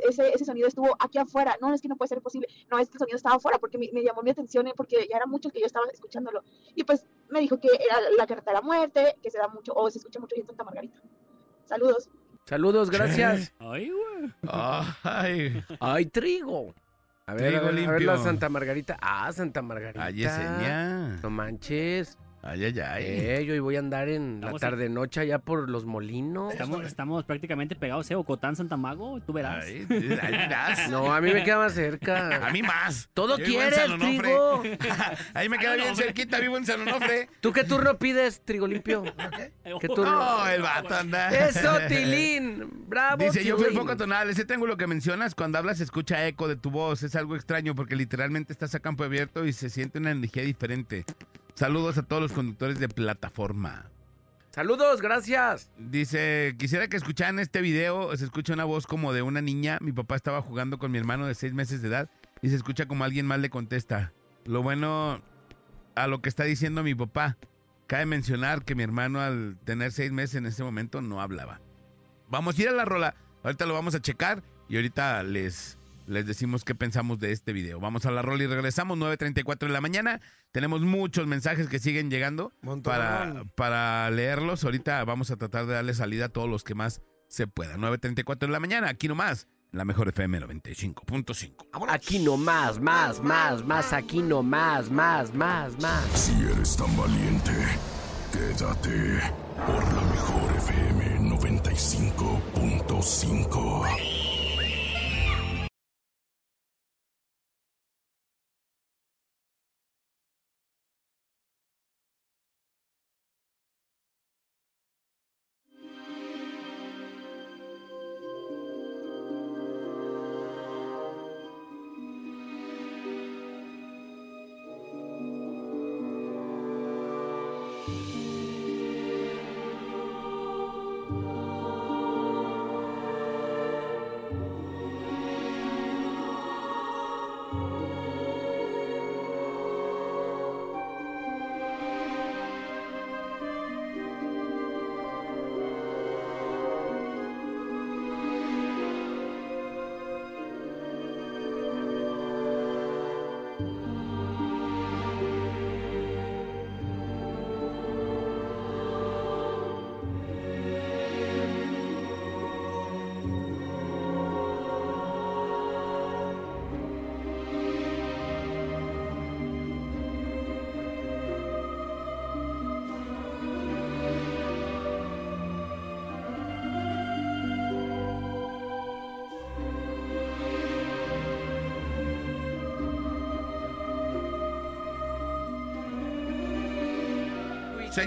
ese, ese sonido estuvo aquí afuera, no, es que no puede ser posible, no, es que el sonido estaba afuera porque me, me llamó mi atención, eh, porque ya era mucho el que yo estaba escuchándolo. Y pues me dijo que era la carta de la muerte, que se da mucho, o se escucha mucho en Santa Margarita. Saludos. Saludos, gracias. Ay, güey. Ay. Ay, trigo. A ver, Trigo a ver, a ver limpio. la Santa Margarita. Ah, Santa Margarita. Ay, Yesenia. No manches. Ay, ay, ay. Eh, yo hoy voy a andar en la Estamos en- tarde noche allá por los molinos. Estamos, estamos prácticamente pegados, ¿eh? Ocotán, Santa Mago, tú verás. Ay, ay, verás. No, a mí me queda más cerca. A mí más. Todo Yo vivo en quieres, trigo. Ahí me queda bien cerquita, vivo en San Onofre. ¿Tú qué turno pides, trigo limpio? ¿Qué turno? No, el vato anda. Eso, Tilín. Bravo, Dice, yo fui el Tilín. foco tonal. Ese triángulo que mencionas, cuando hablas se escucha eco de tu voz. Es algo extraño porque literalmente estás a campo abierto y se siente una energía diferente. Saludos a todos los conductores de plataforma. Saludos, gracias. Dice, quisiera que escucharan este video. Se escucha una voz como de una niña. Mi papá estaba jugando con mi hermano de seis meses de edad y se escucha como alguien más le contesta. Lo bueno a lo que está diciendo mi papá. Cabe mencionar que mi hermano al tener seis meses en ese momento no hablaba. Vamos a ir a la rola. Ahorita lo vamos a checar y ahorita les, les decimos qué pensamos de este video. Vamos a la rola y regresamos 9.34 de la mañana. Tenemos muchos mensajes que siguen llegando para, para leerlos. Ahorita vamos a tratar de darle salida a todos los que más se puedan. 9.34 de la mañana, aquí nomás, la mejor FM 95.5. Aquí no más, más, más, más, aquí no más, más, más, más. Si eres tan valiente, quédate por la mejor FM 95.5.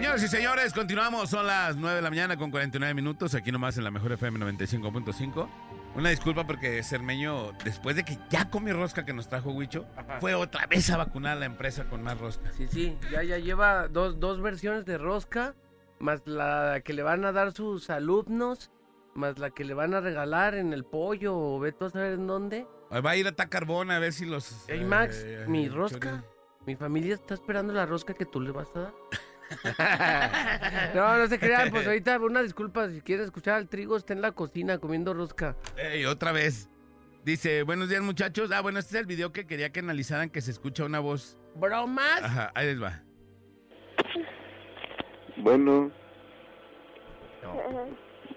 Señoras y señores, continuamos. Son las 9 de la mañana con 49 minutos. Aquí nomás en la mejor FM 95.5. Una disculpa porque Cermeño, después de que ya comió rosca que nos trajo Huicho, fue otra vez a vacunar a la empresa con más rosca. Sí, sí, ya, ya lleva dos, dos versiones de rosca, más la que le van a dar sus alumnos, más la que le van a regalar en el pollo, o ve tú a saber en dónde. Va a ir a Tacarbón a ver si los. Hey Max, eh, mi eh, rosca. Mi familia está esperando la rosca que tú le vas a dar. no, no se crean, pues ahorita una disculpa, si quieres escuchar al trigo, está en la cocina comiendo rosca. Ey, otra vez. Dice, buenos días muchachos. Ah, bueno, este es el video que quería que analizaran que se escucha una voz. ¿Bromas? Ajá, ahí les va. Bueno,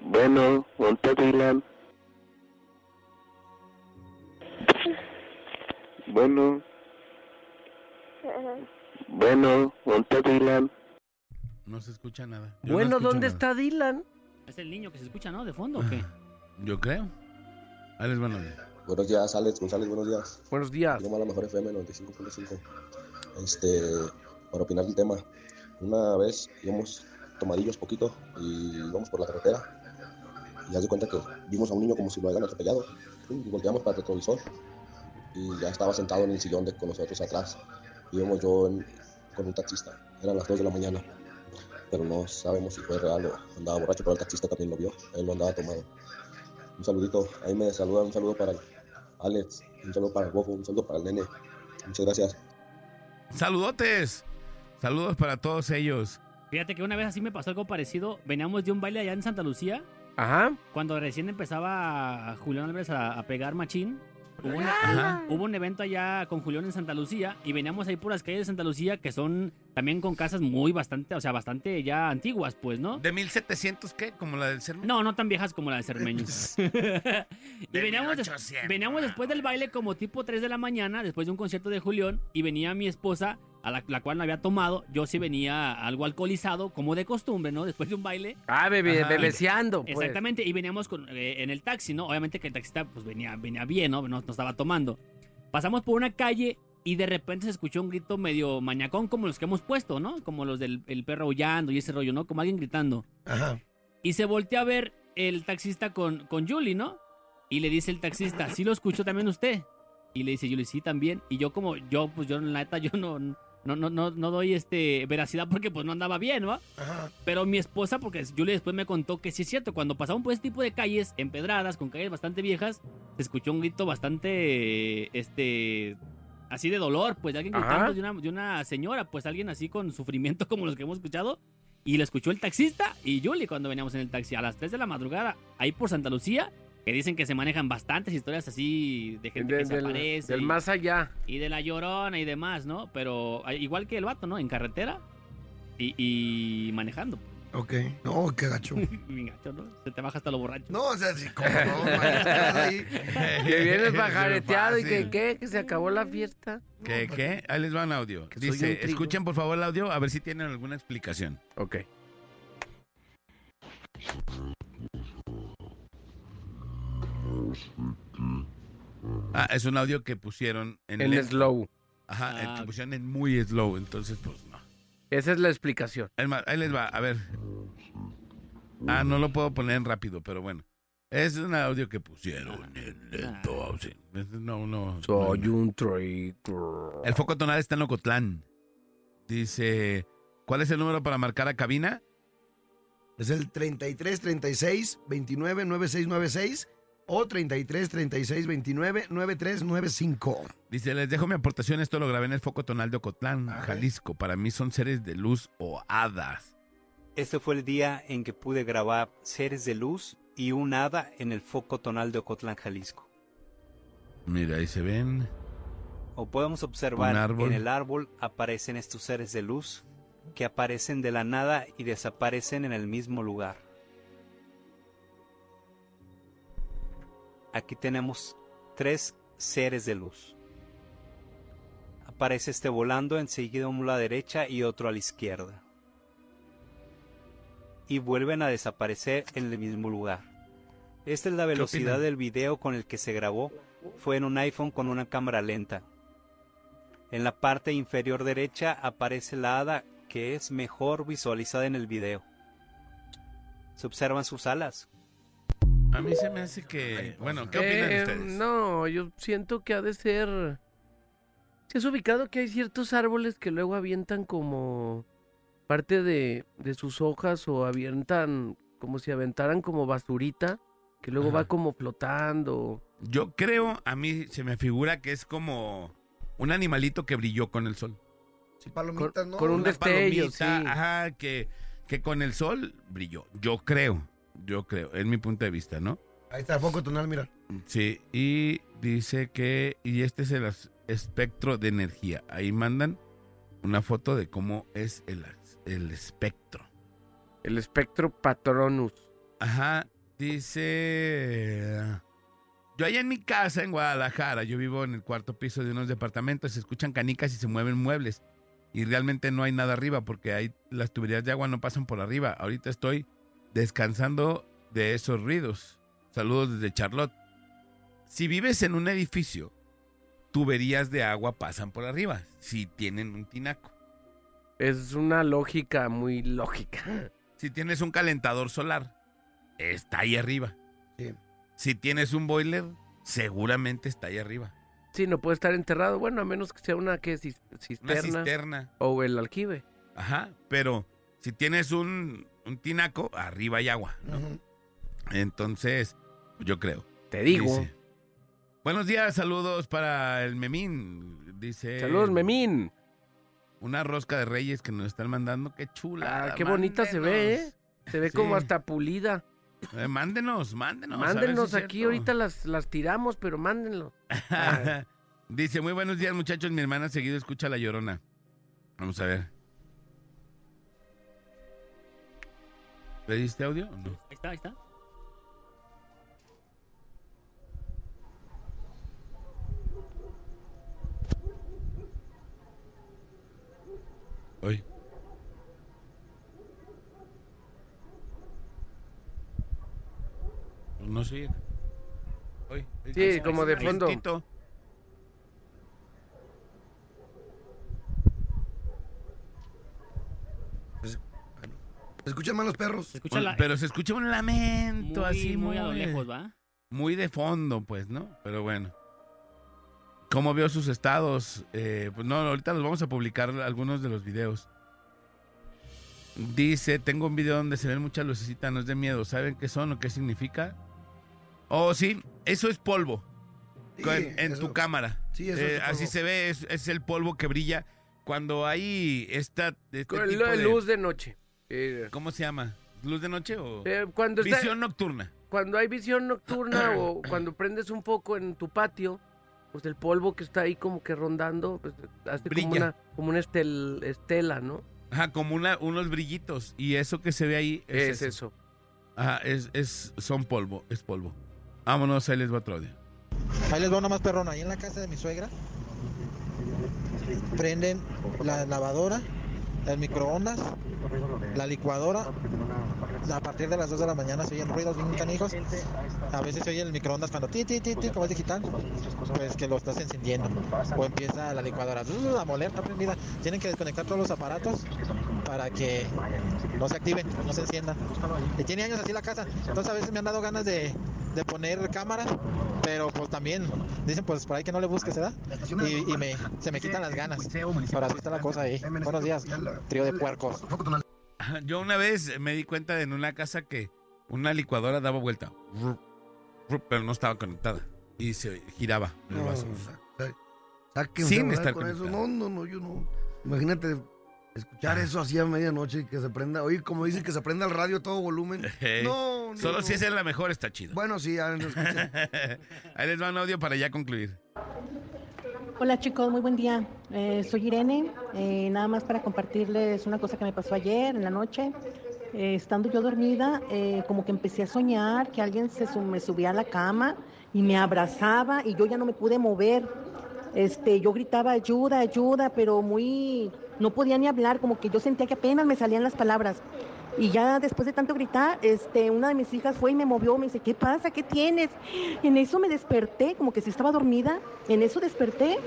Bueno, ponte Dylan. Bueno, bueno, ponte Dylan. No se escucha nada. Yo no Bueno, escucho ¿dónde nada. está Dylan? Es el niño que se escucha, ¿no? De fondo, ¿o qué? Yo creo. Ahí les van a ver. Buenos días, Alex González, buenos días. Buenos días. Yo a la mejor FM 95.5. Este, para opinar del tema. Una vez íbamos tomadillos poquito y íbamos por la carretera. Y haz de cuenta que vimos a un niño como si lo hayan atropellado. Y volteamos para el retrovisor. Y ya estaba sentado en el sillón de con nosotros atrás. Íbamos yo en- con un taxista. Eran las 2 de la mañana. Pero no sabemos si fue real o andaba borracho, pero el taxista también lo vio. Él lo andaba tomado. Un saludito. Ahí me saluda. Un saludo para Alex. Un saludo para el Bofo. Un saludo para el nene. Muchas gracias. Saludotes. Saludos para todos ellos. Fíjate que una vez así me pasó algo parecido. Veníamos de un baile allá en Santa Lucía. Ajá. Cuando recién empezaba Julián Álvarez a, a pegar machín. Hubo, una- Ajá. hubo un evento allá con Julián en Santa Lucía y veníamos ahí por las calles de Santa Lucía que son también con casas muy bastante, o sea, bastante ya antiguas, pues, ¿no? ¿De 1700 qué? ¿Como la del Cermeño? No, no tan viejas como la de Cermeño. y veníamos, des- 1800. veníamos después del baile como tipo 3 de la mañana, después de un concierto de Julián, y venía mi esposa, a la, la cual no había tomado. Yo sí venía algo alcoholizado, como de costumbre, ¿no? Después de un baile. Ah, bebe, bebeceando, pues. Exactamente, y veníamos con, eh, en el taxi, ¿no? Obviamente que el taxista pues venía, venía bien, ¿no? No, no estaba tomando. Pasamos por una calle y de repente se escuchó un grito medio mañacón como los que hemos puesto, ¿no? Como los del el perro aullando y ese rollo, ¿no? Como alguien gritando. Ajá. Y se voltea a ver el taxista con, con Julie, ¿no? Y le dice el taxista, ¿sí lo escuchó también usted? Y le dice Julie, sí, también. Y yo como, yo, pues yo, la neta, yo no, no, no, no, no doy este veracidad porque pues no andaba bien, ¿no? Pero mi esposa, porque Julie después me contó que sí es cierto, cuando pasamos por este tipo de calles empedradas, con calles bastante viejas, se escuchó un grito bastante, este, así de dolor, pues de alguien Ajá. gritando de una, de una señora, pues alguien así con sufrimiento como los que hemos escuchado. Y lo escuchó el taxista y Julie cuando veníamos en el taxi a las 3 de la madrugada, ahí por Santa Lucía, que dicen que se manejan bastantes historias así de gente De- que se del, aparece. del y- más allá. y de la llorona y demás, ¿no? Pero igual que el vato, ¿no? En carretera y, y manejando. Ok. No, qué gacho. Bien gacho, ¿no? Se te baja hasta lo borracho. No, o sea, sí, ¿cómo no? Ahí. Que vienes bajareteado y que qué, que se acabó la fiesta. ¿Qué? ¿Qué? Ahí les va un audio. un Dice, escuchen por favor el audio a ver si tienen alguna explicación. Ok. Ah, es un audio que pusieron en, slow. Ajá, el Ah. que pusieron en muy slow, entonces pues no. Esa es la explicación. Es más, ahí les va, a ver. Ah, no lo puedo poner en rápido, pero bueno. Es un audio que pusieron en lento. sí. Es- No, no. Soy no. un trigo. El foco tonal está en Ocotlán. Dice, ¿cuál es el número para marcar a cabina? Es el 33 36 29 9696 o 33 36 29 9395. Dice, les dejo mi aportación, esto lo grabé en el foco tonal de Ocotlán, Jalisco. Para mí son seres de luz o hadas. Este fue el día en que pude grabar Seres de Luz y un hada en el foco tonal de Ocotlán, Jalisco. Mira, ahí se ven. O podemos observar Un árbol. en el árbol aparecen estos seres de luz que aparecen de la nada y desaparecen en el mismo lugar. Aquí tenemos tres seres de luz. Aparece este volando, enseguida uno a la derecha y otro a la izquierda. Y vuelven a desaparecer en el mismo lugar. Esta es la velocidad del video con el que se grabó. Fue en un iPhone con una cámara lenta. En la parte inferior derecha aparece la hada que es mejor visualizada en el video. Se observan sus alas. A mí se me hace que... Bueno, ¿qué opinan Eh, ustedes? No, yo siento que ha de ser. ¿Se has ubicado que hay ciertos árboles que luego avientan como parte de, de sus hojas o avientan como si aventaran como basurita que luego va como flotando? Yo creo, a mí se me figura que es como un animalito que brilló con el sol. Sí, palomitas, ¿no? con un Una destello, palomita, sí. Ajá, que, que con el sol brilló. Yo creo, yo creo, es mi punto de vista, ¿no? Ahí está el foco tonal, mira. Sí, y dice que, y este es el espectro de energía. Ahí mandan una foto de cómo es el, el espectro. El espectro patronus. Ajá, dice... Yo allá en mi casa en Guadalajara, yo vivo en el cuarto piso de unos departamentos, se escuchan canicas y se mueven muebles. Y realmente no hay nada arriba porque ahí las tuberías de agua no pasan por arriba. Ahorita estoy descansando de esos ruidos. Saludos desde Charlotte. Si vives en un edificio, tuberías de agua pasan por arriba, si tienen un tinaco. Es una lógica muy lógica. Si tienes un calentador solar, está ahí arriba. Sí. Si tienes un boiler, seguramente está ahí arriba. Sí, no puede estar enterrado, bueno, a menos que sea una que cis- cisterna, Una cisterna. o el aljibe. Ajá, pero si tienes un, un tinaco, arriba hay agua, ¿no? Entonces, yo creo. Te digo. Dice, Buenos días, saludos para el Memín. Dice. Saludos, Memín. Una rosca de reyes que nos están mandando. Qué chula. Ah, qué bonita se ve, ¿eh? Se ve como hasta pulida. Eh, mándenos, mándenos. si es aquí, ahorita las, las tiramos, pero mándenlos. Dice, muy buenos días, muchachos. Mi hermana seguido escucha La Llorona. Vamos a ver. ¿Le diste audio o no? Ahí está, ahí está. Hoy. No sé. Hoy. Sí, como de fondo. Se escuchan más los perros. Pero se escucha un lamento Muy, así muy a lo lejos, ¿va? Muy de fondo, pues, ¿no? Pero bueno. ¿Cómo vio sus estados? Eh, pues no, ahorita los vamos a publicar algunos de los videos. Dice, tengo un video donde se ven muchas lucecitas, no es de miedo. ¿Saben qué son o qué significa? Oh, sí, eso es polvo. Sí, Con- en eso- tu cámara. Sí, eso Eh, es así polvo. se ve, es, es el polvo que brilla cuando hay esta... este Con tipo la de- luz de noche. Eh, ¿Cómo se llama? ¿Luz de noche o...? eh, cuando está- Visión nocturna. cuando hay visión nocturna o cuando prendes un foco en tu patio, pues el polvo que está ahí como que rondando, pues hace como una, como una estel- estela, ¿no? Ajá, como una, unos brillitos. Y eso que se ve ahí es, Es eso. Ajá, es, es, son polvo, es polvo. Vámonos, ahí les va otro audio. Ahí les va una más perrona. Ahí en la casa de mi suegra prenden la lavadora, el microondas, la licuadora. A partir de las 2 de la mañana se oyen ruidos bien canijos. A veces se oye el microondas cuando ti, ti, ti, ti, como es digital, pues que lo estás encendiendo. O empieza la licuadora a moler, está prendida. Tienen que desconectar todos los aparatos para que no se activen, no se enciendan. Y tiene años así la casa. Entonces a veces me han dado ganas de, de poner cámaras, pero pues también dicen pues por ahí que no le busques, ¿verdad? Y, y me, se me quitan las ganas. Pero así está la cosa ahí. Buenos días, trío de puercos. Yo una vez me di cuenta en una casa que una licuadora daba vuelta. Pero no estaba conectada. Y se giraba el No, vaso. Sin estar con eso. conectado. No, no, no, yo no. Imagínate escuchar eso así a medianoche y que se prenda. Oye, como dicen que se prenda el radio a todo volumen. Hey, No, no. Solo no. si es en la mejor está chido. Bueno, sí, ya lo escuché. Ahí les va un audio para ya concluir. Hola chicos, muy buen día. Eh, soy Irene. Eh, nada más para compartirles una cosa que me pasó ayer en la noche. Eh, estando yo dormida, eh, como que empecé a soñar que alguien se me subía a la cama y me abrazaba y yo ya no me pude mover. Este, yo gritaba ayuda, ayuda, pero muy, no podía ni hablar, como que yo sentía que apenas me salían las palabras. Y ya después de tanto gritar, este, una de mis hijas fue y me movió, me dice, ¿qué pasa? ¿Qué tienes? Y en eso me desperté, como que si estaba dormida, en eso desperté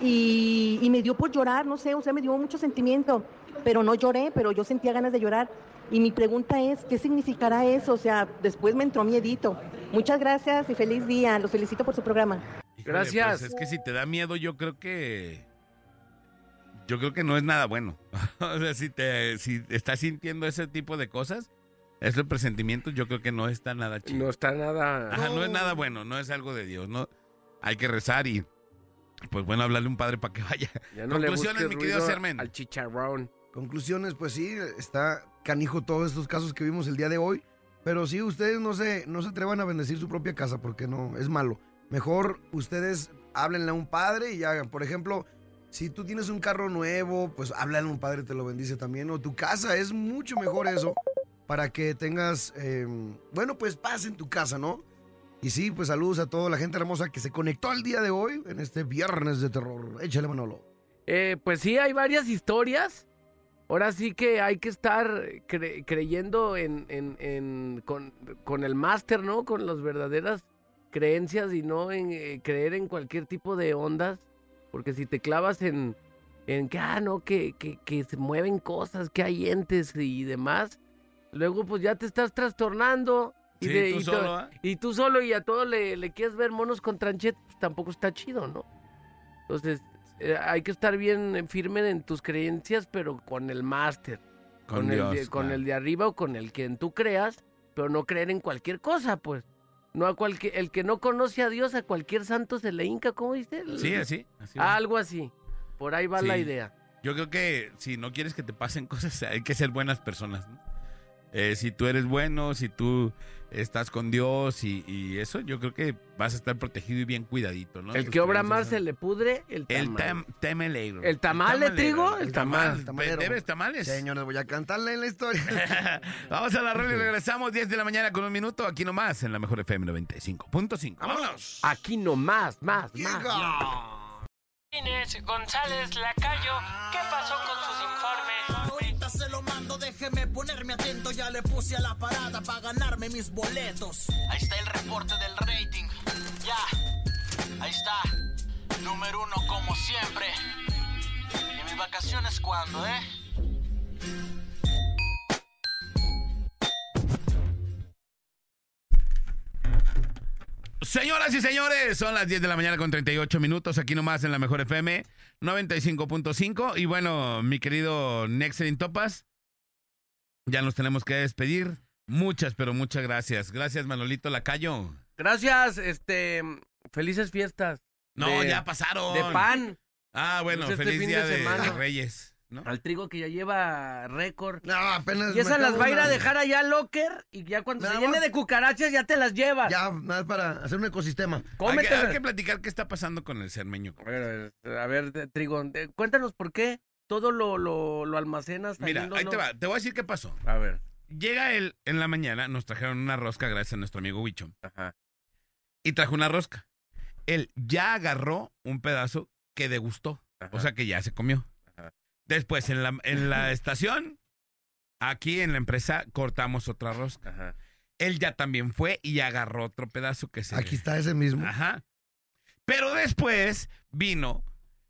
y, y me dio por llorar, no sé, o sea, me dio mucho sentimiento, pero no lloré, pero yo sentía ganas de llorar. Y mi pregunta es, ¿qué significará eso? O sea, después me entró miedito. Muchas gracias y feliz día. Los felicito por su programa. Híjole, Gracias. pues es que si te da miedo, yo creo que. Yo creo que no es nada bueno. o sea, si te si estás sintiendo ese tipo de cosas, esos presentimientos, yo creo que no está nada chido. No está nada. Ajá, no es nada bueno, no es algo de Dios, no. Hay que rezar y. Pues bueno, hablarle a un padre para que vaya. Ya no Conclusiones, mi querido Sermen. al chicharrón. Conclusiones, pues sí, está canijo todos estos casos que vimos el día de hoy. Pero sí, ustedes no se, no se atrevan a bendecir su propia casa porque no, es malo. Mejor ustedes háblenle a un padre y ya, por ejemplo, si tú tienes un carro nuevo, pues háblale un padre, te lo bendice también. O tu casa, es mucho mejor eso para que tengas, eh, bueno, pues paz en tu casa, ¿no? Y sí, pues saludos a toda la gente hermosa que se conectó al día de hoy, en este viernes de terror. Échale, Manolo. Eh, pues sí, hay varias historias. Ahora sí que hay que estar cre- creyendo en, con el máster, ¿no? Con las verdaderas creencias y no en eh, creer en cualquier tipo de ondas. Porque si te clavas en, en que, ah, no, que, que, que se mueven cosas, que hay entes y demás, luego pues ya te estás trastornando. Y, Sí, de- tú y solo, y tú solo y a todo le, le quieres ver monos con tranchete, pues tampoco está chido, ¿no? Entonces, eh, hay que estar bien eh, firme en tus creencias, pero con el máster. Con Con, el, de, con el de arriba o con el quien tú creas, pero no creer en cualquier cosa, pues. No a cualquier, el que no conoce a Dios, a cualquier santo se le hinca, ¿cómo? El- Sí, así. así. Algo así. Por ahí va la idea. Yo creo que si no quieres que te pasen cosas, hay que ser buenas personas. ¿no? Eh, si tú eres bueno, si tú estás con Dios y, y eso, yo creo que vas a estar protegido y bien cuidadito, ¿no? el que obra más se le pudre el tamal. El tam. ¿El tamal de trigo? El El tamal. Tamalero. ¿Debes tamales? Señores, voy a cantarle en la historia. Vamos a la rola y regresamos 10 de la mañana con un minuto aquí nomás en la mejor FM 95.5. ¡Vámonos! Aquí nomás, más, más. Inés González Lacayo, ¿qué pasó con sus informes? Ponerme atento. Ya le puse a la parada para ganarme mis boletos. Ahí está el reporte del rating. Ya, ahí está. Número uno como siempre. ¿Y mis vacaciones cuándo, eh? Señoras y señores, son las 10 de la mañana con 38 minutos aquí nomás en la mejor FM 95.5. Y bueno, mi querido Nexelin Topas, ya nos tenemos que despedir. Muchas, pero muchas gracias. Gracias, Manolito Lacayo. Gracias, este. Felices fiestas. No, De- ya pasaron. De pan. Ah, bueno, Pues feliz día de. Reyes. ¿no? Al trigo que ya lleva récord. No, apenas. Y esas las va a ir a dejar allá al locker y ya cuando se llene de cucarachas ya te las llevas. Ya, nada más para hacer un ecosistema. Hay que, Cómetelas. hay que platicar qué está pasando con el cermeño. A ver, a ver, a ver, de- Trigo, cuéntanos por qué todo lo, lo, lo almacenas. Mira, ahí no- te va. Te voy a decir qué pasó. A ver. Llega él en la mañana, nos trajeron una rosca gracias a nuestro amigo Huicho. Ajá. Y trajo una rosca. Él ya agarró un pedazo que degustó. O sea que ya se comió. Después, en la, en la estación, aquí en la empresa, cortamos otra rosca. Él ya también fue y agarró otro pedazo que se. Aquí está ese mismo. Ajá. Pero después vino,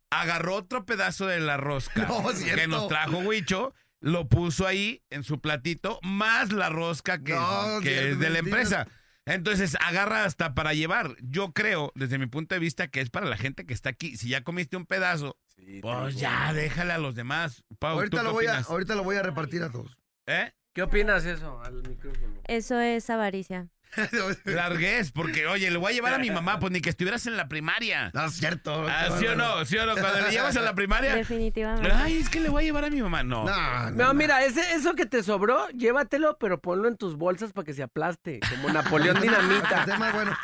agarró otro pedazo de la rosca No, que nos trajo Huicho, lo puso ahí en su platito, más la rosca que, No, que cierto, es de la empresa. Entonces agarra hasta para llevar. Yo creo, desde mi punto de vista, que es para la gente que está aquí. Si ya comiste un pedazo, pues ya déjale a los demás. Pau, ¿tú Ahorita qué lo, voy a, opinas? ahorita lo voy a repartir a todos. ¿Eh? ¿Qué opinas eso al micrófono? Eso es avaricia. Larguez, porque, oye, le voy a llevar a mi mamá, pues ni que estuvieras en la primaria. No, es cierto. Ah, ¿Sí o no? ¿Sí o no? Cuando le llevas a la primaria. Definitivamente. Ay, es que le voy a llevar a mi mamá. No. No, mira, ese, eso que te sobró, llévatelo, pero ponlo en tus bolsas para que se aplaste, como Napoleón Dinamita. El bueno.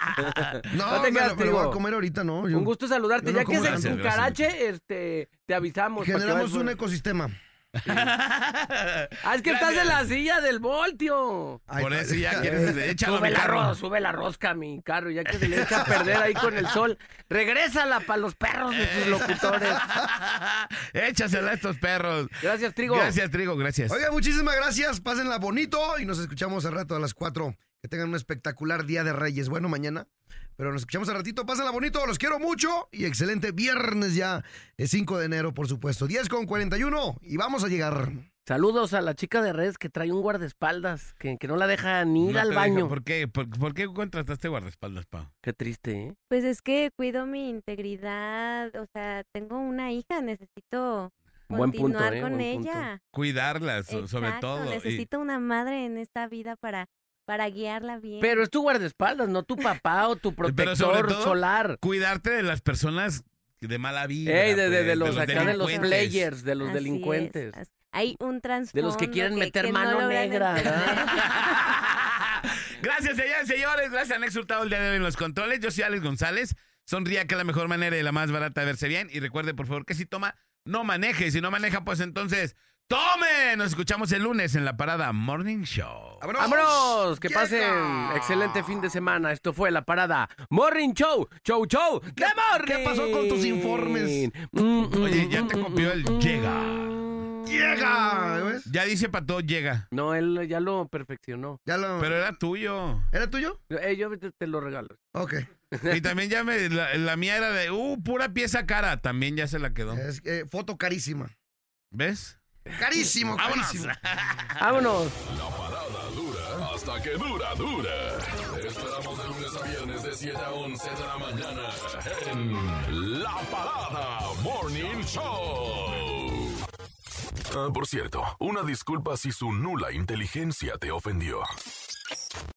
No, No te lo, me lo voy a comer ahorita, ¿no? Yo- Un gusto saludarte. Ya que se tanto. cucarache, este, te avisamos. para que Generamos un por- Ah, es que estás en la silla del voltio. Por eso ya quieres. Sube mi la, carro. ro- sube la rosca a mi carro, ya que se le echa a perder ahí con el sol. Regrésala para los perros de tus locutores. Échasela a estos perros. Gracias, Trigo. Gracias, Trigo, gracias. Oiga, muchísimas gracias. Pásenla bonito y nos escuchamos al rato a las 4. Que tengan un espectacular Día de Reyes. Bueno, mañana. Pero nos escuchamos al ratito. Pásenla bonito. Los quiero mucho. Y excelente viernes ya. Es 5 de enero, por supuesto. 10 con 41. Y vamos a llegar. Saludos a la chica de redes que trae un guardaespaldas, que, que no la deja ni ir No al baño. ¿Por qué? ¿Por, por qué contrataste guardaespaldas, Pau? Qué triste, ¿eh? Pues es que cuido mi integridad, o sea, tengo una hija, necesito Buen punto, continuar ¿eh? con Buen punto. ella. Cuidarlas, so- sobre todo. y- Necesito una madre en esta vida para, para guiarla bien. Pero es tu guardaespaldas, no tu papá o tu Pero sobre protector todo, solar. Cuidarte de las personas de mala vida. Ey, de, de- de pues, los acá de los delincuentes. players, de los Así delincuentes. Hay un trasfondo De los que quieren meter que mano negra. Gracias, señores, señores. Gracias, han exultado el día de hoy en los controles. Yo soy Alex González. Sonría que es la mejor manera y la más barata de verse bien. Y recuerde, por favor, que si toma, no maneje. Y si no maneja, pues entonces ¡Tome! Nos escuchamos el lunes en la parada Morning Show. ¡Vámonos! Que pasen excelente fin de semana. Esto fue la parada Morning Show. Show, show. ¡De Morning! ¿Qué pasó con tus informes? Oye, ya te copió el llega. ¡Llega! ¿ves? Ya dice Pato, llega. No, él ya lo perfeccionó. Ya lo... Pero era tuyo. ¿Era tuyo? Eh, yo te, te lo regalo. Ok. Y también ya me, la, la mía era de, uh, pura pieza cara. También ya se la quedó. Es, eh, foto carísima. ¿Ves? Carísimo, carísimo. Vámonos. La parada dura hasta que dura, dura. Te esperamos de lunes a viernes de 7 a 11 de la mañana en La Parada Morning Show. Ah, por cierto, una disculpa si su nula inteligencia te ofendió.